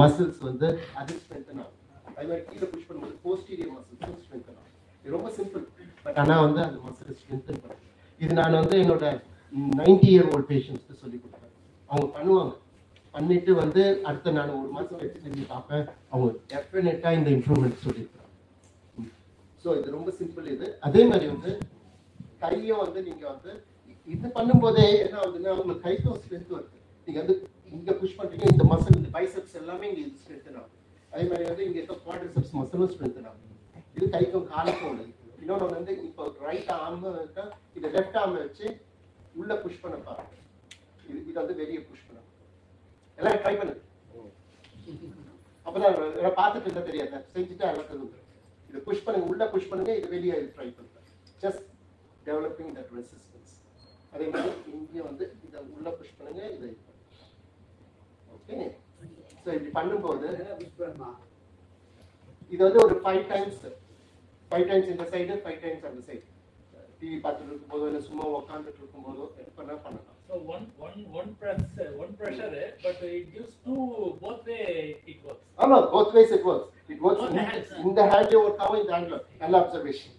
மசில்ஸ் வந்து அது ஸ்ட்ரென்தன் ஆகும். அதே மாதிரி கீழே புஷ் பண்ணும்போது போஸ்டீரியர் மசில்ஸும் ஸ்ட்ரென்தன் ஆகும். இது ரொம்ப சிம்பிள் பட் ஆனா வந்து அது மசில் ஸ்ட்ரென்தன் பண்ணும் இது நான் வந்து என்னோட நைன்டி இயர் ஓல்ட் பேஷண்ட்ஸ்க்கு சொல்லி கொடுப்பேன் அவங்க பண்ணுவாங்க. பண்ணிட்டு வந்து அடுத்த நான் ஒரு மாசம் வச்சு திரும்பி பார்ப்பேன். அவங்க டெஃபினட்டா இந்த இம்ப்ரூவ்மெண்ட் சொல்லியிருக்காங்க ஸோ இது ரொம்ப சிம்பிள் இது. அதே மாதிரி வந்து கையும் வந்து நீங்க வந்து இது பண்ணும்போதே என்ன ஆகுதுன்னா உங்களுக்கு கைக்கும் ஸ்ட்ரென்த் வருது. நீங்க வந்து இங்க புஷ் பண்றீங்க இந்த மசில் இந்த பைசப்ஸ் எல்லாமே இங்க ஸ்ட்ரென்த் ஆகும். அதே மாதிரி வந்து இங்க இருக்க குவாட்ரிசெப்ஸ் மசிலும் ஸ்ட்ரென்த் ஆகும். இது கைக்கும் காலுக்கும் உள்ளது இன்னொன்று வந்து இப்போ ரைட் ஆர்ம் இருக்கா இதை லெஃப்ட் ஆர்ம் வச்சு உள்ள புஷ் பண்ண பாருங்க. இது இது வந்து வெளியே புஷ் பண்ண எல்லாம் ட்ரை பண்ணுங்க. அப்பதான் பார்த்துட்டு இருந்தா தெரியாது. செஞ்சுட்டு எல்லாத்தையும் இதை புஷ் பண்ணுங்க உள்ள புஷ் பண்ணுங்க இது வெளியே ட்ரை பண்ணுங்க. ஜஸ்ட் டெவலப்பிங் தட் ரெசிஸ்டன்ஸ் அதே மாதிரி இங்கே வந்து இதை உள்ள புஷ் பண்ணுங்க இதை ஓகே ஸோ இப்படி பண்ணும்போது இது வந்து ஒரு ஃபைவ் டைம்ஸ் ஃபைவ் டைம்ஸ் இந்த சைடு ஃபைவ் டைம்ஸ் அந்த சைடு டிவி பார்த்துட்டு இருக்கும் போதோ இல்லை சும்மா உட்காந்துட்டு இருக்கும் போதோ பண்ணா பண்ணலாம். So one one one press uh, one pressure, uh, but it gives two both way it works. ஆமா both ways it works. It works Both in- இந்த ஹேண்ட்ல நல்ல அப்சர்வேஷன்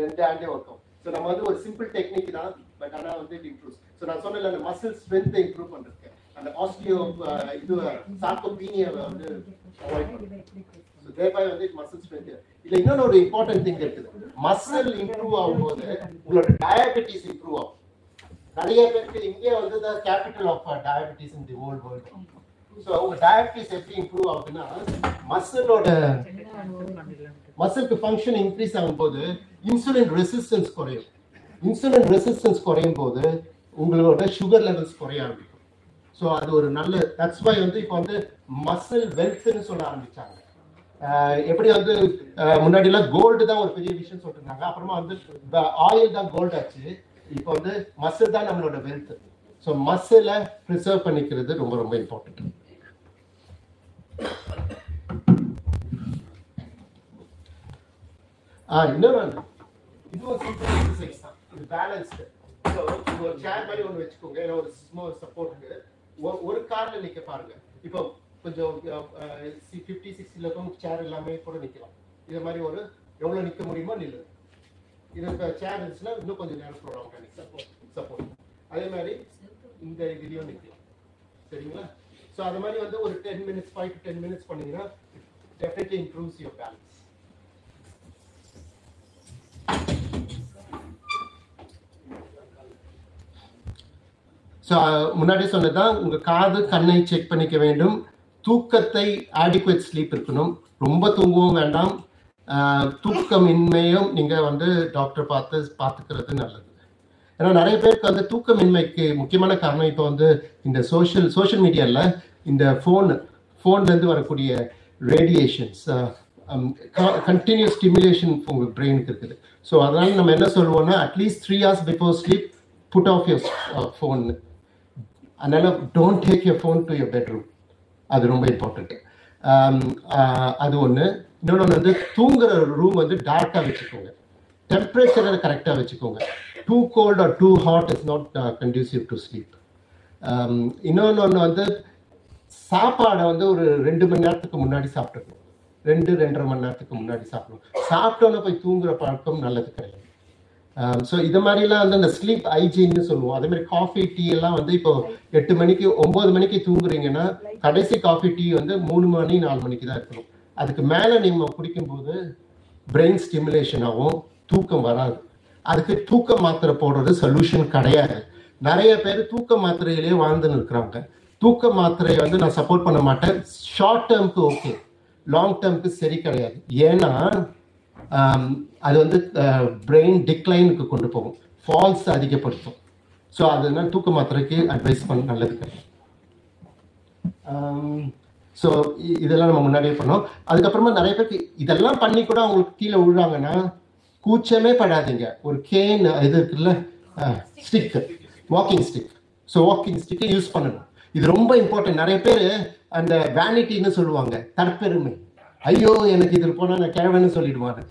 ரெண்டு ஹேண்டே ஒர்க் ஆகும் ஸோ நம்ம வந்து ஒரு சிம்பிள் டெக்னிக் தான் பட் ஆனா வந்து இட் இம்ப்ரூவ்ஸ் ஸோ நான் சொன்னல அந்த மசில் ஸ்ட்ரென்த்தை இம்ப்ரூவ் பண்றதுக்கு. அந்த ஆஸ்டியோ இது சார்கோபீனியை வந்து அவாய்ட் பண்ணுறது ஸோ தேபாய் வந்து மசில் ஸ்ட்ரென்த் இல்ல இன்னொன்று ஒரு இம்பார்ட்டன்ட் திங் இருக்குது. மசில் இம்ப்ரூவ் ஆகும்போது உங்களோட டயபெட்டிஸ் இம்ப்ரூவ் ஆகும். நிறைய பேருக்கு இங்கே வந்து the capital of diabetes in the whole world so உங்க டயபெட்டிஸ் எப்படி இம்ப்ரூவ் ஆகுதுன்னா மசிலோட மசிலுக்கு ஃபங்க்ஷன் இன்க்ரீஸ் ஆகும்போது இன்சுலின் ரெசிஸ்டன்ஸ் குறையும். இன்சுலின் ரெசிஸ்டன்ஸ் குறையும் போது உங்களோட சுகர் லெவல்ஸ் குறைய ஆரம்பிக்கும். ஸோ அது ஒரு நல்ல தட்ஸ் வை வந்து இப்போ வந்து மசில் வெல்த்னு சொல்ல ஆரம்பிச்சாங்க. எப்படி வந்து முன்னாடிலாம் முன்னாடி எல்லாம் கோல்டு தான் ஒரு பெரிய விஷயம் சொல்லிருந்தாங்க அப்புறமா வந்து ஆயில் தான் கோல்டு ஆச்சு. இப்போ வந்து மசில் தான் நம்மளோட வெல்த் ஸோ மசிலை ப்ரிசர்வ் பண்ணிக்கிறது ரொம்ப ரொம்ப இம்பார்ட்டன்ட் ஆ இன்னொரு ஒன்று இது ஒரு சிம்பிள் எக்ஸசைஸ் தான். இது பேலன்ஸ்டு ஸோ ஒரு சேர் மாதிரி ஒன்று வச்சுக்கோங்க. ஏன்னா ஒரு ஸ்மால் சப்போர்ட்டுக்கு ஒரு காரில் நிற்க பாருங்க. இப்போ கொஞ்சம் ஃபிஃப்டி சிக்ஸ்டியில் இருக்கும். சேர் எல்லாமே கூட நிற்கலாம் இது மாதிரி ஒரு எவ்வளோ நிற்க முடியுமோ நில்லு. இது சேர் இருந்துச்சுன்னா இன்னும் கொஞ்சம் நேரம் ப்ரோக்ராம் சப்போர்ட் சப்போர்ட் அதே மாதிரி இந்த இதுலேயும் நிற்கலாம் சரிங்களா? ஸோ அது மாதிரி வந்து ஒரு ten minutes five to ten minutes பண்ணீங்கன்னா definitely improves your balance so முன்னாடி சொன்னதான் உங்கள் காது கண்ணை செக் பண்ணிக்க வேண்டும். தூக்கத்தை ஆடிக்குவேட் ஸ்லீப் இருக்கணும். ரொம்ப தூங்கவும் வேண்டாம். தூக்கமின்மையும் நீங்கள் வந்து டாக்டர் பார்த்து பார்த்துக்கிறது நல்லது. ஏன்னா நிறைய பேருக்கு வந்து தூக்கமின்மைக்கு முக்கியமான காரணம் இப்போ வந்து இந்த சோஷியல் சோஷியல் மீடியாவில் இந்த ஃபோன் ஃபோன்லேருந்து வரக்கூடிய ரேடியேஷன்ஸ் கண்டினியூஸ் ஸ்டிமுலேஷன் உங்கள் பிரெயினுக்கு இருக்குது. ஸோ அதனால நம்ம என்ன சொல்லுவோம்னா at least three hours before sleep put off your phone அதனால don't take your phone to your bedroom அது ரொம்ப இம்பார்ட்டண்ட் um, uh, அது ஒன்று இன்னொன்று வந்து தூங்குற ரூம் வந்து டார்க்காக வச்சுக்கோங்க. டெம்பரேச்சரை கரெக்டாக வச்சுக்கோங்க. Too cold or too hot is not conducive to sleep இன்னொன்று ஒன்று வந்து சாப்பாடை வந்து ஒரு ரெண்டு மணி நேரத்துக்கு முன்னாடி சாப்பிட்டுக்கணும். ரெண்டு ரெண்டரை மணி நேரத்துக்கு முன்னாடி சாப்பிடணும். சாப்பிட்டோன்னே போய் தூங்குற பழக்கம் நல்லது கிடையாது. ஸோ இது மாதிரிலாம் வந்து அந்த ஸ்லீப் ஹைஜீன்னு சொல்லுவோம். அதே மாதிரி காஃபி டீ எல்லாம் வந்து இப்போ எட்டு மணிக்கு ஒன்பது மணிக்கு தூங்குறீங்கன்னா கடைசி காஃபி டீ வந்து மூணு மணி நாலு மணிக்கு தான் இருக்கணும். அதுக்கு மேலே நீங்கள் குடிக்கும்போது பிரெயின் ஸ்டிமுலேஷன் ஆகும் தூக்கம் வராது. அதுக்கு தூக்க மாத்திரை போடுறது சொல்யூஷன் கிடையாது. நிறைய பேர் தூக்க மாத்திரையிலேயே வாழ்ந்துன்னு இருக்கிறாங்க. தூக்க மாத்திரையை வந்து நான் சப்போர்ட் பண்ண மாட்டேன். ஷார்ட் டேர்ம்க்கு ஓகே லாங் டேர்ம்க்கு சரி கிடையாது. ஏன்னா அது வந்து பிரெயின் டிக்ளைனுக்கு கொண்டு போகும். ஃபால்ஸ் அதிகப்படுத்தும். ஸோ அதனால தூக்க மாத்திரைக்கு அட்வைஸ் பண்ண நல்லது கிடையாது. ஸோ இதெல்லாம் நம்ம முன்னாடியே பண்ணோம். அதுக்கப்புறமா நிறைய பேருக்கு இதெல்லாம் பண்ணி கூட அவங்களுக்கு கீழே விழுறாங்கன்னா கூச்சமே படாதீங்க. ஒரு கேன் இது இருக்குல்ல? Stick walking stick so walking ஸ்டிக்கை use பண்ணணும். இது ரொம்ப இம்பார்ட்டன்ட் நிறைய பேர் அந்த வேனிட்டின்னு சொல்லுவாங்க. தற்பெருமை. ஐயோ எனக்கு இதில் போனால் நான் கிழவன்னு சொல்லிடுவாரு.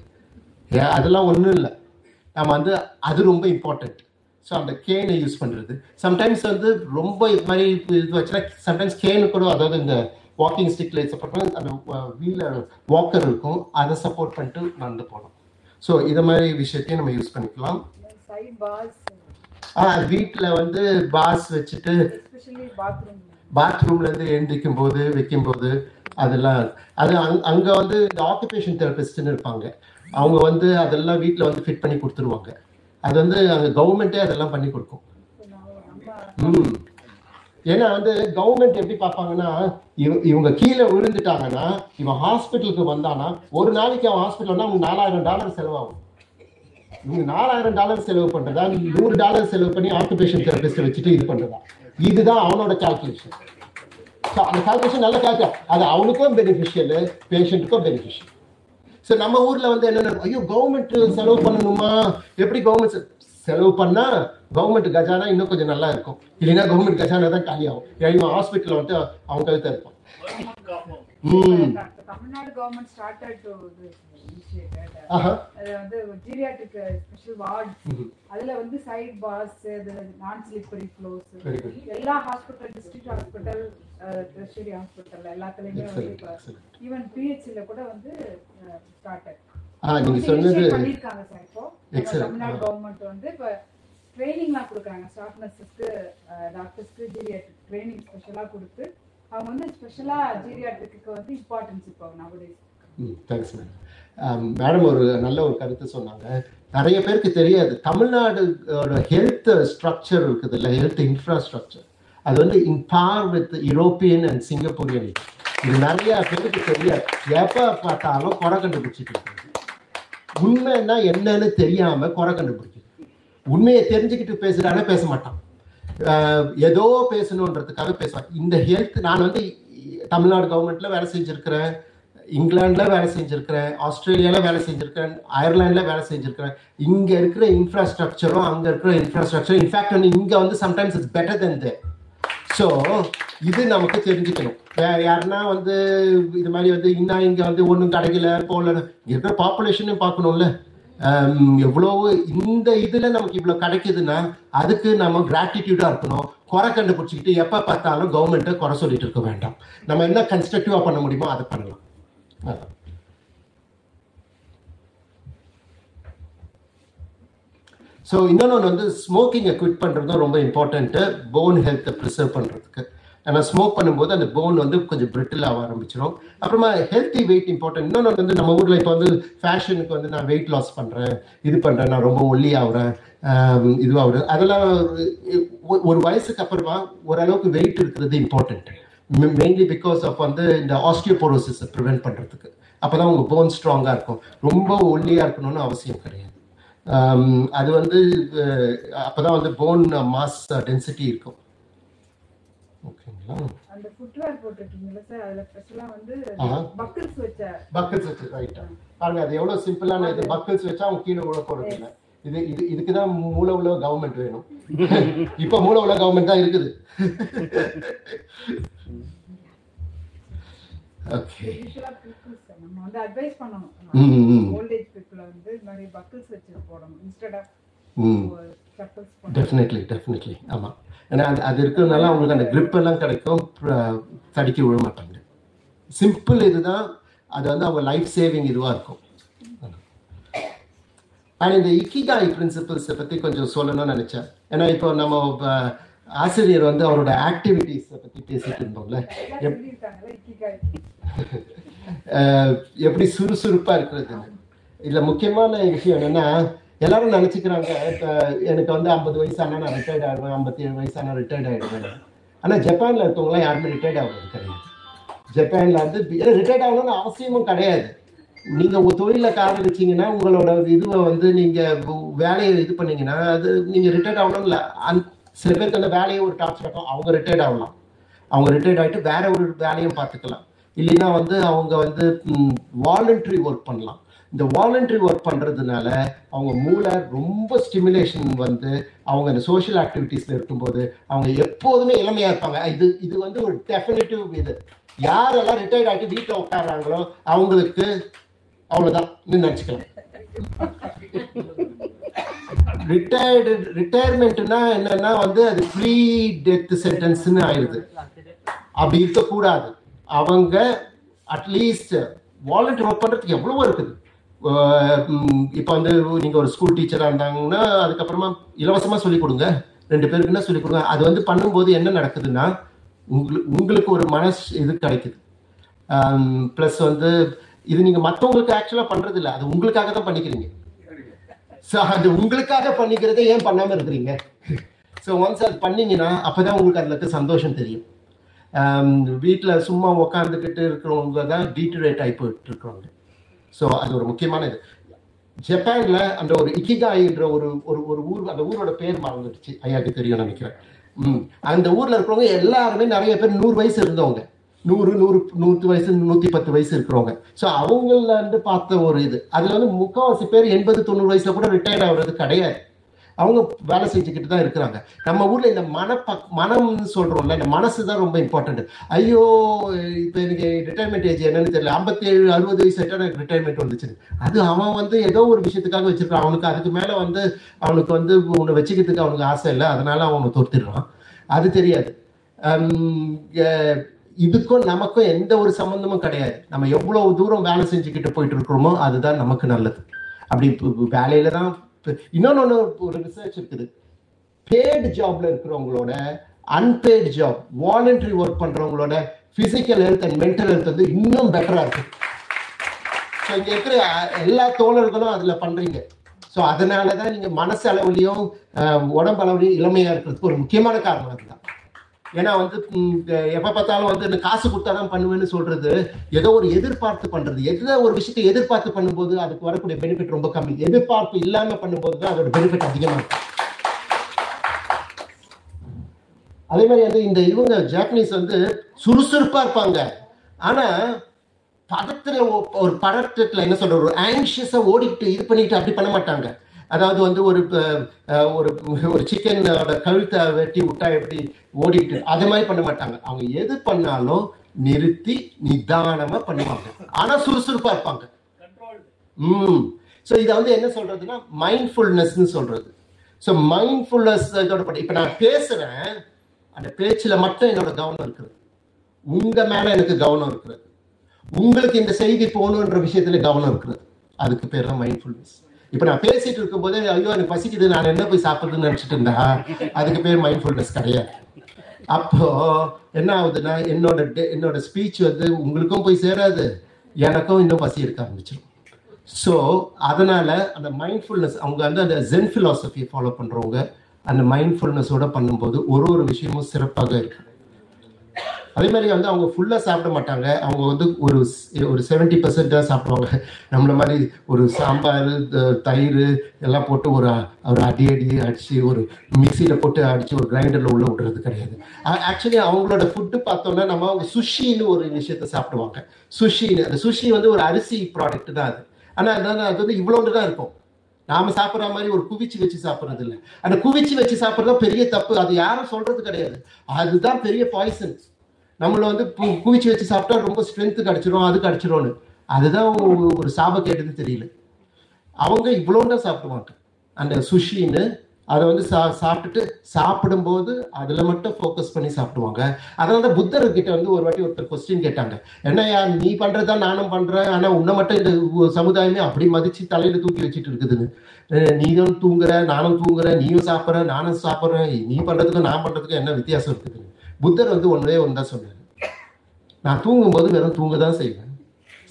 அதெல்லாம் ஒன்றும் இல்லை. நம்ம வந்து அது ரொம்ப இம்பார்ட்டண்ட் ஸோ அந்த கேனை யூஸ் பண்ணுறது சம்டைம்ஸ் வந்து ரொம்ப இது மாதிரி இது வச்சுன்னா சம்டைம்ஸ் கேனு கூட அதாவது இந்த வாக்கிங் ஸ்டிக்கில் சப்போர்ட் பண்ணி அந்த வீலர் வாக்கர் இருக்கும். அதை சப்போர்ட் பண்ணிட்டு நடந்து போகணும். ஸோ இதை மாதிரி விஷயத்தையும் நம்ம யூஸ் பண்ணிக்கலாம். ஆ வீட்டில் வந்து பாஸ் வச்சுட்டு பாத்ரூம் பாத்ரூம்ல இருந்து எழுந்திக்கும் போது வைக்கும் போது அதெல்லாம் அது அங் அங்கே வந்து இந்த ஆக்குபேஷன் தெரபிஸ்ட்னு இருப்பாங்க. அவங்க வந்து அதெல்லாம் வீட்டில் வந்து ஃபிட் பண்ணி கொடுத்துருவாங்க. அது வந்து அங்கே கவர்மெண்ட்டே அதெல்லாம் பண்ணி கொடுக்கும். ம். ஏன்னா வந்து கவர்மெண்ட் எப்படி பார்ப்பாங்கன்னா இவ- இவங்க கீழே விழுந்துட்டாங்கன்னா இவன் ஹாஸ்பிட்டலுக்கு வந்தானா ஒரு நாளைக்கு அவன் ஹாஸ்பிட்டல் அவங்க நாலாயிரம் டாலர் செலவாகும். இவங்க நாலாயிரம் டாலர் செலவு பண்றதா? நூறு டாலர் செலவு பண்ணி ஆக்குபேஷன் தெரபிஸ்ட் வச்சுட்டு இது பண்றதா? இதுதான் அவனோட கால்குலேஷன் அந்த கால்குலேஷன் நல்ல கால்குலேஷன் அது அவனுக்கும் பெனிஃபிஷியல் பேஷண்ட்டுக்கும் பெனிஃபிஷியல் ஸோ நம்ம ஊர்ல வந்து என்னென்ன ஐயோ கவர்மெண்ட் செலவு பண்ணணுமா? எப்படி கவர்மெண்ட் செலவு பண்ணா கவர்மெண்ட் கஜானா இன்னும் கொஞ்சம் நல்லா இருக்கும். இல்லைன்னா கவர்மெண்ட் கஜானா தான் காலியாகும். ஏன்னா ஹாஸ்பிட்டல் வந்து அவன் கழுத்த இருப்பான். ம். Tamil Nadu government started to initiated ஆஹா அது வந்து ஜீரியாட்ரிக் ஸ்பெஷல் வார்டு ம்ஹும். அதுல வந்து side bars non slippery good. எல்லா hospital district hospital tertiary hospital எல்லாத்துலயுமே வந்து. ஈவன் பிஹெச்ல கூட வந்து ஸ்டார்டட் ஆ நீங்க சொன்னது பண்ணிருக்காங்க சார் இப்போ. தமிழ்நாடு. கவர்மெண்ட் வந்து இப்போ ட்ரைனிங்லாம் கொடுக்குறாங்க ஸ்டாஃப் டாக்டர்ஸ்க்கு ஜீரியாட்ரிக் ட்ரைனிங் ஸ்பெஷலா கொடுத்து அவங்க வந்து ஸ்பெஷலா ஜீரியாட்ரிக்கு வந்து இம்பார்ட்டன்ஸ் இப்போ நவடேஸ் தேங்க்ஸ் மேடம் மேடம் ஒரு நல்ல ஒரு கருத்து சொன்னாங்க. நிறைய பேருக்கு தெரியாது தமிழ்நாடோட ஹெல்த் ஸ்ட்ரக்சர் இருக்குது இல்லை ஹெல்த் இன்ஃப்ராஸ்ட்ரக்சர் அது வந்து in par with European and Singaporean இது நிறைய பேருக்கு தெரியாது. எப்போ பார்த்தாலும் குறை கண்டுபிடிச்சிட்டு இருக்காங்க உண்மைன்னா என்னன்னு தெரியாம குறை கண்டுபிடிக்கிறது உண்மையை தெரிஞ்சுக்கிட்டு பேசுறானே பேச மாட்டான். Uh, ஏதோ பேசணுன்றதுக்காக பேசுவான். இந்த ஹெல்த் நான் வந்து தமிழ்நாடு கவர்மெண்ட்ல வேலை செஞ்சிருக்கிறேன். இங்கிலாண்டில் வேலை செஞ்சுருக்கிறேன் ஆஸ்திரேலியாவில் வேலை செஞ்சிருக்கிறேன் அயர்லாண்டில் வேலை செஞ்சுருக்கிறேன். இங்கே இருக்கிற இன்ஃப்ராஸ்ட்ரக்சரும் அங்கே இருக்கிற இன்ஃப்ராஸ்ட்ரக்சர் இன்ஃபேக்ட் வந்து இங்கே வந்து sometimes it's better than they so இது நமக்கு தெரிஞ்சுக்கணும். யாருன்னா வந்து இது மாதிரி வந்து இன்னும் இங்கே வந்து ஒன்றும் கிடைக்கல போகல. இருக்கிற பாப்புலேஷனையும் பார்க்கணும்ல. ஆம், எவ்வளவு இந்த இதில் நமக்கு இவ்வளோ கிடைக்குதுன்னா அதுக்கு நம்ம கிராட்டிடியூடாக இருக்கணும். குறை கண்டுபிடிச்சிக்கிட்டு எப்போ பார்த்தாலும் கவர்மெண்ட்டை குறை சொல்லிட்டு இருக்க வேண்டாம். நம்ம என்ன கன்ஸ்ட்ரக்டிவாக பண்ண முடியுமோ அதை பண்ணலாம். ஸோ இன்னொன்று வந்து ஸ்மோக்கிங்கை குவிட் பண்ணுறதும் ரொம்ப இம்பார்ட்டண்ட்டு போன் ஹெல்த்தை ப்ரிசர்வ் பண்ணுறதுக்கு ஏன்னா ஸ்மோக் பண்ணும்போது அந்த போன் வந்து கொஞ்சம் பிரிட்டில் ஆக ஆரம்பிச்சிடும் அப்புறமா ஹெல்த்தி வெயிட் இம்பார்ட்டன்ட் இன்னொன்று வந்து நம்ம ஊரில் இப்போ வந்து ஃபேஷனுக்கு வந்து நான் வெயிட் லாஸ் பண்ணுறேன் இது பண்ணுறேன் நான் ரொம்ப ஒல்லி ஆகுறேன் இதுவாகுறேன் அதெல்லாம் ஒரு- ஒரு வயசுக்கு அப்புறமா ஓரளவுக்கு வெயிட் இருக்கிறது இம்பார்ட்டன்ட்டு மெயின்லி பிகாஸ் ஆஃப் வந்து இந்த ஆஸ்டியோபோரோசிஸை ப்ரிவென்ட் பண்ணுறதுக்கு அப்போ தான் உங்கள் போன் ஸ்ட்ராங்காக இருக்கும். ரொம்ப ஒல்லியாக இருக்கணும்னு அவசியம் கிடையாது. அது வந்து அஹ், அப்பதான் வந்து போன் மாஸ் டென்சிட்டி இருக்கும். ஓகேங்களா? அந்த ஃபுட்வேர் போட்டிருக்கீங்கல்ல சார் அதுல ஸ்பெஷலா வந்து ஆஹா. பக்கிள்ஸ் வச்ச பக்கிள்ஸ் வச்சு ரைட்டா பாருங்க அது எவ்வளவு சிம்பிளான இது. பக்கிள்ஸ் வச்சா அவங்க கீழே விழ போறது இல்லை. இது இது இதுக்கு தான் மூல உள்ள கவர்மெண்ட் வேணும். இப்ப மூல உள்ள கவர்மெண்ட் தான் இருக்குது. ஓகே நம்ம வந்து அட்வைஸ் ம், பண்ணணும் ம். ஓல்டேஜ் பீப்புள வந்து இந்த மாதிரி பக்கிள்ஸ் வச்சு போடணும். இன்ஸ்டெட் ஆஃப் ம். சப்பல்ஸ் பண்ணணும் டெஃபினெட்லி டெஃபினெட்லி ஆமாம் ஏன்னா அது அது இருக்கிறதுனால அவங்களுக்கு அந்த grip எல்லாம் கிடைக்கும். தடுக்கி விழ மாட்டாங்க. சிம்பிள் இதுதான். அது வந்து அவங்க லைஃப் சேவிங் இதுவாக இருக்கும். அண்ட் இந்த இக்கிகாய் பிரின்சிபல்ஸை பற்றி கொஞ்சம் சொல்லணும்னு நினச்சேன். ஏன்னா இப்போ நம்ம ஆசிரியர் வந்து அவரோட ஆக்டிவிட்டீஸை பற்றி பேசிட்டு இருந்தோம்ல. எப்படி சுறுசுறுப்பாக இருக்கிறது இதில் முக்கியமான விஷயம் என்னென்னா எல்லாரும் நினச்சிக்கிறாங்க இப்போ எனக்கு வந்து ஐம்பது வயசானா நான் ரிட்டையர்ட் ஆகிடுவேன் ஐம்பத்தி ஏழு வயசானா ரிட்டையர்ட் ஆகிடுவேன் ஆனால் ஜப்பானில் இருக்கவங்களாம் யாருமே ரிட்டையர்ட் ஆகிறது கிடையாது. ஜப்பானில் வந்து ரிட்டையர்ட் ஆகணும்னு அவசியமும் கிடையாது. நீங்க உங்க தொழில இருக்கீங்கன்னா உங்களோட இதுவை வந்து நீங்க வேலையை இது பண்ணீங்கன்னா அது நீங்க ரிட்டையர்ட் ஆகணும்ல அந் சில பேருக்கு அந்த வேலையை ஒரு டாப்ஸ் இருக்கும். அவங்க ரிட்டையர்ட் ஆகலாம். அவங்க ரிட்டையர்ட் ஆகிட்டு வேற ஒரு வேலையும் பார்த்துக்கலாம். இல்லைன்னா வந்து அவங்க வந்து வாலண்டரி ஒர்க் பண்ணலாம். இந்த வாலண்டரி ஒர்க் பண்ணுறதுனால அவங்க மூளை ரொம்ப ஸ்டிமுலேஷன் வந்து அவங்க இந்த சோஷியல் ஆக்டிவிட்டீஸில் இருக்கும்போது அவங்க எப்போதுமே இளமையாக இருப்பாங்க. இது இது வந்து ஒரு டெஃபினட்டிவ் இது. யாரெல்லாம் ரிட்டையர்ட் ஆகிட்டு வீட்டில் உட்காடுறாங்களோ அவங்களுக்கு அவ்வளவுதான். நினைச்சுக்கலாம் ரிட்டையர்டு ரிட்டையர்மெண்ட்னா என்னன்னா வந்து அது ப்ரீ டெத் சென்டென்ஸ்னு ஆயிடுது. அப்படி இருக்கக்கூடாது. அவங்க அட்லீஸ்ட் வாலண்டியர் ஒர்க் பண்றதுக்கு எவ்வளவோ இருக்குது. இப்போ வந்து நீங்க ஒரு ஸ்கூல் டீச்சரா இருந்தாங்கன்னா அதுக்கப்புறமா இலவசமா சொல்லிக் கொடுங்க. ரெண்டு பேருக்குன்னா சொல்லிக் கொடுங்க. அது வந்து பண்ணும்போது என்ன நடக்குதுன்னா உங்களுக்கு உங்களுக்கு ஒரு மனசு இது கிடைக்குது. ப்ளஸ் வந்து இது நீங்க மற்றவங்களுக்கு ஆக்சுவலா பண்றது இல்லை அது உங்களுக்காக தான் பண்ணிக்கிறீங்க. ஸோ அது உங்களுக்காக பண்ணிக்கிறதை ஏன் பண்ணாம இருக்கிறீங்க? ஸோ ஒன்ஸ் அது பண்ணீங்கன்னா அப்பதான் உங்களுக்கு அதுல இருக்க சந்தோஷம் தெரியும். Um, வீட்டில் சும்மா உக்காந்துக்கிட்டு இருக்கிறவங்க தான் டீட்டரேட் ஆகி போயிட்டு இருக்கிறவங்க ஸோ அது ஒரு முக்கியமான இது. ஜப்பான்ல அந்த ஒரு இக்கிகாயின்ற ஒரு ஒரு ஒரு ஊர் அந்த ஊரோட பேர் மறந்துடுச்சு. ஐயாக்கு தெரியும் நினைக்கிறேன். ம். அந்த ஊர்ல இருக்கிறவங்க எல்லாருமே நிறைய பேர் நூறு வயசு இருந்தவங்க. நூறு நூறு நூற்றி வயசு நூற்றி பத்து வயசு இருக்கிறவங்க. ஸோ அவங்கள வந்து பார்த்த ஒரு இது. அதில் வந்து முக்கால்வாசி பேர் எண்பது தொண்ணூறு வயசில் கூட ரிட்டையர்ட் ஆகுறது கிடையாது. அவங்க வேலை செஞ்சுக்கிட்டு தான் இருக்கிறாங்க. நம்ம ஊரில் இந்த மனப்பக் மனம்னு சொல்கிறோம்ல இந்த மனசு தான் ரொம்ப இம்பார்ட்டன்ட் ஐயோ இப்போ எனக்கு ரிட்டையர்மெண்ட் ஏஜ் என்னன்னு தெரியல. ஐம்பத்தேழு அறுபது வயசு ஆகிட்டா எனக்கு ரிட்டையர்மெண்ட் வந்துச்சு. அது அவன் வந்து ஏதோ ஒரு விஷயத்துக்காக வச்சிருக்கான். அவனுக்கு அதுக்கு மேலே வந்து அவனுக்கு வந்து உன்னை வச்சுக்கிறதுக்கு அவனுக்கு ஆசை இல்லை. அதனால அவனை தொடுத்துடுறான் அது தெரியாது. இதுக்கும் நமக்கும் எந்த ஒரு சம்பந்தமும் கிடையாது. நம்ம எவ்வளவு தூரம் வேலை செஞ்சுக்கிட்டு போயிட்டு இருக்கிறோமோ அதுதான் நமக்கு நல்லது. அப்படி வேலையில தான் இன்னொன்னு ஒரு ரிசர்ச் இருக்குது. பேடு ஜாப்ல இருக்கிறவங்களோட unpaid job voluntary work பண்றவங்களோட physical health and mental health வந்து இன்னும் பெட்டரா இருக்கு. ஸோ இங்க இருக்கிற எல்லா தோழர்களும் அதுல பண்றீங்க. ஸோ அதனால தான் நீங்க மனசு அளவுலையும் உடம்பு அளவுலையும் இளமையா இருக்கிறதுக்கு ஒரு முக்கியமான காரணம் அதுதான். ஏன்னா வந்து எப்ப பார்த்தாலும் வந்து இந்த காசு கொடுத்தாதான் பண்ணுவேன்னு சொல்றது. ஏதோ ஒரு எதிர்பார்த்து பண்றது. எந்த ஒரு விஷயத்தை எதிர்பார்த்து பண்ணும்போது அதுக்கு வரக்கூடிய பெனிஃபிட் ரொம்ப கம்மி. எதிர்பார்ப்பு இல்லாம பண்ணும்போது தான் அதோட பெனிஃபிட் அதிகமா இருக்கும். அதே மாதிரி வந்து இந்த இவங்க ஜாப்பனீஸ் வந்து சுறுசுறுப்பா இருப்பாங்க. ஆனா படத்துல ஒரு படத்துல என்ன சொல்ற ஒரு ஆங்ஷியஸா ஓடிக்கிட்டு இது பண்ணிட்டு அப்படி பண்ண மாட்டாங்க. அதாவது வந்து ஒரு ஒரு ஒரு சிக்கனோட கழுத்தை வெட்டி விட்டா எப்படி ஓடிட்டு அது மாதிரி பண்ண மாட்டாங்க. அவங்க எது பண்ணாலும் நிறுத்தி நிதானமா பண்ணுவாங்க. ஆனா சுறுசுறுப்பா இருப்பாங்க. ம். ஸோ இதை வந்து என்ன சொல்றதுன்னா மைண்ட்ஃபுல்னஸ்ன்னு சொல்றது. ஸோ மைண்ட்ஃபுல்னஸ் இதோட படி இப்போ நான் பேசுறேன் அந்த பேச்சில் மட்டும் என்னோட கவனம் இருக்குது. உங்க மேல எனக்கு கவனம் இருக்கிறது உங்களுக்கு இந்த செய்தி போகணுன்ற விஷயத்துல கவனம் இருக்கிறது அதுக்கு பேர் தான் மைண்ட்ஃபுல்னஸ் இப்ப நான் பேசிட்டு இருக்கும் போதே ஐயோ எனக்கு பசிக்குது நான் என்ன போய் சாப்பிடுறதுன்னு நினைச்சிட்டு இருந்தா அதுக்கு பேர் மைண்ட்ஃபுல்னஸ் கிடையாது. அப்போ என்ன ஆகுதுன்னா என்னோட என்னோட ஸ்பீச் வந்து உங்களுக்கும் போய் சேராது. எனக்கும் இன்னும் பசி இருக்க ஆரம்பிச்சிடும் ஸோ அதனால அந்த மைண்ட்ஃபுல்னஸ் அவங்க வந்து அந்த ஜென் ஃபிலாசபியை ஃபாலோ பண்றவங்க அந்த மைண்ட்ஃபுல்னஸோட பண்ணும்போது ஒரு ஒரு விஷயமும் சிறப்பாக இருக்கு அதே மாதிரி வந்து அவங்க ஃபுல்லாக சாப்பிட மாட்டாங்க. அவங்க வந்து ஒரு ஒரு செவன்டி பர்சன்ட் தான் சாப்பிடுவாங்க. நம்மள மாதிரி ஒரு சாம்பார் தயிர் எல்லாம் போட்டு ஒரு ஒரு அடி அடி அடிச்சு ஒரு மிக்சியில் போட்டு அடிச்சு ஒரு கிரைண்டரில் உள்ள விடுறது கிடையாது. ஆக்சுவலி அவங்களோட ஃபுட்டு பார்த்தோம்னா நம்ம அவங்க சுஷின்னு ஒரு விஷயத்த சாப்பிடுவாங்க. சுஷின்னு அந்த சுஷி வந்து ஒரு அரிசி ப்ராடக்ட் தான் அது. ஆனால் அதனால அது வந்து இவ்வளோண்டு தான் இருக்கும். நாம சாப்பிட்ற மாதிரி ஒரு குவிச்சு வச்சு சாப்பிட்றது இல்லை. அந்த குவிச்சு வச்சு சாப்பிட்றது பெரிய தப்பு. அது யாரும் சொல்றது கிடையாது. அதுதான் பெரிய பாய்சன்ஸ் நம்மளை வந்து குவிச்சு வச்சு சாப்பிட்டா ரொம்ப ஸ்ட்ரென்த்து கிடச்சிரும் அது கிடச்சிரும்னு. அதுதான் ஒரு சாபக்கேடுன்னு தெரியல. அவங்க இவ்வளோண்டா சாப்பிடுவாங்க. அந்த சுஷின்னு அதை வந்து சா சாப்பிட்டுட்டு சாப்பிடும்போது அதில் மட்டும் ஃபோக்கஸ் பண்ணி சாப்பிடுவாங்க. அதனால தான் புத்தர்கிட்ட வந்து ஒரு வாட்டி ஒருத்தர் கொஸ்டின் கேட்டாங்க. என்னையா நீ பண்ணுறதா நானும் பண்ணுறேன் ஆனால் உன்னை மட்டும் இந்த சமுதாயமே அப்படி மதித்து தலையில் தூக்கி வச்சுட்டு இருக்குதுன்னு. நீயும் தூங்குற நானும் தூங்குறேன் நீயும் சாப்பிட்ற நானும் சாப்பிட்றேன். நீ பண்ணுறதுக்கும் நான் பண்ணுறதுக்கும் என்ன வித்தியாசம் இருக்குதுன்னு. புத்தர் வந்து ஒன்றே ஒன்று தான் சொன்னார் நான் தூங்கும்போது வெறும் தூங்க தான் செய்வேன்.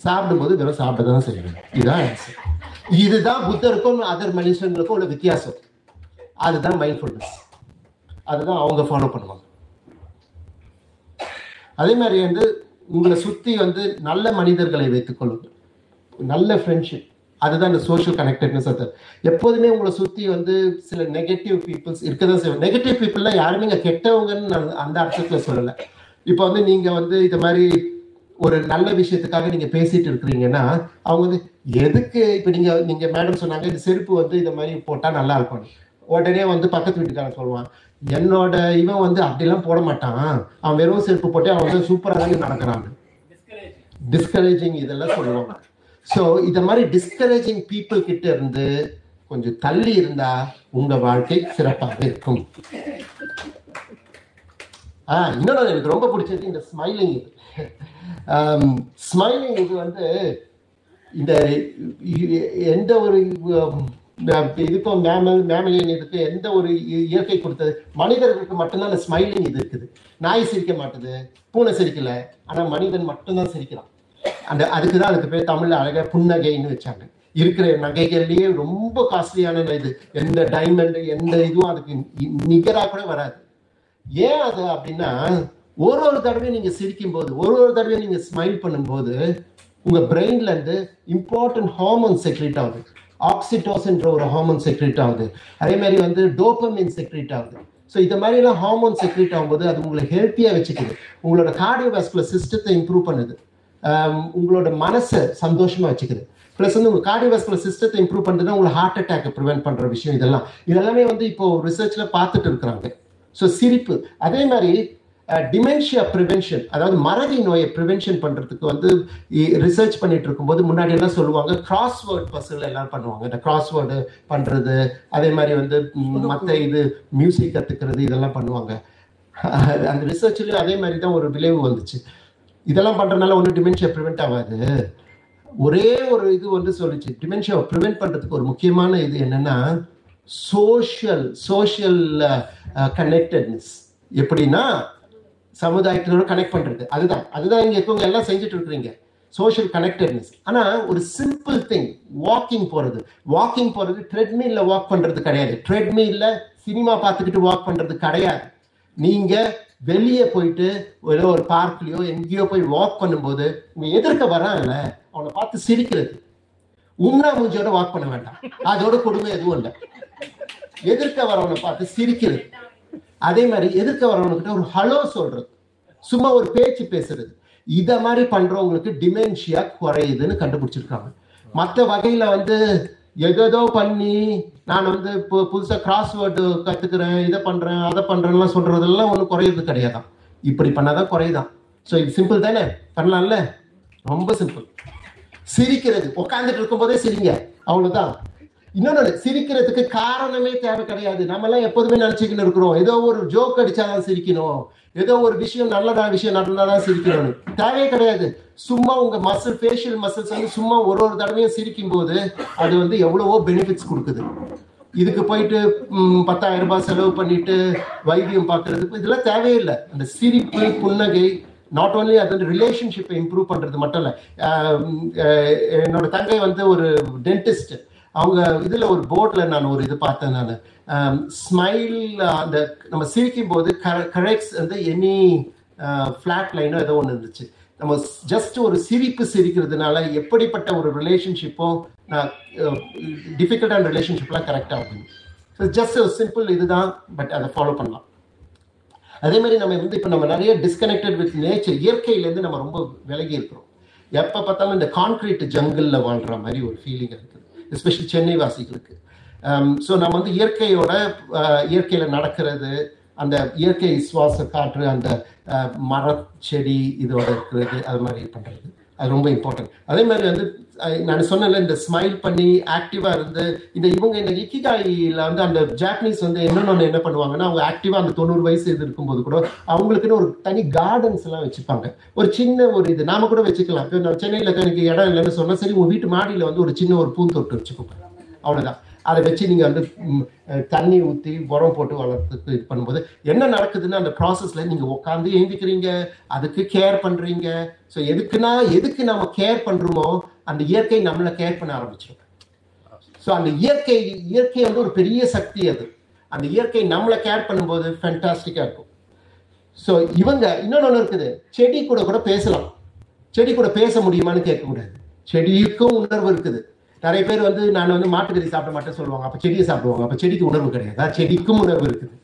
சாப்பிடும்போது வெறும் சாப்பிட தான் செய்வேன். இதுதான் ஆன்சர் இதுதான் புத்தருக்கும் அதர் மனுஷங்களுக்கும் உள்ள வித்தியாசம். அதுதான் மைண்ட்ஃபுல்னஸ் அதுதான் அவங்க ஃபாலோ பண்ணுவாங்க. அதே மாதிரி வந்து உங்களை சுற்றி வந்து நல்ல மனிதர்களை வைத்துக் கொள்ளுங்கள். நல்ல ஃப்ரெண்ட்ஷிப் அதுதான் இந்த சோஷியல் கனெக்டட்னஸ் அது. எப்போதுமே உங்களை சுற்றி வந்து சில நெகட்டிவ் பீப்புள்ஸ் இருக்க தான் செய்வாங்க நெகட்டிவ் பீப்புளெலாம் யாருமே இங்கே கெட்டவங்கன்னு நான் அந்த அர்த்தத்தில் சொல்லலை. இப்போ வந்து நீங்கள் வந்து இது மாதிரி ஒரு நல்ல விஷயத்துக்காக நீங்க பேசிட்டு இருக்கிறீங்கன்னா அவங்க வந்து எதுக்கு இப்ப நீங்க நீங்க மேடம் சொன்னாங்க இந்த செருப்பு வந்து இந்த மாதிரி போட்டா நல்லா இருக்கும் உடனே வந்து பக்கத்து வீட்டுக்காரன் சொல்லுவான் என்னோட இவன் வந்து அப்படிலாம் போட மாட்டான். அவன் வெறும் செருப்பு போட்டு அவன் வந்து சூப்பராக நடக்கிறான். டிஸ்கரேஜிங் இதெல்லாம் சொல்லுவாங்க. ஸோ இதை மாதிரி டிஸ்கரேஜிங் பீப்புள் கிட்ட இருந்து கொஞ்சம் தள்ளி இருந்தா உங்க வாழ்க்கை சிறப்பாக இருக்கும். ஆ இன்னொன்று எனக்கு ரொம்ப பிடிச்சது இந்த ஸ்மைலிங் இது. ஸ்மைலிங் இது வந்து இந்த எந்த ஒரு இதுக்கும் மேமல் மேமலியன் இதுக்கு எந்த ஒரு இ- இயற்கை கொடுத்தது? மனிதர்களுக்கு மட்டும்தான் அந்த ஸ்மைலிங் இது இருக்குது. நாய் சிரிக்க மாட்டுது பூனை சிரிக்கல ஆனா மனிதன் மட்டும்தான் சிரிக்கிறான். அந்த அதுக்கு தான் அதுக்கு பேர் தமிழ்ல அழகா புன்னகைன்னு வச்சாங்க. இருக்கிற நகைகள்லயே ரொம்ப காஸ்ட்லியான இது. எந்த டைமண்ட் எந்த இதுவும் அதுக்கு நிகரா கூட வராது. ஏன் அது அப்படின்னா ஒரு ஒரு தடவையும் நீங்க சிரிக்கும் போது ஒரு ஒரு தடவையும் நீங்க ஸ்மைல் பண்ணும்போது உங்க பிரெயின்ல இருந்து இம்பார்ட்டன்ட் ஹார்மோன் செக்ரேட் ஆகுது. ஆக்சிடோசின்ற ஒரு ஹார்மோன் செக்ரேட் ஆகுது. அதே மாதிரி வந்து டோப்பமின் செக்ரேட் ஆகுது. ஸோ இந்த மாதிரிலாம் ஹார்மோன் செக்ரேட் ஆகும்போது அது உங்களை ஹெல்த்தியா வச்சுக்குது. உங்களோட கார்டியோவாஸ்குலர் சிஸ்டத்தை இம்ப்ரூவ் பண்ணுது. உங்களோட மனசை சந்தோஷமா வச்சுக்குது. ப்ளஸ் வந்து உங்க கார்டியோவாஸ்குலர் சிஸ்டத்தை இம்ப்ரூவ் பண்ணுறதுனா உங்களை ஹார்ட் அட்டாக்கை ப்ரிவென்ட் பண்ற விஷயம் இதெல்லாம். இதெல்லாமே வந்து இப்போ ரிசர்ச்ல பார்த்துட்டு இருக்கிறாங்க. ஸோ சிரிப்பு. அதே மாதிரி டிமென்ஷியா ப்ரிவென்ஷன் அதாவது மறதி நோயை ப்ரிவென்ஷன் பண்றதுக்கு வந்து ரிசர்ச் பண்ணிட்டு இருக்கும்போது முன்னாடி எல்லாம் சொல்லுவாங்க கிராஸ்வேர்ட் பசில் எல்லாம் பண்ணுவாங்க. இந்த கிராஸ்வேர்டு பண்றது அதே மாதிரி வந்து ம், மத்த இது மியூசிக் கத்துக்கிறது இதெல்லாம் பண்ணுவாங்க. அந்த ரிசர்ச்லயும் அதே மாதிரி தான் ஒரு விளைவு வந்துச்சு. இதெல்லாம் பண்றதுனால ஒன்றும் டிமென்ஷியா ப்ரிவெண்ட் ஆகாது. ஒரே ஒரு இது வந்து சொல்லிச்சு. டிமென்ஷியாவை ப்ரிவெண்ட் பண்றதுக்கு ஒரு முக்கியமான இது என்னன்னா சோஷியல் சோஷியல் கனெக்டட்னஸ் எப்படின்னா சமுதாயத்தினோட கனெக்ட் பண்றது. அதுதான். அதுதான் இங்க இருக்கவங்க எல்லாம் செஞ்சுட்டு இருக்கிறீங்க. சோஷியல் கனெக்டட்னஸ் ஆனா ஒரு சிம்பிள் திங் வாக்கிங் போறது. வாக்கிங் போறது ட்ரெட்மில்ல வாக் பண்றது கிடையாது. ட்ரெட்மில்ல சினிமா பார்த்துக்கிட்டு வாக் பண்றது கிடையாது. நீங்க வெளியே போயிட்டு ஏதோ ஒரு பார்க்லயோ எங்கேயோ போய் வாக் பண்ணும்போது உங்க எதிர்க்க வரான்ல அவனை பார்த்து சிரிக்கிறது. உம்னா மூஞ்சியோட வாக் பண்ண வேண்டாம். அதோட கொடுமை எதுவும் இல்லை. எதிர்க்க வரவனை பார்த்து சிரிக்கிறது. அதே மாதிரி எதிர்க்க வரவனுக்கிட்ட ஒரு ஹலோ சொல்றது. சும்மா ஒரு பேச்சு பேசுறது. இத மாதிரி பண்றவங்களுக்கு டிமென்ஷியா குறையுதுன்னு கண்டுபிடிச்சிருக்காங்க. மற்ற வகையில வந்து எதோ பண்ணி நான் வந்து இப்போ புதுசாக கிராஸ்வேர்டு கற்றுக்கிறேன் இதை பண்ணுறேன் அதை பண்ணுறேன்லாம் சொல்கிறதெல்லாம் ஒன்றும் குறையிறது கிடையாதான் இப்படி பண்ணாதான் குறையுதான் ஸோ இது சிம்பிள் தானே? பண்ணலாம்ல? ரொம்ப சிம்பிள் சிரிக்கிறது. உட்காந்துட்டு இருக்கும்போதே சிரிங்க. அவ்வளோதான் இன்னொன்னு சிரிக்கிறதுக்கு காரணமே தேவை கிடையாது. நம்ம எல்லாம் எப்போதுமே நினைச்சுக்கிட்டு இருக்கிறோம். ஏதோ ஒரு ஜோக் அடிச்சாதான் சிரிக்கணும். ஏதோ ஒரு விஷயம் நல்லதா விஷயம் நடந்தாதான் சிரிக்கணும் தேவையே கிடையாது. சும்மா உங்க மசில் ஃபேஷியல் மசில்ஸ் வந்து சும்மா ஒரு ஒரு தடவையும் சிரிக்கும் போது அது வந்து எவ்வளவோ பெனிஃபிட்ஸ் கொடுக்குது. இதுக்கு போயிட்டு பத்தாயிரம் ரூபாய் செலவு பண்ணிட்டு வைத்தியம் பார்க்கறதுக்கு இதெல்லாம் தேவையில்லை அந்த சிரிப்பு புன்னகை நாட் ஓன்லி அது வந்து ரிலேஷன்ஷிப்பை இம்ப்ரூவ் பண்றது மட்டும் இல்லை. என்னோட தங்கை வந்து ஒரு டென்டிஸ்ட் அவங்க இதுல ஒரு போர்ட்ல நான் ஒரு இது பார்த்தேன் நான். ஸ்மைல் um, uh, அந்த நம்ம சிரிக்கும் போது கரெக்ட்ஸ் வந்து எனி ஃபிளாட் லைனோ ஏதோ ஒன்று இருந்துச்சு. நம்ம ஜஸ்ட் ஒரு சிரிப்பு சிரிக்கிறதுனால எப்படிப்பட்ட ஒரு ரிலேஷன்ஷிப்பும் டிஃபிகல்ட்டான ரிலேஷன்ஷிப்லாம் கரெக்டாக ஆகும் ஸோ ஜஸ்ட் ஒரு சிம்பிள் இதுதான் பட் அதை ஃபாலோ பண்ணலாம். அதே மாதிரி நம்ம வந்து இப்போ நம்ம நிறைய டிஸ்கனெக்டட் வித் நேச்சர் இயற்கையிலேருந்து நம்ம ரொம்ப விலகி இருக்கிறோம். எப்போ பார்த்தாலும் இந்த கான்கிரீட் ஜங்கிளில் வாழ்கிற மாதிரி ஒரு ஃபீலிங் இருக்குது எஸ்பெஷலி சென்னை வாசிகளுக்கு. Um, ஸோ நம்ம வந்து இயற்கையோட uh, இயற்கையில் நடக்கிறது அந்த இயற்கை சுவாச காற்று அந்த uh, மர செடி இதோட இருக்கிறது அது மாதிரி பண்ணுறது அது ரொம்ப இம்பார்ட்டன்ட் அதே மாதிரி வந்து நான் சொன்னேன்ல இந்த ஸ்மைல் பண்ணி ஆக்டிவா இருந்து இந்த இவங்க இந்த இக்கிகாயில வந்து அந்த ஜாப்பனீஸ் வந்து என்னென்ன என்ன பண்ணுவாங்கன்னா அவங்க ஆக்டிவா அந்த தொண்ணூறு வயசு இது இருக்கும்போது கூட அவங்களுக்குன்னு ஒரு தனி கார்டன்ஸ் எல்லாம் வச்சுப்பாங்க. ஒரு சின்ன ஒரு இது நாம கூட வச்சுக்கலாம். இப்போ நான் சென்னையில எனக்கு இடம் இல்லைன்னு சொன்னா சரி உங்க வீட்டு மாடியில வந்து ஒரு சின்ன ஒரு பூந்தொட்டு வச்சுக்கோங்க. அவ்வளவுதான். அதை வச்சு நீங்க வந்து தண்ணி ஊத்தி உரம் போட்டு வளர்த்துக்கு இது பண்ணும்போது என்ன நடக்குதுன்னு அந்த ப்ராசஸ்ல நீங்க உட்காந்து எழுந்திக்கிறீங்க அதுக்கு கேர் பண்றீங்க. ஸோ எதுக்குன்னா எதுக்கு நம்ம கேர் பண்றோமோ அந்த இயற்கை நம்மளை கேர் பண்ண ஆரம்பிச்சிடும் ஸோ அந்த இயற்கை இயற்கை வந்து ஒரு பெரிய சக்தி அது. அந்த இயற்கை நம்மளை கேர் பண்ணும்போது ஃபென்டாஸ்டிக்காக இருக்கும். ஸோ இவங்க இன்னொன்று ஒன்று இருக்குது. செடி கூட கூட பேசலாம். செடி கூட பேச முடியுமான்னு கேட்கக்கூடாது செடிக்கும் உணர்வு இருக்குது. நிறைய பேர் வந்து நான் வந்து மாட்டுக்கறி சாப்பிட மாட்டேன்னு சொல்லுவாங்க. அப்போ செடியை சாப்பிடுவாங்க. அப்போ செடிக்கு உணர்வு கிடையாது. செடிக்கும் உணர்வு இருக்குது.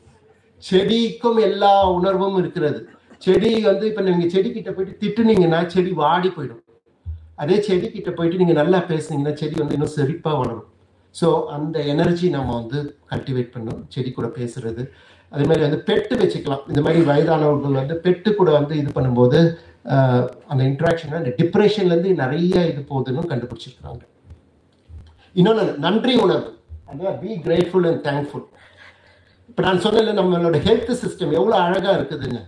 செடிக்கும் எல்லா உணர்வும் இருக்கிறது. செடி வந்து இப்ப நீங்க செடி கிட்ட போயிட்டு திட்டுனீங்கன்னா செடி வாடி போயிடும். அதே செடி கிட்ட போயிட்டு நீங்க நல்லா பேசுனீங்கன்னா செடி வந்து இன்னும் செழிப்பா வளரும். ஸோ அந்த எனர்ஜி நம்ம வந்து கல்டிவேட் பண்ணும் செடி கூட பேசுறது. அதே மாதிரி வந்து பெட்டு வச்சுக்கலாம். இந்த மாதிரி வயதானவர்கள் வந்து பெட்டு கூட வந்து இது பண்ணும்போது அந்த இன்ட்ராக்ஷன் அந்த டிப்ரெஷன்ல இருந்து நிறைய இது போகுதுன்னு கண்டுபிடிச்சிருக்கிறாங்க. இன்னொன்று நன்றி உணர்வு. அதான் பி கிரேட்ஃபுல் அண்ட் தேங்க்ஃபுல் இப்போ நான் சொன்னல நம்மளோட ஹெல்த் சிஸ்டம் எவ்வளோ அழகாக இருக்குதுங்க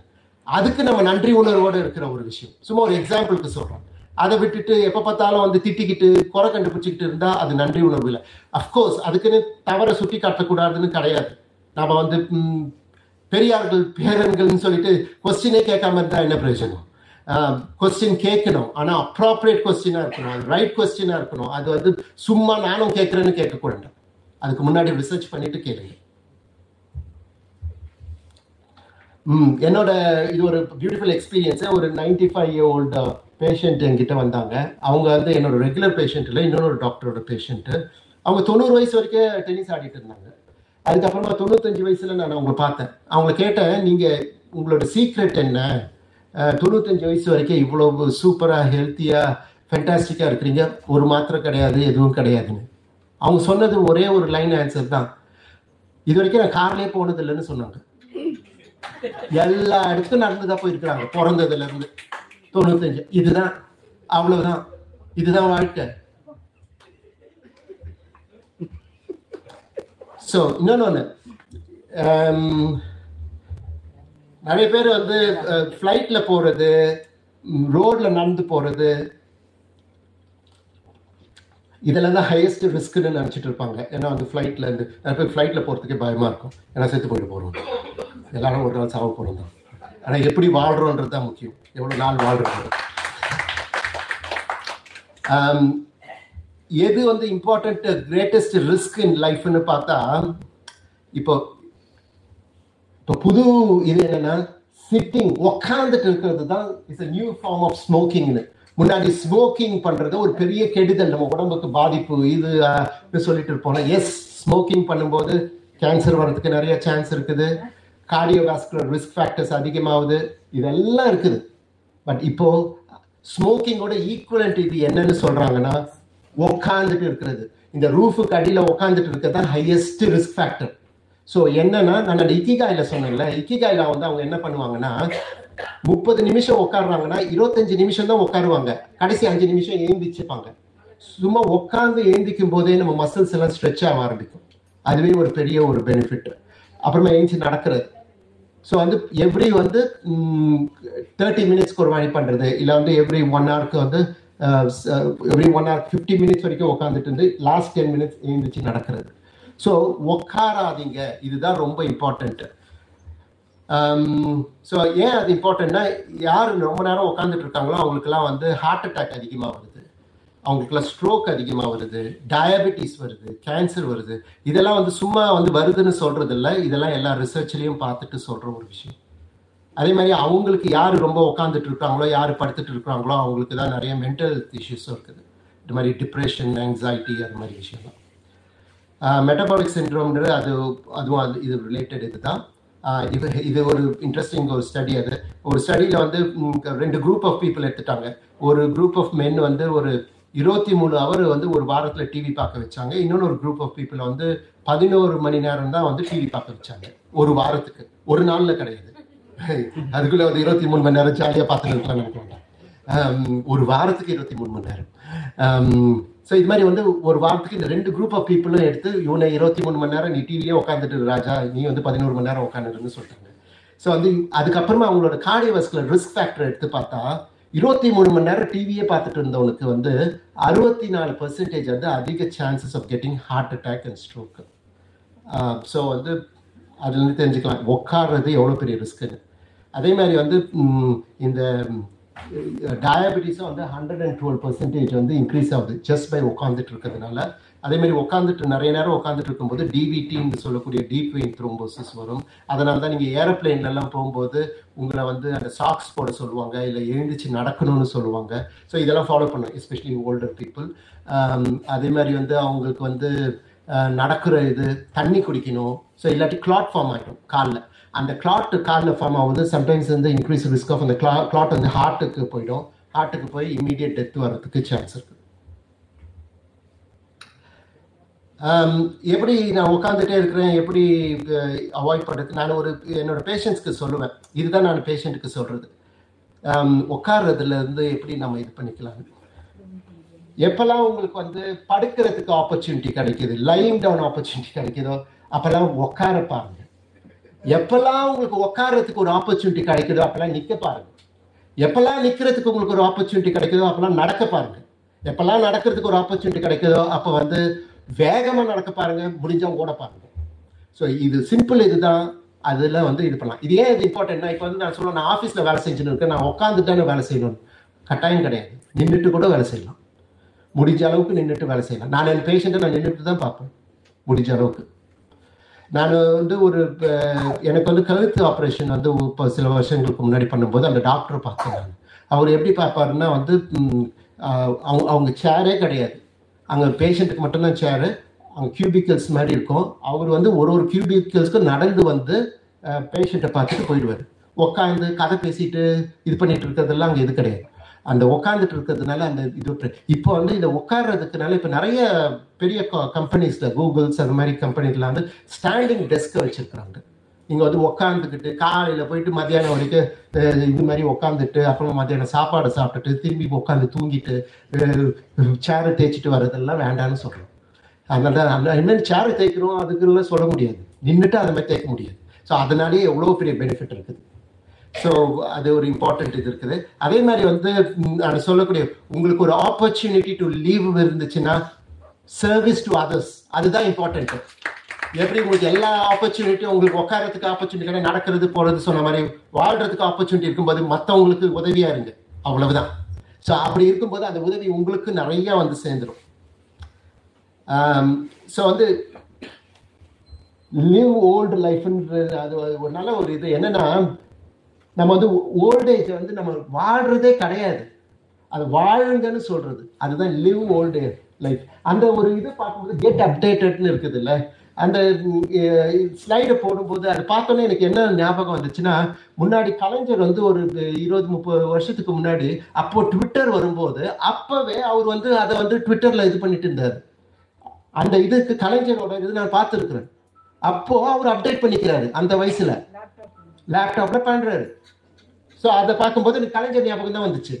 அதுக்கு நம்ம நன்றி உணர்வோடு இருக்கிற ஒரு விஷயம். சும்மா ஒரு எக்ஸாம்பிளுக்கு சொல்கிறோம் அதை விட்டுட்டு எப்போ பார்த்தாலும் வந்து திட்டிக்கிட்டு குறை கண்டுபிடிச்சிக்கிட்டு இருந்தால் அது நன்றி உணர்வு இல்லை. அஃப்கோர்ஸ் அதுக்குன்னு தவறை சுட்டி காட்டக்கூடாதுன்னு கிடையாது. நம்ம வந்து பெரியார்கள் பேரன்கள்னு சொல்லிட்டு கொஸ்டினே கேட்காம இருந்தால் என்ன பிரயோஜனம்? கொஸ்டின் கேட்கணும். ஆனா அப்ராப்ரியேட் கொஸ்டினா இருக்கணும். அது ரைட் கொஸ்டினா இருக்கணும். அது வந்து சும்மா நானும் கேட்குறேன்னு கேட்கக்கூடாது. அதுக்கு முன்னாடி ரிசர்ச் பண்ணிட்டு கேளுங்க. ம் என்னோட இது ஒரு பியூட்டிஃபுல் எக்ஸ்பீரியன்ஸ் ஒரு 95 ஃபைவ் இயர் ஓல்டு பேஷண்ட் என்கிட்ட வந்தாங்க. அவங்க வந்து என்னோட ரெகுலர் பேஷண்ட் இல்லை இன்னொரு டாக்டரோட பேஷண்ட்டு அவங்க தொண்ணூறு வயசு வரைக்கும் டென்னிஸ் ஆடிட்டு இருந்தாங்க. அதுக்கப்புறமா தொண்ணூத்தஞ்சு வயசுல நான் அவங்களை பார்த்தேன். அவங்கள கேட்டேன் நீங்க உங்களோட சீக்ரெட் என்ன? தொண்ணூத்தஞ்சு வயசு வரைக்கும் இவ்வளவு சூப்பரா ஹெல்த்தியா ஃபென்டாஸ்டிக்கா இருக்கிறீங்க. ஒரு மாத்திரை கிடையாது எதுவும் கிடையாதுன்னு. அவங்க சொன்னது ஒரே ஒரு லைன் ஆன்சர் தான். இது வரைக்கும் நான் கார்லயே போனது இல்லைன்னு சொன்னாங்க. எல்லா இடத்துக்கும் நடந்துதான் போயிருக்கிறாங்க. பிறந்ததுல இருந்து தொண்ணூத்தஞ்சு. இதுதான். அவ்வளவுதான். இதுதான் வாழ்க்கை. ஸோ இன்னொன்று ஒன்று நிறைய பேர் வந்து ஃப்ளைட்டில் போகிறது ரோடில் நடந்து போகிறது இதெல்லாம் தான் ஹையஸ்ட் ரிஸ்க்குன்னு நினச்சிட்டு இருப்பாங்க. ஏன்னா வந்து ஃப்ளைட்டில் இருந்து நிறைய பேர் ஃப்ளைட்டில் போகிறதுக்கே பயமாக இருக்கும். ஏன்னா செத்து போயிட்டு போகிறோம் எல்லாரும் ஒரு நாள் சாவ போகிறோம் தான். ஆனால் எப்படி வாழ்கிறோன்றது தான் முக்கியம். எவ்வளோ நாள் வாழ்கிறோம் ஆம், எது வந்து இம்பார்ட்டன்ட் கிரேட்டஸ்ட் ரிஸ்க் இன் லைஃப்னு பார்த்தா இப்போ இப்போ புது இது என்னன்னா சிட்டிங் உக்காந்துட்டு இருக்கிறது தான் is a new form of ஸ்மோக்கிங்னு முன்னாடி ஸ்மோக்கிங் பண்றது ஒரு பெரிய கெடுதல். நம்ம உடம்புக்கு பாதிப்பு இது சொல்லிட்டு இருப்போம் எஸ் ஸ்மோக்கிங் பண்ணும்போது கேன்சர் வர்றதுக்கு நிறைய சான்ஸ் இருக்குது. கார்டியோவாஸ்குலர் ரிஸ்க் ஃபேக்டர்ஸ் அதிகமாகுது. இதெல்லாம் இருக்குது. பட் இப்போ ஸ்மோக்கிங்கோட ஈக்குவலண்ட் இது என்னன்னு சொல்றாங்கன்னா உக்காந்துட்டு இருக்கிறது. இந்த ரூஃபுக்கு அடியில் உக்காந்துட்டு இருக்கிறது தான் ஹையஸ்ட் ரிஸ்க் ஃபேக்டர் ஸோ என்னன்னா நான் அந்த இக்கிகாயில சொன்னேன்ல. இக்கிகாயில வந்து அவங்க என்ன பண்ணுவாங்கன்னா முப்பது நிமிஷம் உட்காடுறாங்கன்னா இருபத்தஞ்சு நிமிஷம் தான் உட்காருவாங்க கடைசி அஞ்சு நிமிஷம் ஏந்திச்சுப்பாங்க. சும்மா உட்காந்து ஏந்திக்கும் போதே நம்ம மசில்ஸ் எல்லாம் ஸ்ட்ரெச் ஆக ஆரம்பிக்கும். அதுவே ஒரு பெரிய ஒரு பெனிஃபிட் அப்புறமா ஏஞ்சி நடக்கிறது. ஸோ வந்து எவ்ரி வந்து தேர்ட்டி மினிட்ஸ்க்கு ஒரு வாட்டி பண்ணுறது இல்லை வந்து எவ்ரி ஒன் ஹவருக்கு வந்து every one hour fifty minutes வரைக்கும் உட்காந்துட்டு இருந்து லாஸ்ட் டென் மினிட்ஸ் எழுந்திரிச்சு நடக்கிறது. ஸோ உட்காராதீங்க இதுதான் ரொம்ப இம்பார்ட்டன்ட்டு ஸோ um, ஏன் அது இம்பார்ட்டன்ட்னா யார் ரொம்ப நேரம் உட்காந்துட்டு இருக்காங்களோ அவங்களுக்குலாம் வந்து ஹார்ட் அட்டாக் அதிகமாக வருது அவங்களுக்குலாம் ஸ்ட்ரோக் அதிகமாக வருது. டயபெட்டிஸ் வருது. கேன்சர் வருது இதெல்லாம் வந்து சும்மா வந்து வருதுன்னு சொல்கிறது இல்லை இதெல்லாம் எல்லா ரிசர்ச்லேயும் பார்த்துட்டு சொல்கிற ஒரு விஷயம். அதே மாதிரி அவங்களுக்கு யார் ரொம்ப உட்காந்துட்டு இருக்காங்களோ யார் படுத்துட்டு இருக்கிறாங்களோ அவங்களுக்கு தான் நிறைய மென்டல் இஷ்யூஸும் இருக்குது. இந்த மாதிரி டிப்ரெஷன் ஆங்ஸைட்டி அது மாதிரி விஷயம்லாம். மெட்டபாலிக் சிண்ட்ரோம்ன்றது அது அதுவும் அது இது ரிலேட்டட் இதுதான். இது இது ஒரு இன்ட்ரெஸ்டிங் ஒரு ஸ்டடி அது. ஒரு ஸ்டடியில் வந்து ரெண்டு குரூப் ஆஃப் பீப்புள் எடுத்துட்டாங்க. ஒரு குரூப் ஆஃப் மென் வந்து ஒரு இருபத்தி மூணு அவர் வந்து ஒரு வாரத்தில் டிவி பார்க்க வச்சாங்க. இன்னொன்று ஒரு குரூப் ஆஃப் பீப்புள் வந்து பதினோரு மணி நேரம் தான் வந்து டிவி பார்க்க வச்சாங்க. ஒரு வாரத்துக்கு. ஒரு நாளில் கிடையாது. அதுக்குள்ள வந்து இருபத்தி மூணு மணி நேரம் ஜாலியாக பார்த்துட்டு இருக்கலாம் ஒரு வாரத்துக்கு இருபத்தி மூணு மணி நேரம். ஸோ இது மாதிரி வந்து ஒரு வாரத்துக்கு இந்த ரெண்டு குரூப் ஆஃப் பீப்புளும் எடுத்து இவனை இருபத்தி மூணு மணி நேரம் நீ டிவியே உட்காந்துட்டு ராஜா. நீ வந்து பதினோரு மணி நேரம் உட்காந்துருன்னு சொல்லிட்டாங்க ஸோ வந்து அதுக்கப்புறமா அவங்களோட கார்டியோவாஸ்குலர் ரிஸ்க் ஃபேக்டர் எடுத்து பார்த்தா இருபத்தி மூணு மணி நேரம் டிவியே பார்த்துட்டு இருந்தவனுக்கு வந்து அறுபத்தி நாலு பர்சன்டேஜ் வந்து அதிக chances of getting heart attack and stroke so வந்து அதுலேருந்து தெரிஞ்சுக்கலாம். உட்கார்றது எவ்வளோ பெரிய ரிஸ்க்குன்னு அதே மாதிரி வந்து இந்த டயபெட்டிஸும் வந்து ஹண்ட்ரட் அண்ட் டுவெல் பர்சன்டேஜ் வந்து இன்க்ரீஸ் ஆகுது ஜஸ்ட் பை உட்காந்துட்டு இருக்கிறதுனால. அதே மாதிரி உட்காந்துட்டு நிறைய நேரம் உட்காந்துட்டு இருக்கும்போது டிவிடின்னு சொல்லக்கூடிய டீப் வெயின் த்ரோம்போசிஸ் வரும். அதனால தான் நீங்கள் ஏரோப்ளேன்ல போகும்போது உங்களை வந்து அந்த சாக்ஸ் போட சொல்லுவாங்க இல்லை எழுந்திரிச்சு நடக்கணும்னு சொல்லுவாங்க. ஸோ இதெல்லாம் ஃபாலோ பண்ணும் எஸ்பெஷலி ஓல்டர் பீப்புள் அதே மாதிரி வந்து அவங்களுக்கு வந்து நடக்கிற இது தண்ணி குடிக்கணும். ஸோ இல்லாட்டி கிளாட் ஃபார்ம் ஆகிடும் காலில். அந்த கிளாட் காலில் ஃபார்ம் ஆகுது சம்டைம்ஸ் வந்து இன்க்ரீஸ் ரிஸ்க் ஆஃப் அந்த கிளா கிளாட் வந்து ஹார்ட்டுக்கு போயிடும். ஹார்ட்டுக்கு போய் இமீடியட் டெத் வர்றதுக்கு சான்ஸ் இருக்குது um, எப்படி நான் உட்காந்துட்டே இருக்கிறேன்? எப்படி uh, அவாய்ட் பண்ணுறது நான் ஒரு என்னோட பேஷண்ட்ஸ்க்கு சொல்லுவேன். இதுதான் நான் பேஷண்ட்டுக்கு சொல்கிறது um, உட்கார்றதுலருந்து எப்படி நம்ம இது பண்ணிக்கலாம்? எப்பெல்லாம் உங்களுக்கு வந்து படுக்கிறதுக்கு ஆப்பர்ச்சுனிட்டி கிடைக்குது? லைன் டவுன் ஆப்பர்ச்சுனிட்டி கிடைக்குதோ அப்போல்லாம் உட்கார பாருங்க. எப்பெல்லாம் உங்களுக்கு உட்கார்றதுக்கு ஒரு ஆப்பர்ச்சுனிட்டி கிடைக்குதோ அப்பெல்லாம் நிற்க பாருங்க. எப்பெல்லாம் நிற்கிறதுக்கு உங்களுக்கு ஒரு ஆப்பர்ச்சுனிட்டி கிடைக்குதோ அப்பெல்லாம் நடக்க பாருங்க. எப்பெல்லாம் நடக்கிறதுக்கு ஒரு ஆப்பர்ச்சுனிட்டி கிடைக்குதோ அப்போ வந்து வேகமாக நடக்க பாருங்க முடிஞ்சா ஓட பாருங்க. ஸோ இது சிம்பிள் இதுதான். அதில் வந்து இது பண்ணலாம். இது ஏன் இது இம்பார்ட்டன்ட்னா இப்போ வந்து நான் சொல்லுவேன் நான் ஆஃபீஸில் வேலை செஞ்சுன்னு இருக்கேன். நான் உட்காந்துட்டானே வேலை செய்யணும். கட்டாயம் கிடையாது. நின்றுட்டு கூட வேலை செய்யலாம். முடிஞ்ச அளவுக்கு நின்றுட்டு வேலை செய்யலாம். நான் என் பேஷண்ட்டை நான் நின்றுட்டு தான் பார்ப்பேன். முடிஞ்ச அளவுக்கு. நான் வந்து ஒரு எனக்கு வந்து கழுத்து ஆப்ரேஷன் வந்து இப்போ சில வருஷங்களுக்கு முன்னாடி பண்ணும்போது அந்த டாக்டரை பார்த்தேன் நான். அவர் எப்படி பார்ப்பாருன்னா வந்து அவங்க அவங்க சேரே கிடையாது. அங்கே பேஷண்ட்டுக்கு மட்டும்தான் சேரு அங்கே கியூபிக்கல்ஸ் மாதிரி இருக்கும். அவர் வந்து ஒரு ஒரு கியூபிக்கல்ஸ்க்கும் நடந்து வந்து பேஷண்ட்டை பார்த்துட்டு போயிடுவார். உட்காந்து கதை பேசிட்டு இது பண்ணிட்டு இருக்கிறதெல்லாம் அங்கே இது கிடையாது. அந்த உட்காந்துட்டு இருக்கிறதுனால அந்த இது இப்போ வந்து இந்த உட்கார்றதுக்குனால இப்போ நிறைய பெரிய கம்பெனிஸ்ல கூகுள்ஸ் அந்த மாதிரி கம்பெனிஸ்ல வந்து ஸ்டாண்டிங் டெஸ்க் வச்சிருக்கிறாங்க. நீங்க வந்து உட்காந்துக்கிட்டு காலையில போயிட்டு மத்தியானம் வரைக்கும் இது மாதிரி உட்காந்துட்டு அப்புறம் மத்தியானம் சாப்பாடு சாப்பிட்டுட்டு திரும்பி உட்காந்து தூங்கிட்டு சேரை தேய்ச்சிட்டு வர்றதெல்லாம் வேண்டாம்னு சொல்றோம். அதனால அந்த என்னென்னு சேரை தேய்க்கிறோம் அதுக்குலாம் சொல்ல முடியாது. நின்றுட்டு அதை மாதிரி தேய்க்க முடியாது. ஸோ அதனாலேயே எவ்வளோ பெரிய பெனிஃபிட் இருக்குது. ஸோ அது ஒரு இம்பார்ட்டன்ட் இது இருக்குது. அதே மாதிரி வந்து நான் சொல்லக்கூடிய உங்களுக்கு ஒரு ஆப்பர்ச்சுனிட்டி டு லீவ் இருந்துச்சுன்னா சர்வீஸ் டு அதர்ஸ் அதுதான் இம்பார்ட்டன்ட் எப்படி உங்களுக்கு எல்லா ஆப்பர்ச்சுனிட்டியும் உங்களுக்கு உட்காரத்துக்கு ஆப்பர்ச்சுனிட்டி கிடையாது நடக்கிறது போறது சொன்ன மாதிரி வாழ்றதுக்கு ஆப்பர்ச்சுனிட்டி இருக்கும்போது மற்றவங்களுக்கு உதவியா இருங்க. அவ்வளவுதான். ஸோ அப்படி இருக்கும்போது அந்த உதவி உங்களுக்கு நிறைய வந்து சேர்ந்துடும் ஸோ வந்து லிவ் ஓல்டு லைஃப்ன்றது அது ஒரு நல்ல ஒரு இது என்னன்னா நம்ம வந்து ஓல்டேஜ் வந்து நம்ம வாழ்றதே கிடையாது. அது வாழுங்கன்னு சொல்றது. அதுதான் லிவ் ஓல்டு லைஃப் அந்த ஒரு இது பார்க்கும்போது கெட் அப்டேட்டட்னு இருக்குது இல்லை அந்த ஸ்லைடை போடும்போது அது பார்த்தோன்னே எனக்கு என்ன ஞாபகம் வந்துச்சுன்னா முன்னாடி கலைஞர் வந்து ஒரு இருபது முப்பது வருஷத்துக்கு முன்னாடி அப்போ ட்விட்டர் வரும்போது அப்பவே அவர் வந்து அதை வந்து ட்விட்டர்ல இது பண்ணிட்டு இருந்தார். அந்த இதுக்கு கலைஞரோட இது நான் பார்த்துருக்குறேன். அப்போ அவர் அப்டேட் பண்ணிக்கிறாரு அந்த வயசுல. லேப்டாப்பில் லேப்டாப்ல பண்றாரு. ஸோ அதை பார்க்கும்போது எனக்கு கலைஞர் ஞாபகம் தான் வந்துச்சு.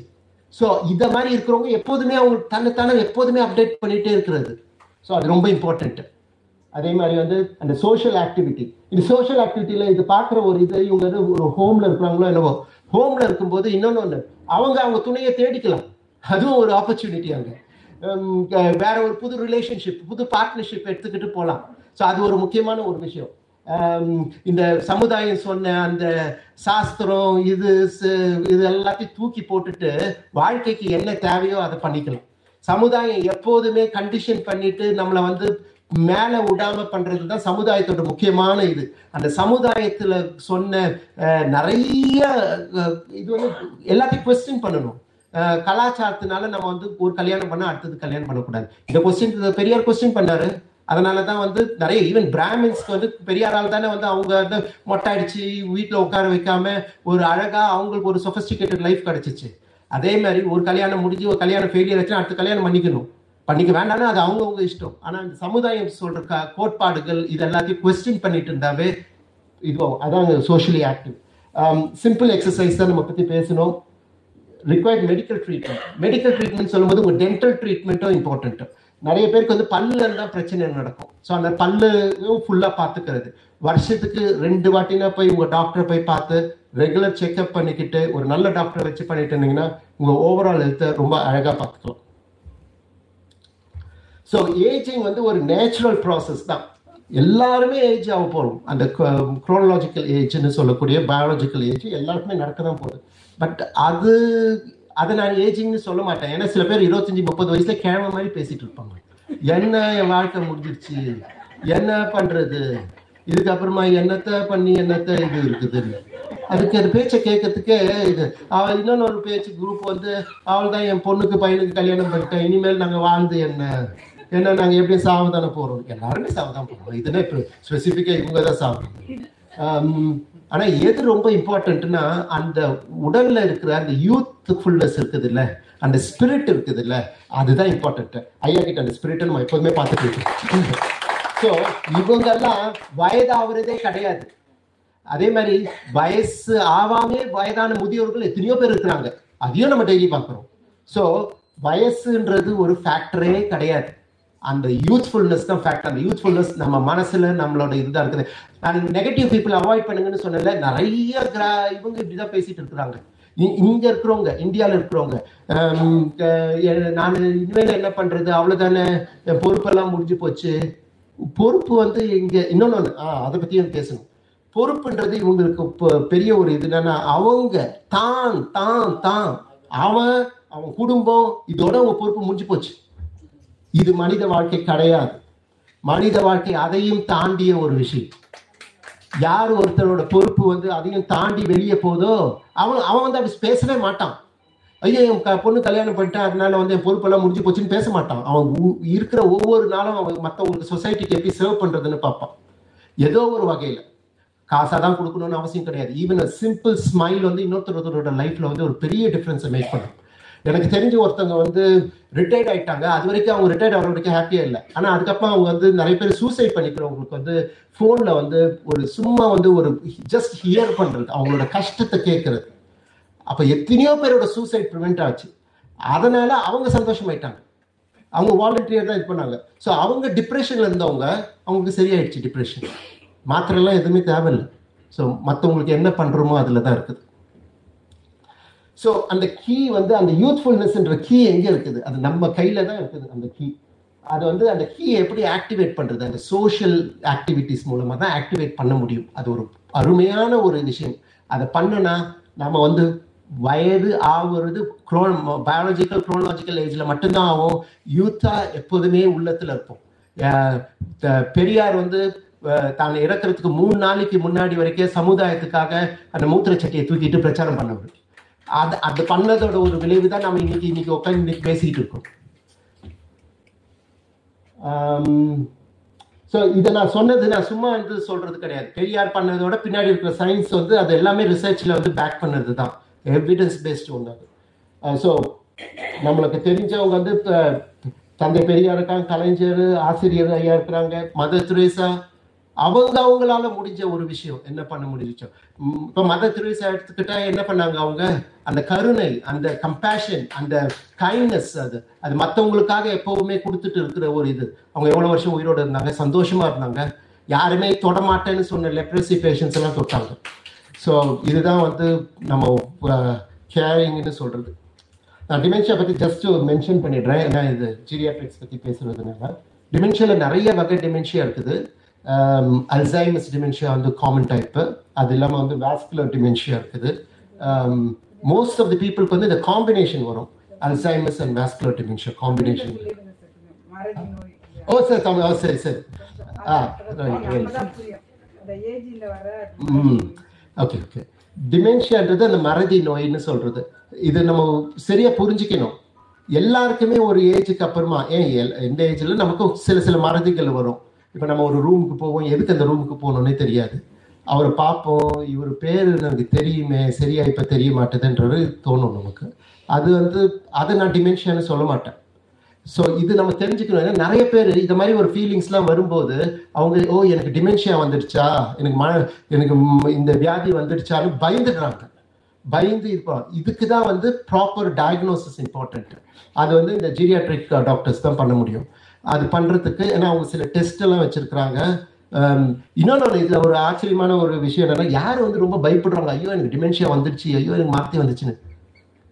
ஸோ இத மாதிரி இருக்கிறவங்க எப்போதுமே அவங்க தன்னைத்தானே எப்போதுமே அப்டேட் பண்ணிட்டே இருக்கிறது. ஸோ அது ரொம்ப இம்பார்ட்டன்ட் அதே மாதிரி வந்து அந்த சோஷியல் ஆக்டிவிட்டி இந்த சோஷியல் ஆக்டிவிட்டியில இது பார்க்குற ஒரு இது இவங்க வந்து ஒரு ஹோம்ல இருக்கிறாங்களோ என்னவோ ஹோம்ல இருக்கும்போது இன்னொன்னு ஒன்று அவங்க அவங்க துணையை தேடிக்கலாம். அதுவும் ஒரு ஆப்பர்ச்சுனிட்டி அங்க. வேற ஒரு புது ரிலேஷன்ஷிப் புது பார்ட்னர்ஷிப் எடுத்துக்கிட்டு போகலாம் ஸோ அது ஒரு முக்கியமான ஒரு விஷயம். இந்த சமுதாயம் சொன்ன அந்த சாஸ்திரம் இது இது எல்லாத்தையும் தூக்கி போட்டுட்டு வாழ்க்கைக்கு என்ன தேவையோ அதை பண்ணிக்கலாம் சமுதாயம் எப்போதுமே கண்டிஷன் பண்ணிட்டு நம்மளை வந்து மேல விடாம பண்றது தான் சமுதாயத்தோட முக்கியமான இது. அந்த சமுதாயத்துல சொன்ன நிறைய இது வந்து எல்லாத்தையும் கொஸ்டின் பண்ணணும். கலாச்சாரத்தினால நம்ம வந்து ஒரு கல்யாணம் பண்ண அடுத்தது கல்யாணம் பண்ணக்கூடாது. இந்த கொஸ்டின் பெரியார் கொஸ்டின் பண்ணாரு. அதனால தான் வந்து நிறைய ஈவன் பிராமின்ஸ்க்கு வந்து பெரியாரால் தானே வந்து அவங்க வந்து மொட்டை அடிச்சு வீட்டில் உட்கார வைக்காம ஒரு அழகா அவங்களுக்கு ஒரு சொஃபிஸ்டிகேட்டட் லைஃப் கிடைச்சிச்சு. அதே மாதிரி ஒரு கல்யாணம் முடிஞ்சு ஒரு கல்யாணம் ஃபெயிலியர் ஆச்சுன்னா அடுத்த கல்யாணம் பண்ணிக்கணும். பண்ணிக்க வேண்டாம்னா அது அவங்கவுங்க இஷ்டம். ஆனா இந்த சமுதாயம் சொல்ற கோட்பாடுகள் இது எல்லாத்தையும் கொஸ்டின் பண்ணிட்டு இருந்தாவே இதுவாகும் அதான் சோஷியலி ஆக்டிவ் சிம்பிள் எக்ஸசைஸ் தான் நம்ம பத்தி பேசணும். Required medical treatment medical treatment சொல்லும்போது உங்க டென்டல் ட்ரீட்மெண்ட்டும் இம்பார்ட்டன்ட் நிறைய பேருக்கு வந்து பல்லுல தான் பிரச்சனை நடக்கும். ஸோ அந்த பல்லையும் ஃபுல்லா பாத்துக்கிறது வருஷத்துக்கு ரெண்டு வாட்டினா போய் உங்க டாக்டரை போய் பார்த்து ரெகுலர் செக்அப் பண்ணிக்கிட்டு ஒரு நல்ல டாக்டரை வச்சு பண்ணிட்டு இருந்தீங்கன்னா உங்க ஓவரால் ஹெல்த்தை ரொம்ப அழகா பார்த்துக்கலாம். ஸோ ஏஜிங் வந்து ஒரு நேச்சுரல் ப்ராசஸ் தான். எல்லாருமே ஏஜ் ஆக போகிறோம் அந்த குரோனலாஜிக்கல் ஏஜ்னு சொல்லக்கூடிய பயாலஜிக்கல் ஏஜ் எல்லாருக்குமே நடக்க தான் போகுது. பட் அது அதை நான் ஏஜிங்னு சொல்ல மாட்டேன். ஏன்னா சில பேர் இருபத்தஞ்சி முப்பது வயசுல கிழமை மாதிரி பேசிட்டு இருப்பாங்க. என்ன என் வாழ்க்கை முடிஞ்சிருச்சு என்ன பண்றது? இதுக்கப்புறமா என்னத்த பண்ணி என்னத்த இது இருக்குதுன்னு. அதுக்கு அது பேச்சை கேட்கறதுக்கே இது. அவள் இன்னொன்று ஒரு பேச்சு குரூப் வந்து அவள் தான் என் பொண்ணுக்கு பையனுக்கு கல்யாணம் பண்ணிட்டேன் இனிமேல் நாங்கள் வாழ்ந்து என்ன? என்ன நாங்கள் எப்படி சாவதான போகிறோம் எல்லாருமே சாவதான் போகிறோம் இதுனா இப்போ ஸ்பெசிஃபிக்காக இவங்க தான் சாவணும். ஆனா எது ரொம்ப இம்பார்ட்டன்ட்னா அந்த உடல்ல இருக்கிற அந்த யூத்ஃபுல்னஸ் இருக்குது இல்ல அந்த ஸ்பிரிட் இருக்குது இல்ல அதுதான் இம்பார்ட்டன்ட் ஐயா கிட்ட அந்த ஸ்பிரிட் நம்ம எப்போதுமே பார்த்துட்டு இருக்கோம். ஸோ இவங்கெல்லாம் வயதாகிறதே கிடையாது. அதே மாதிரி வயசு ஆவாமே வயதான முதியோர்கள் எத்தனையோ பேர் இருக்கிறாங்க. அதையும் நம்ம டெய்லி பார்க்குறோம். ஸோ வயசுன்றது ஒரு ஃபேக்டரே கிடையாது. அந்த யூத்ஃபுல்னஸ் தான் ஃபேக்ட் அந்த யூத்ஃபுல்னஸ் நம்ம மனசுல நம்மளோட இதுதான் இருக்குது. நான் நெகட்டிவ் பீப்புள் அவாய்ட் பண்ணுங்கன்னு சொன்னல நிறைய கிரா இவங்க இப்படிதான் பேசிட்டு இருக்கிறாங்க. இ- இங்க இருக்கிறவங்க இந்தியால இருக்கிறவங்க நான் இனிமேல் என்ன பண்றது? அவ்வளவுதானே பொறுப்பெல்லாம் முடிஞ்சு போச்சு. பொறுப்பு வந்து இங்க இன்னொன்னு ஆஹ் ஆ அதை பத்தியும் பேசணும். பொறுப்புன்றது இவங்களுக்கு பெரிய ஒரு இது என்னன்னா அவங்க தான் தான் தான் அவன் அவன் குடும்பம் இதோட அவங்க பொறுப்பு முடிஞ்சு போச்சு. இது மனித வாழ்க்கை கிடையாது. மனித வாழ்க்கை அதையும் தாண்டிய ஒரு விஷயம். யார் ஒருத்தரோட பொறுப்பு வந்து அதையும் தாண்டி வெளியே போதோ அவன் அவன் வந்து அப்படி பேசவே மாட்டான். ஐயோ என் பொண்ணு கல்யாணம் பண்ணிட்டேன் அதனால வந்து என் பொறுப்பெல்லாம் முடிஞ்சு போச்சுன்னு பேச மாட்டான். அவன் உ- இருக்கிற ஒவ்வொரு நாளும் அவன் மற்றவங்களுக்கு சொசைட்டிக்கு எப்படி சர்வ் பண்றதுன்னு பார்ப்பான். ஏதோ ஒரு வகையில. காசா தான் கொடுக்கணும்னு அவசியம் கிடையாது. ஈவன் சிம்பிள் ஸ்மைல் வந்து இன்னொருத்தரோட லைஃப்ல வந்து ஒரு பெரிய டிஃப்ரென்ஸை மேக் பண்ணும். எனக்கு தெரிஞ்ச ஒருத்தவங்க வந்து ரிட்டையர்ட் ஆயிட்டாங்க. அது வரைக்கும் அவங்க ரிட்டையர்ட் ஆகிற வரைக்கும் ஹாப்பியா இல்லை. ஆனா அதுக்கப்புறம் அவங்க வந்து நிறைய பேர் சூசைட் பண்ணிக்கிறவங்களுக்கு வந்து போன்ல வந்து ஒரு சும்மா வந்து ஒரு ஜஸ்ட் ஹியர் பண்றது அவங்களோட கஷ்டத்தை கேட்கறது அப்ப எத்தனையோ பேரோட சூசைட் ப்ரிவென்ட் ஆச்சு. அதனால அவங்க சந்தோஷமாயிட்டாங்க. அவங்க வாலண்டியர் தான் இது பண்ணாங்க. ஸோ அவங்க டிப்ரெஷன்ல இருந்தவங்க அவங்களுக்கு சரியாயிடுச்சு டிப்ரெஷன் மாத்திரை எல்லாம் எதுவுமே தேவையில்லை. ஸோ மற்றவங்களுக்கு என்ன பண்றோமோ அதுல தான் இருக்குது. ஸோ அந்த கீ வந்து அந்த யூத்ஃபுல்னஸ்ன்ற கீ எங்கே இருக்குது? அது நம்ம கையில தான் இருக்குது அந்த கீ அது வந்து அந்த கீ எப்படி ஆக்டிவேட் பண்ணுறது அந்த சோஷியல் ஆக்டிவிட்டிஸ் மூலமாக தான் ஆக்டிவேட் பண்ண முடியும். அது ஒரு அருமையான ஒரு விஷயம். அதை பண்ணுனா நம்ம வந்து வயது ஆகுறது குரோன் பயாலஜிக்கல் குரோனாலஜிக்கல் ஏஜில் மட்டும்தான் ஆகும். யூத்தாக எப்போதுமே உள்ளத்தில் இருப்போம். பெரியார் வந்து தான் இறக்குறதுக்கு மூணு நாளைக்கு முன்னாடி வரைக்கும் சமுதாயத்துக்காக அந்த மூத்திரச்சட்டியை தூக்கிட்டு பிரச்சாரம் பண்ணவர். அது அது பண்ணதோட ஒரு விளைவு தான் நம்ம இன்னைக்கு இன்னைக்கு உட்காந்து இன்னைக்கு பேசிக்கிட்டு இருக்கோம். ஸோ இதை நான் சொன்னது நான் சும்மா வந்து சொல்றது கிடையாது. பெரியார் பண்ணதோட பின்னாடி இருக்கிற சயின்ஸ் வந்து அது எல்லாமே ரிசர்ச்ல வந்து பேக் பண்ணது தான். எவிடன்ஸ் பேஸ்ட் ஒன்று அது ஸோ நம்மளுக்கு தெரிஞ்சவங்க வந்து தந்தை பெரியார் இருக்காங்க கலைஞர் ஆசிரியர் ஐயா இருக்கிறாங்க மதர் துரேசா அவங்க அவங்களால முடிஞ்ச ஒரு விஷயம். என்ன பண்ண முடிஞ்சோம் இப்போ மத திருவிசா எடுத்துக்கிட்டா என்ன பண்ணாங்க அவங்க? அந்த கருணை அந்த கம்பேஷன் அந்த கைண்ட்னஸ் அது. அது மற்றவங்களுக்காக எப்பவுமே கொடுத்துட்டு இருக்கிற ஒரு இது. அவங்க எவ்வளவு வருஷம் உயிரோடு இருந்தாங்க? சந்தோஷமா இருந்தாங்க? யாருமே தொடமாட்டேன்னு சொன்ன லெப்ரசி பேஷன்ஸ் எல்லாம் தொட்டாங்க. ஸோ இதுதான் வந்து நம்ம கேரிங்னு சொல்றது. நான் டிமென்ஷியா பத்தி ஜஸ்ட் மென்ஷன் பண்ணிடுறேன். ஏன்னா இது ஜீரியாட்ரிக்ஸ் பத்தி பேசுறதுனால. டிமென்ஷியால நிறைய வகை டிமென்ஷியா இருக்குது. அல்சைமஸ் டிமென்ஷியா வந்து காமன் டைப்பு அது இல்லாமல் வந்து வாஸ்குலர் டிமென்ஷியா இருக்குது. மோஸ்ட் ஆஃப் தி பீப்புளுக்கு வந்து இந்த காம்பினேஷன் வரும். Alzheimer's and vascular dementia combination O sir Tamil ஓ சரி சரி ஆ வர ம் ஓகே ஓகே டிமென்ஷியான்றது அந்த மறதி நோய்னு சொல்றது. இது நம்ம சரியா புரிஞ்சுக்கணும். எல்லாருக்குமே ஒரு ஏஜுக்கு அப்புறமா ஏன் எந்த ஏஜ்ல நமக்கு சில சில மறதிகள் வரும். இப்போ நம்ம ஒரு ரூமுக்கு போவோம். எதுக்கு அந்த ரூமுக்கு போகணும்னே தெரியாது. அவரை பார்ப்போம். இவர் பேர் எனக்கு தெரியுமே. சரியா இப்போ தெரிய மாட்டேதுன்றது தோணும் நமக்கு. அது வந்து அதை நான் டிமென்ஷியான்னு சொல்ல மாட்டேன். ஸோ இது நம்ம தெரிஞ்சுக்கணும். ஏன்னா நிறைய பேர் இந்த மாதிரி ஒரு ஃபீலிங்ஸ்லாம் வரும்போது அவங்க ஓ எனக்கு டிமென்ஷியா வந்துடுச்சா? எனக்கு ம எனக்கு இந்த வியாதி வந்துடுச்சான்னு பயந்துடுறாங்க. பயந்து இருப்போம் இதுக்கு தான் வந்து ப்ராப்பர் டயக்னோசிஸ் இம்பார்ட்டன்ட் அது வந்து இந்த ஜீரியாட்ரிக் டாக்டர்ஸ் தான் பண்ண முடியும். அது பண்ணுறதுக்கு ஏன்னா அவங்க சில டெஸ்ட்டெல்லாம் வச்சுருக்குறாங்க. இன்னொன்று இதில் ஒரு ஆச்சரியமான ஒரு விஷயம் என்னென்னா யார் வந்து ரொம்ப பயப்படுறாங்க ஐயோ எனக்கு டிமென்ஷியா வந்துடுச்சு ஐயோ எனக்கு மாற்றி வந்துச்சுன்னு?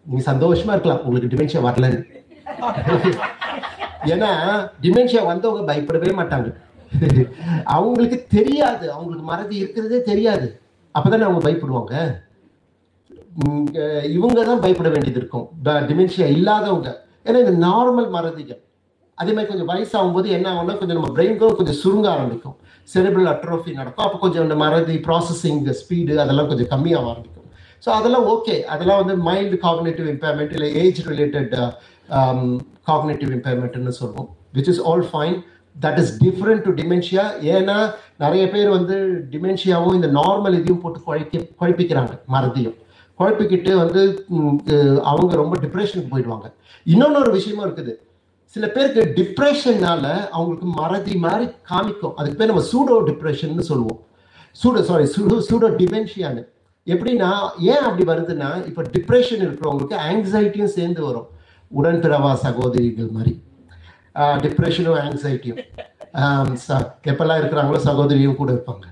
நீங்கள் சந்தோஷமா இருக்கலாம் உங்களுக்கு டிமென்ஷியா வரலன்னு ஏன்னா டிமென்ஷியா வந்தவங்க பயப்படவே மாட்டாங்க. அவங்களுக்கு தெரியாது அவங்களுக்கு மறதி இருக்கிறதே தெரியாது. அப்போதானே அவங்க பயப்படுவாங்க. இவங்க தான் பயப்பட வேண்டியது இருக்கும். டிமென்ஷியா இல்லாதவங்க. ஏன்னா இது நார்மல் மறதிகள். அதே மாதிரி கொஞ்சம் வயசாகும் போது என்ன ஆகும்னா கொஞ்சம் நம்ம பிரெயின்க்கும் கொஞ்சம் சுருங்க ஆரம்பிக்கும். செரிபிள் அட்ரோஃபி நடக்கும். அப்போ கொஞ்சம் இந்த மறதி ப்ராசஸிங் ஸ்பீடு அதெல்லாம் கொஞ்சம் கம்மியாக ஆரம்பிக்கும். ஸோ அதெல்லாம் ஓகே அதெல்லாம் வந்து மைல்டு காக்னேட்டிவ் இம்பேர்மெண்ட் இல்லை ஏஜ் ரிலேட்டட் காக்னேட்டிவ் இம்பேர்மெண்ட்னு சொல்லுவோம். Which is all fine that is different to dementia ஏன்னா நிறைய பேர் வந்து டிமென்ஷியாவும் இந்த நார்மல் இதையும் போட்டு குழைக்க குழப்பிக்கிறாங்க மறதியும். குழப்பிக்கிட்டு வந்து அவங்க ரொம்ப டிப்ரெஷனுக்கு போயிடுவாங்க. இன்னொன்று ஒரு விஷயமும் இருக்குது. சில பேருக்கு டிப்ரெஷன்னால அவங்களுக்கு மறதி மாதிரி காமிக்கும். அதுக்கு பேர் நம்ம சூடோ டிப்ரெஷன் சொல்லுவோம். சூடோ சாரி சூடோ சூடோ டிமென்ஷியான்னு எப்படின்னா ஏன் அப்படி வருதுன்னா இப்போ டிப்ரெஷன் இருக்கிறவங்களுக்கு ஆங்ஸைட்டியும் சேர்ந்து வரும். உடன்பிறவா சகோதரிகள் மாதிரி. டிப்ரெஷனும் ஆங்ஸைட்டியும் எப்பெல்லாம் இருக்கிறாங்களோ சகோதரியும் கூட இருப்பாங்க.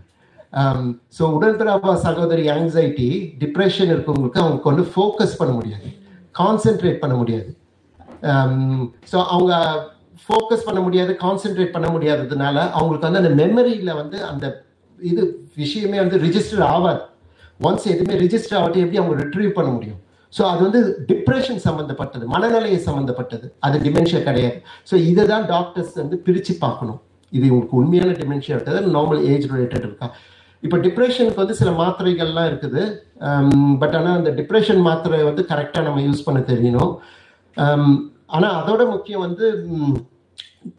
ஸோ உடன்பிறவா சகோதரி ஆங்ஸைட்டி டிப்ரெஷன் இருக்கிறவங்களுக்கு அவங்க கொண்டு ஃபோக்கஸ் பண்ண முடியாது. கான்சென்ட்ரேட் பண்ண முடியாது. Um, ஸோ அவங்க ஃபோக்கஸ் பண்ண முடியாது கான்சென்ட்ரேட் பண்ண முடியாததுனால அவங்களுக்கு வந்து அந்த மெமரியில் வந்து அந்த இது விஷயமே வந்து ரிஜிஸ்டர் ஆகாது. ஒன்ஸ் எதுவுமே ரிஜிஸ்டர் ஆகட்டும் எப்படி அவங்க ரிட்ரீவ் பண்ண முடியும்? ஸோ அது வந்து டிப்ரெஷன் சம்மந்தப்பட்டது மனநிலையை சம்மந்தப்பட்டது அது டிமென்ஷியா கிடையாது. ஸோ இதை தான் டாக்டர்ஸ் வந்து பிரித்து பார்க்கணும். இது உங்களுக்கு உண்மையான டிமென்ஷியா இருக்குது நார்மல் ஏஜ் ரிலேட்டட் இருக்கா? இப்போ டிப்ரெஷனுக்கு வந்து சில மாத்திரைகள்லாம் இருக்குது. Um, பட் ஆனால் அந்த டிப்ரெஷன் மாத்திரை வந்து கரெக்டாக நம்ம யூஸ் பண்ண தெரியணும். Um, ஆனால் அதோட முக்கியம் வந்து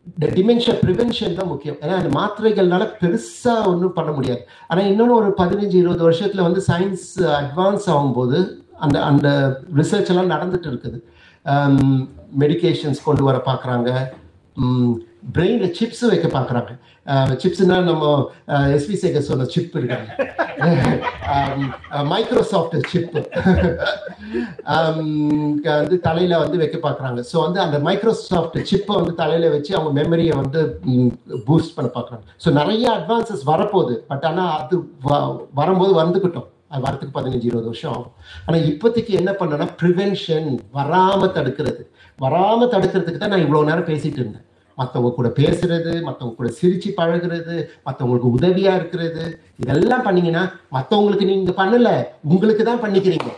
இந்த டிமென்ஷியா ப்ரிவென்ஷன் தான் முக்கியம். ஏன்னா அந்த மாத்திரைகள்னால பெருசா ஒன்றும் பண்ண முடியாது. ஆனால் இன்னொன்று ஒரு பதினஞ்சு இருபது வருஷத்துல வந்து சயின்ஸ் அட்வான்ஸ் ஆகும்போது அந்த அந்த ரிசர்ச் எல்லாம் நடந்துட்டு இருக்குது. மெடிகேஷன்ஸ் கொண்டு வர பார்க்குறாங்க பிரெயினில் சிப்ஸ் வைக்க பார்க்குறாங்க சிப்ஸ்னா நம்ம எஸ்பி சேகர் சொன்ன சிப் இருக்காங்க மைக்ரோசாஃப்ட் சிப் வந்து தலையில வந்து வைக்க பார்க்குறாங்க ஸோ வந்து அந்த மைக்ரோசாஃப்ட் சிப்பை வந்து தலையில வச்சு அவங்க மெமரியை வந்து பூஸ்ட் பண்ண பார்க்குறாங்க ஸோ நிறைய அட்வான்சஸ் வரப்போகுது பட் ஆனால் அது வ- வரும்போது வந்துக்கிட்டோம் அது வரத்துக்கு பதினஞ்சு இருபது வருஷம் ஆகும் ஆனால் இப்போதைக்கு என்ன பண்ணனா ப்ரிவென்ஷன் வராமல் தடுக்கிறது வராமல் தடுக்கிறதுக்கு தான் நான் இவ்வளோ நேரம் பேசிட்டு இருந்தேன் மற்றவங்க கூட பேசுறது மற்றவங்க கூட சிரிச்சு பழகுறது மற்றவங்களுக்கு உதவியா இருக்கிறது இதெல்லாம் பண்ணீங்கன்னா மற்றவங்களுக்கு நீங்க பண்ணல உங்களுக்கு தான் பண்ணிக்கிறீங்க.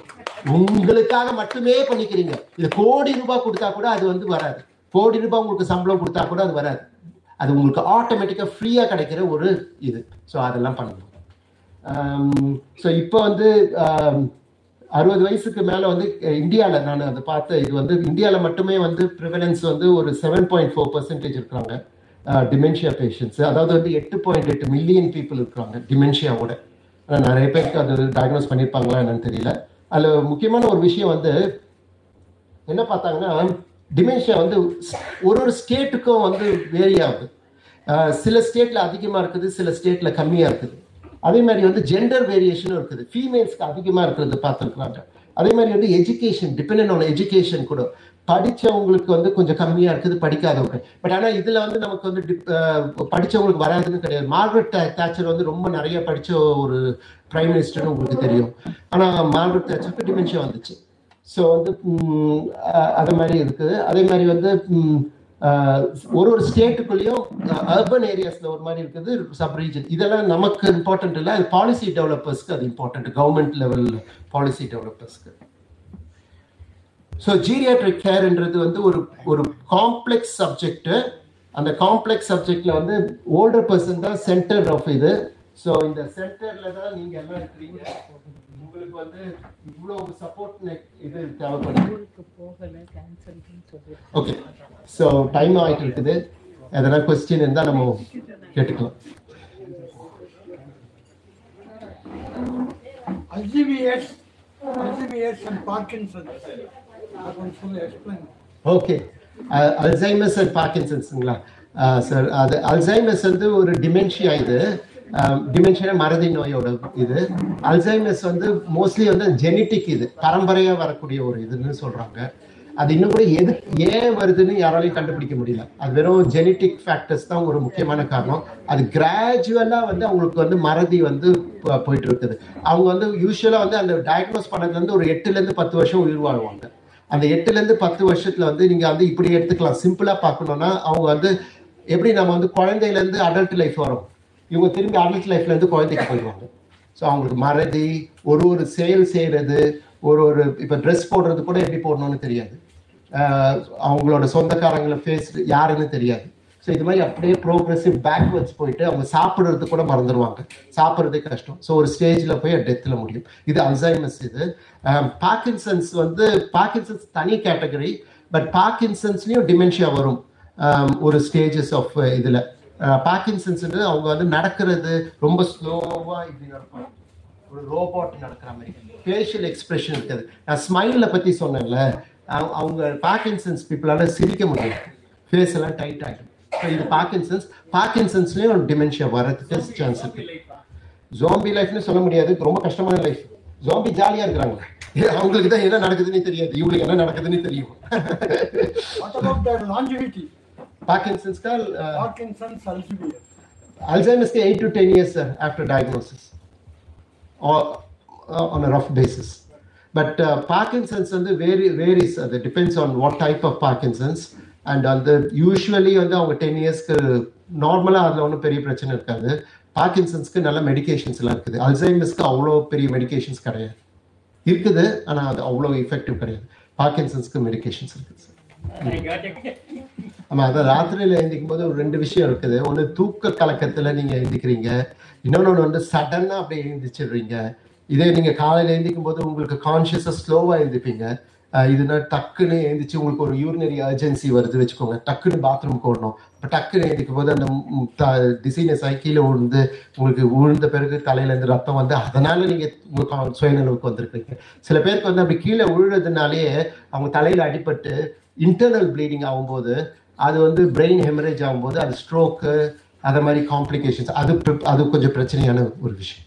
உங்களுக்காக மட்டுமே பண்ணிக்கிறீங்க. இது கோடி ரூபாய் கொடுத்தா கூட அது வந்து வராது. கோடி ரூபாய் உங்களுக்கு சம்பளம் கொடுத்தா கூட அது வராது. அது உங்களுக்கு ஆட்டோமேட்டிக்காக ஃப்ரீயாக கிடைக்கிற ஒரு இது. ஸோ அதெல்லாம் பண்ணணும். ஸோ இப்போ வந்து அறுபது வயசுக்கு மேலே வந்து இந்தியாவில் நான் அதை பார்த்தேன் இது வந்து இந்தியாவில் மட்டுமே வந்து ப்ரிவலன்ஸ் வந்து ஒரு செவன் பாயிண்ட் ஃபோர் பர்சன்டேஜ் இருக்கிறாங்க டிமென்ஷியா பேஷண்ட்ஸ் அதாவது வந்து எட்டு பாயிண்ட் எட்டு மில்லியன் பீப்புள் இருக்கிறாங்க டிமென்ஷியாவோட ஆனால் நிறைய பேருக்கு அது டயக்னோஸ் பண்ணியிருப்பாங்களா என்னன்னு தெரியல. அதில் முக்கியமான ஒரு விஷயம் வந்து என்ன பார்த்தாங்கன்னா டிமென்ஷியா வந்து ஒரு ஒரு ஸ்டேட்டுக்கும் வந்து வேரி ஆகுது. சில ஸ்டேட்டில் அதிகமாக இருக்குது சில ஸ்டேட்டில் கம்மியாக இருக்குது. அதே மாதிரி வந்து ஜெண்டர் வேரியேஷனும் இருக்குது. ஃபீமேல்ஸ்க்கு அதிகமாக இருக்கிறது பார்த்துருக்குறாங்க அதே மாதிரி வந்து எஜுகேஷன் டிபெண்ட் ஆன் எஜுகேஷன் கூட. படித்தவங்களுக்கு வந்து கொஞ்சம் கம்மியாக இருக்குது படிக்காதவங்க. பட் ஆனால் இதில் வந்து நமக்கு வந்து படித்தவங்களுக்கு படிச்சவங்களுக்கு வராதுன்னு கிடையாது. மார்கரெட் தேச்சர் வந்து ரொம்ப நிறைய படித்த ஒரு பிரைம் மினிஸ்டர்னு உங்களுக்கு தெரியும். ஆனால் மார்கரெட் தேச்சருக்கு டிமென்ஷியா வந்துச்சு. ஸோ வந்து அது மாதிரி இருக்குது. அதே மாதிரி வந்து ஒரு ஒரு ஸ்டேட்டுக்குள்ளேயும் அர்பன் ஏரியாஸ்ல ஒரு மாதிரி இருக்குது சப் ரீஜன் இதெல்லாம் நமக்கு இம்பார்ட்டன்ட் இல்லை அது பாலிசி டெவலப்பர்ஸ்க்கு அது இம்பார்ட்டன்ட் கவர்மெண்ட் லெவல் பாலிசி டெவலப்பர்ஸ்க்கு ஸோ ஜீரியாட்ரிக் கேர்ன்றது வந்து ஒரு ஒரு காம்ப்ளெக்ஸ் சப்ஜெக்ட் அந்த காம்ப்ளெக்ஸ் சப்ஜெக்ட்ல வந்து ஓல்டர் பர்சன் தான் சென்டர் ஆஃப் இது. ஸோ இந்த சென்டர்ல தான் நீங்க எல்லாம் இருக்கிறீங்க. உங்களுக்கு வந்து இவ்வளவு சப்போர்ட் இது தேவைப்படுது ஓகே ஸோ டைம் ஆயிட்டு இருக்குது. எதனா கொஸ்டின் இருந்தால் நம்ம கேட்டுக்கலாம். Alzheimer's, Alzheimer's and Parkinson's. I want to explain. Okay Alzheimer's and பார்க்கின்சன்ஸுங்களா sir அது அல்சைமஸ் வந்து ஒரு டிமென்ஷியா இது. டிமென்ஷியா மறதி நோயோட இது. அல்சைமஸ் வந்து மோஸ்ட்லி வந்து ஜெனட்டிக் இது. பரம்பரையா வரக்கூடிய ஒரு இதுன்னு சொல்றாங்க. அது இன்னும் கூட எது ஏன் வருதுன்னு யாராலையும் கண்டுபிடிக்க முடியல. அது வெறும் ஜெனட்டிக் ஃபேக்டர்ஸ் தான் ஒரு முக்கியமான காரணம். அது கிராஜுவலா வந்து அவங்களுக்கு வந்து மறதி வந்து போயிட்டு இருக்குது அவங்க வந்து யூஸ்வலா வந்து அந்த டயக்னோஸ் பண்ணது வந்து ஒரு எட்டுல இருந்து பத்து வருஷம் உயிர் வாழ்வாங்க அந்த எட்டுல இருந்து பத்து வருஷத்துல வந்து நீங்க வந்து இப்படி எடுத்துக்கலாம். சிம்பிளா பார்க்கணும்னா அவங்க வந்து எப்படி நம்ம வந்து குழந்தையில இருந்து அடல்ட் லைஃப் வரும். இவங்க திரும்பி அடல்ட் லைஃப்ல இருந்து குழந்தைக்கு போயிடுவாங்க. ஸோ அவங்களுக்கு மறதி ஒரு ஒரு செயல் செய்யறது ஒரு ஒரு இப்போ ட்ரெஸ் போடுறது கூட எப்படி போடணும்னு தெரியாது. அவங்களோட சொந்தக்காரங்களை ஃபேஸ் யாருன்னு தெரியாது. ஸோ இது மாதிரி அப்படியே ப்ரோக்ரெசிவ் பேக்வர்ட்ஸ் போயிட்டு அவங்க சாப்பிட்றது கூட மறந்துடுவாங்க சாப்பிட்றதே கஷ்டம். ஸோ ஒரு ஸ்டேஜில் போய் டெத்தில் முடியும். இது அல்சைமஸ் இது. பார்க்கின்சன்ஸ் வந்து பார்க்கின்சன்ஸ் தனி கேட்டகரி பட் பார்க்கின்சன்ஸ்லேயும் டிமென்ஷியா வரும். ஒரு ஸ்டேஜஸ் ஆஃப் இதில். பார்க்கின்சன்ஸ் அவங்க வந்து நடக்கிறது ரொம்ப ஸ்லோவா இப்படி நடப்பாங்க. ஒரு ரோபோட் நடக்கிற மாதிரி. ஃபேஷியல் எக்ஸ்பிரஷன் இருக்காது. நான் ஸ்மைலில் பற்றி சொன்னேன்ல அவங்க- பார்க்கின்சன்ஸ் பீப்புளால சிரிக்க முடியும் ஃபேஸ் எல்லாம் டைட் ஆகிடும் ஸோ இது பார்க்கின்சன்ஸ் பார்க்கின்சன்ஸ்லேயும் டிமென்ஷியா வரதுக்கு சான்ஸ் இருக்கு. ஜாம்பி லைஃப்னு சொல்ல முடியாது. ரொம்ப கஷ்டமான லைஃப் ஜாம்பி ஜாலியா இருக்கிறாங்க. அவங்களுக்கு தான் என்ன நடக்குதுன்னு தெரியாது. இவங்களுக்கு என்ன நடக்குதுன்னு தெரியும். Longevity? பார்க்கின்சன்ஸ்க்கு Parkinson's, Alzheimer's. அல்சைமஸ்க்கு eight to ten years after diagnosis on a rough basis but Parkinson's வந்து வேரி வேரிஸ் அது depends on what type of Parkinson's and வந்து யூஸ்வலி வந்து அவங்க டென் இயர்ஸ்க்கு நார்மலாக அதில் ஒன்றும் பெரிய பிரச்சனை இருக்காது. பார்க்கின்சன்ஸ்க்கு நல்ல மெடிகேஷன்ஸ் எல்லாம் இருக்குது. அல்சைமஸ்க்கு அவ்வளோ பெரிய மெடிகேஷன்ஸ் கிடையாது. இருக்குது ஆனால் அது அவ்வளோ எஃபெக்டிவ் கிடையாது. பார்க்கின்சன்ஸ்க்கு மெடிகேஷன்ஸ் இருக்குது சார் I got it. ஆமா அதான் ராத்திரியில எந்திக்கும் போது ஒரு ரெண்டு விஷயம் இருக்குது. ஒண்ணு தூக்க கலக்கத்துல நீங்க எந்திக்கிறீங்க இன்னொன்னு வந்து சடனா அப்படியே எழுந்திச்சிடுறீங்க இதே நீங்க காலையில எந்திக்கும் போது உங்களுக்கு கான்சியஸா ஸ்லோவா எழுந்திப்பீங்க இதுனா டக்குன்னு எழுந்திரிச்சு உங்களுக்கு ஒரு யூரினரி அர்ஜென்சி வருது வச்சுக்கோங்க. டக்குன்னு பாத்ரூம் ஓடணும். இப்போ டக்குன்னு எழுந்திக்கும் போது அந்த டிசைனஸ் சைக்கிள் கீழே விழுந்து உங்களுக்கு உழுந்த பிறகு தலையிலேருந்து ரத்தம் வந்து அதனால நீங்க உங்களுக்கு சுயநலவுக்கு வந்திருக்கீங்க சில பேருக்கு வந்து அப்படி கீழே விழுறதுனாலேயே அவங்க தலையில அடிபட்டு இன்டர்னல் ப்ளீடிங் ஆகும்போது அது வந்து பிரெயின் ஹெமரேஜ் ஆகும்போது அது ஸ்ட்ரோக்கு அதை மாதிரி காம்ப்ளிகேஷன்ஸ் அது அது கொஞ்சம் பிரச்சனையான ஒரு விஷயம்.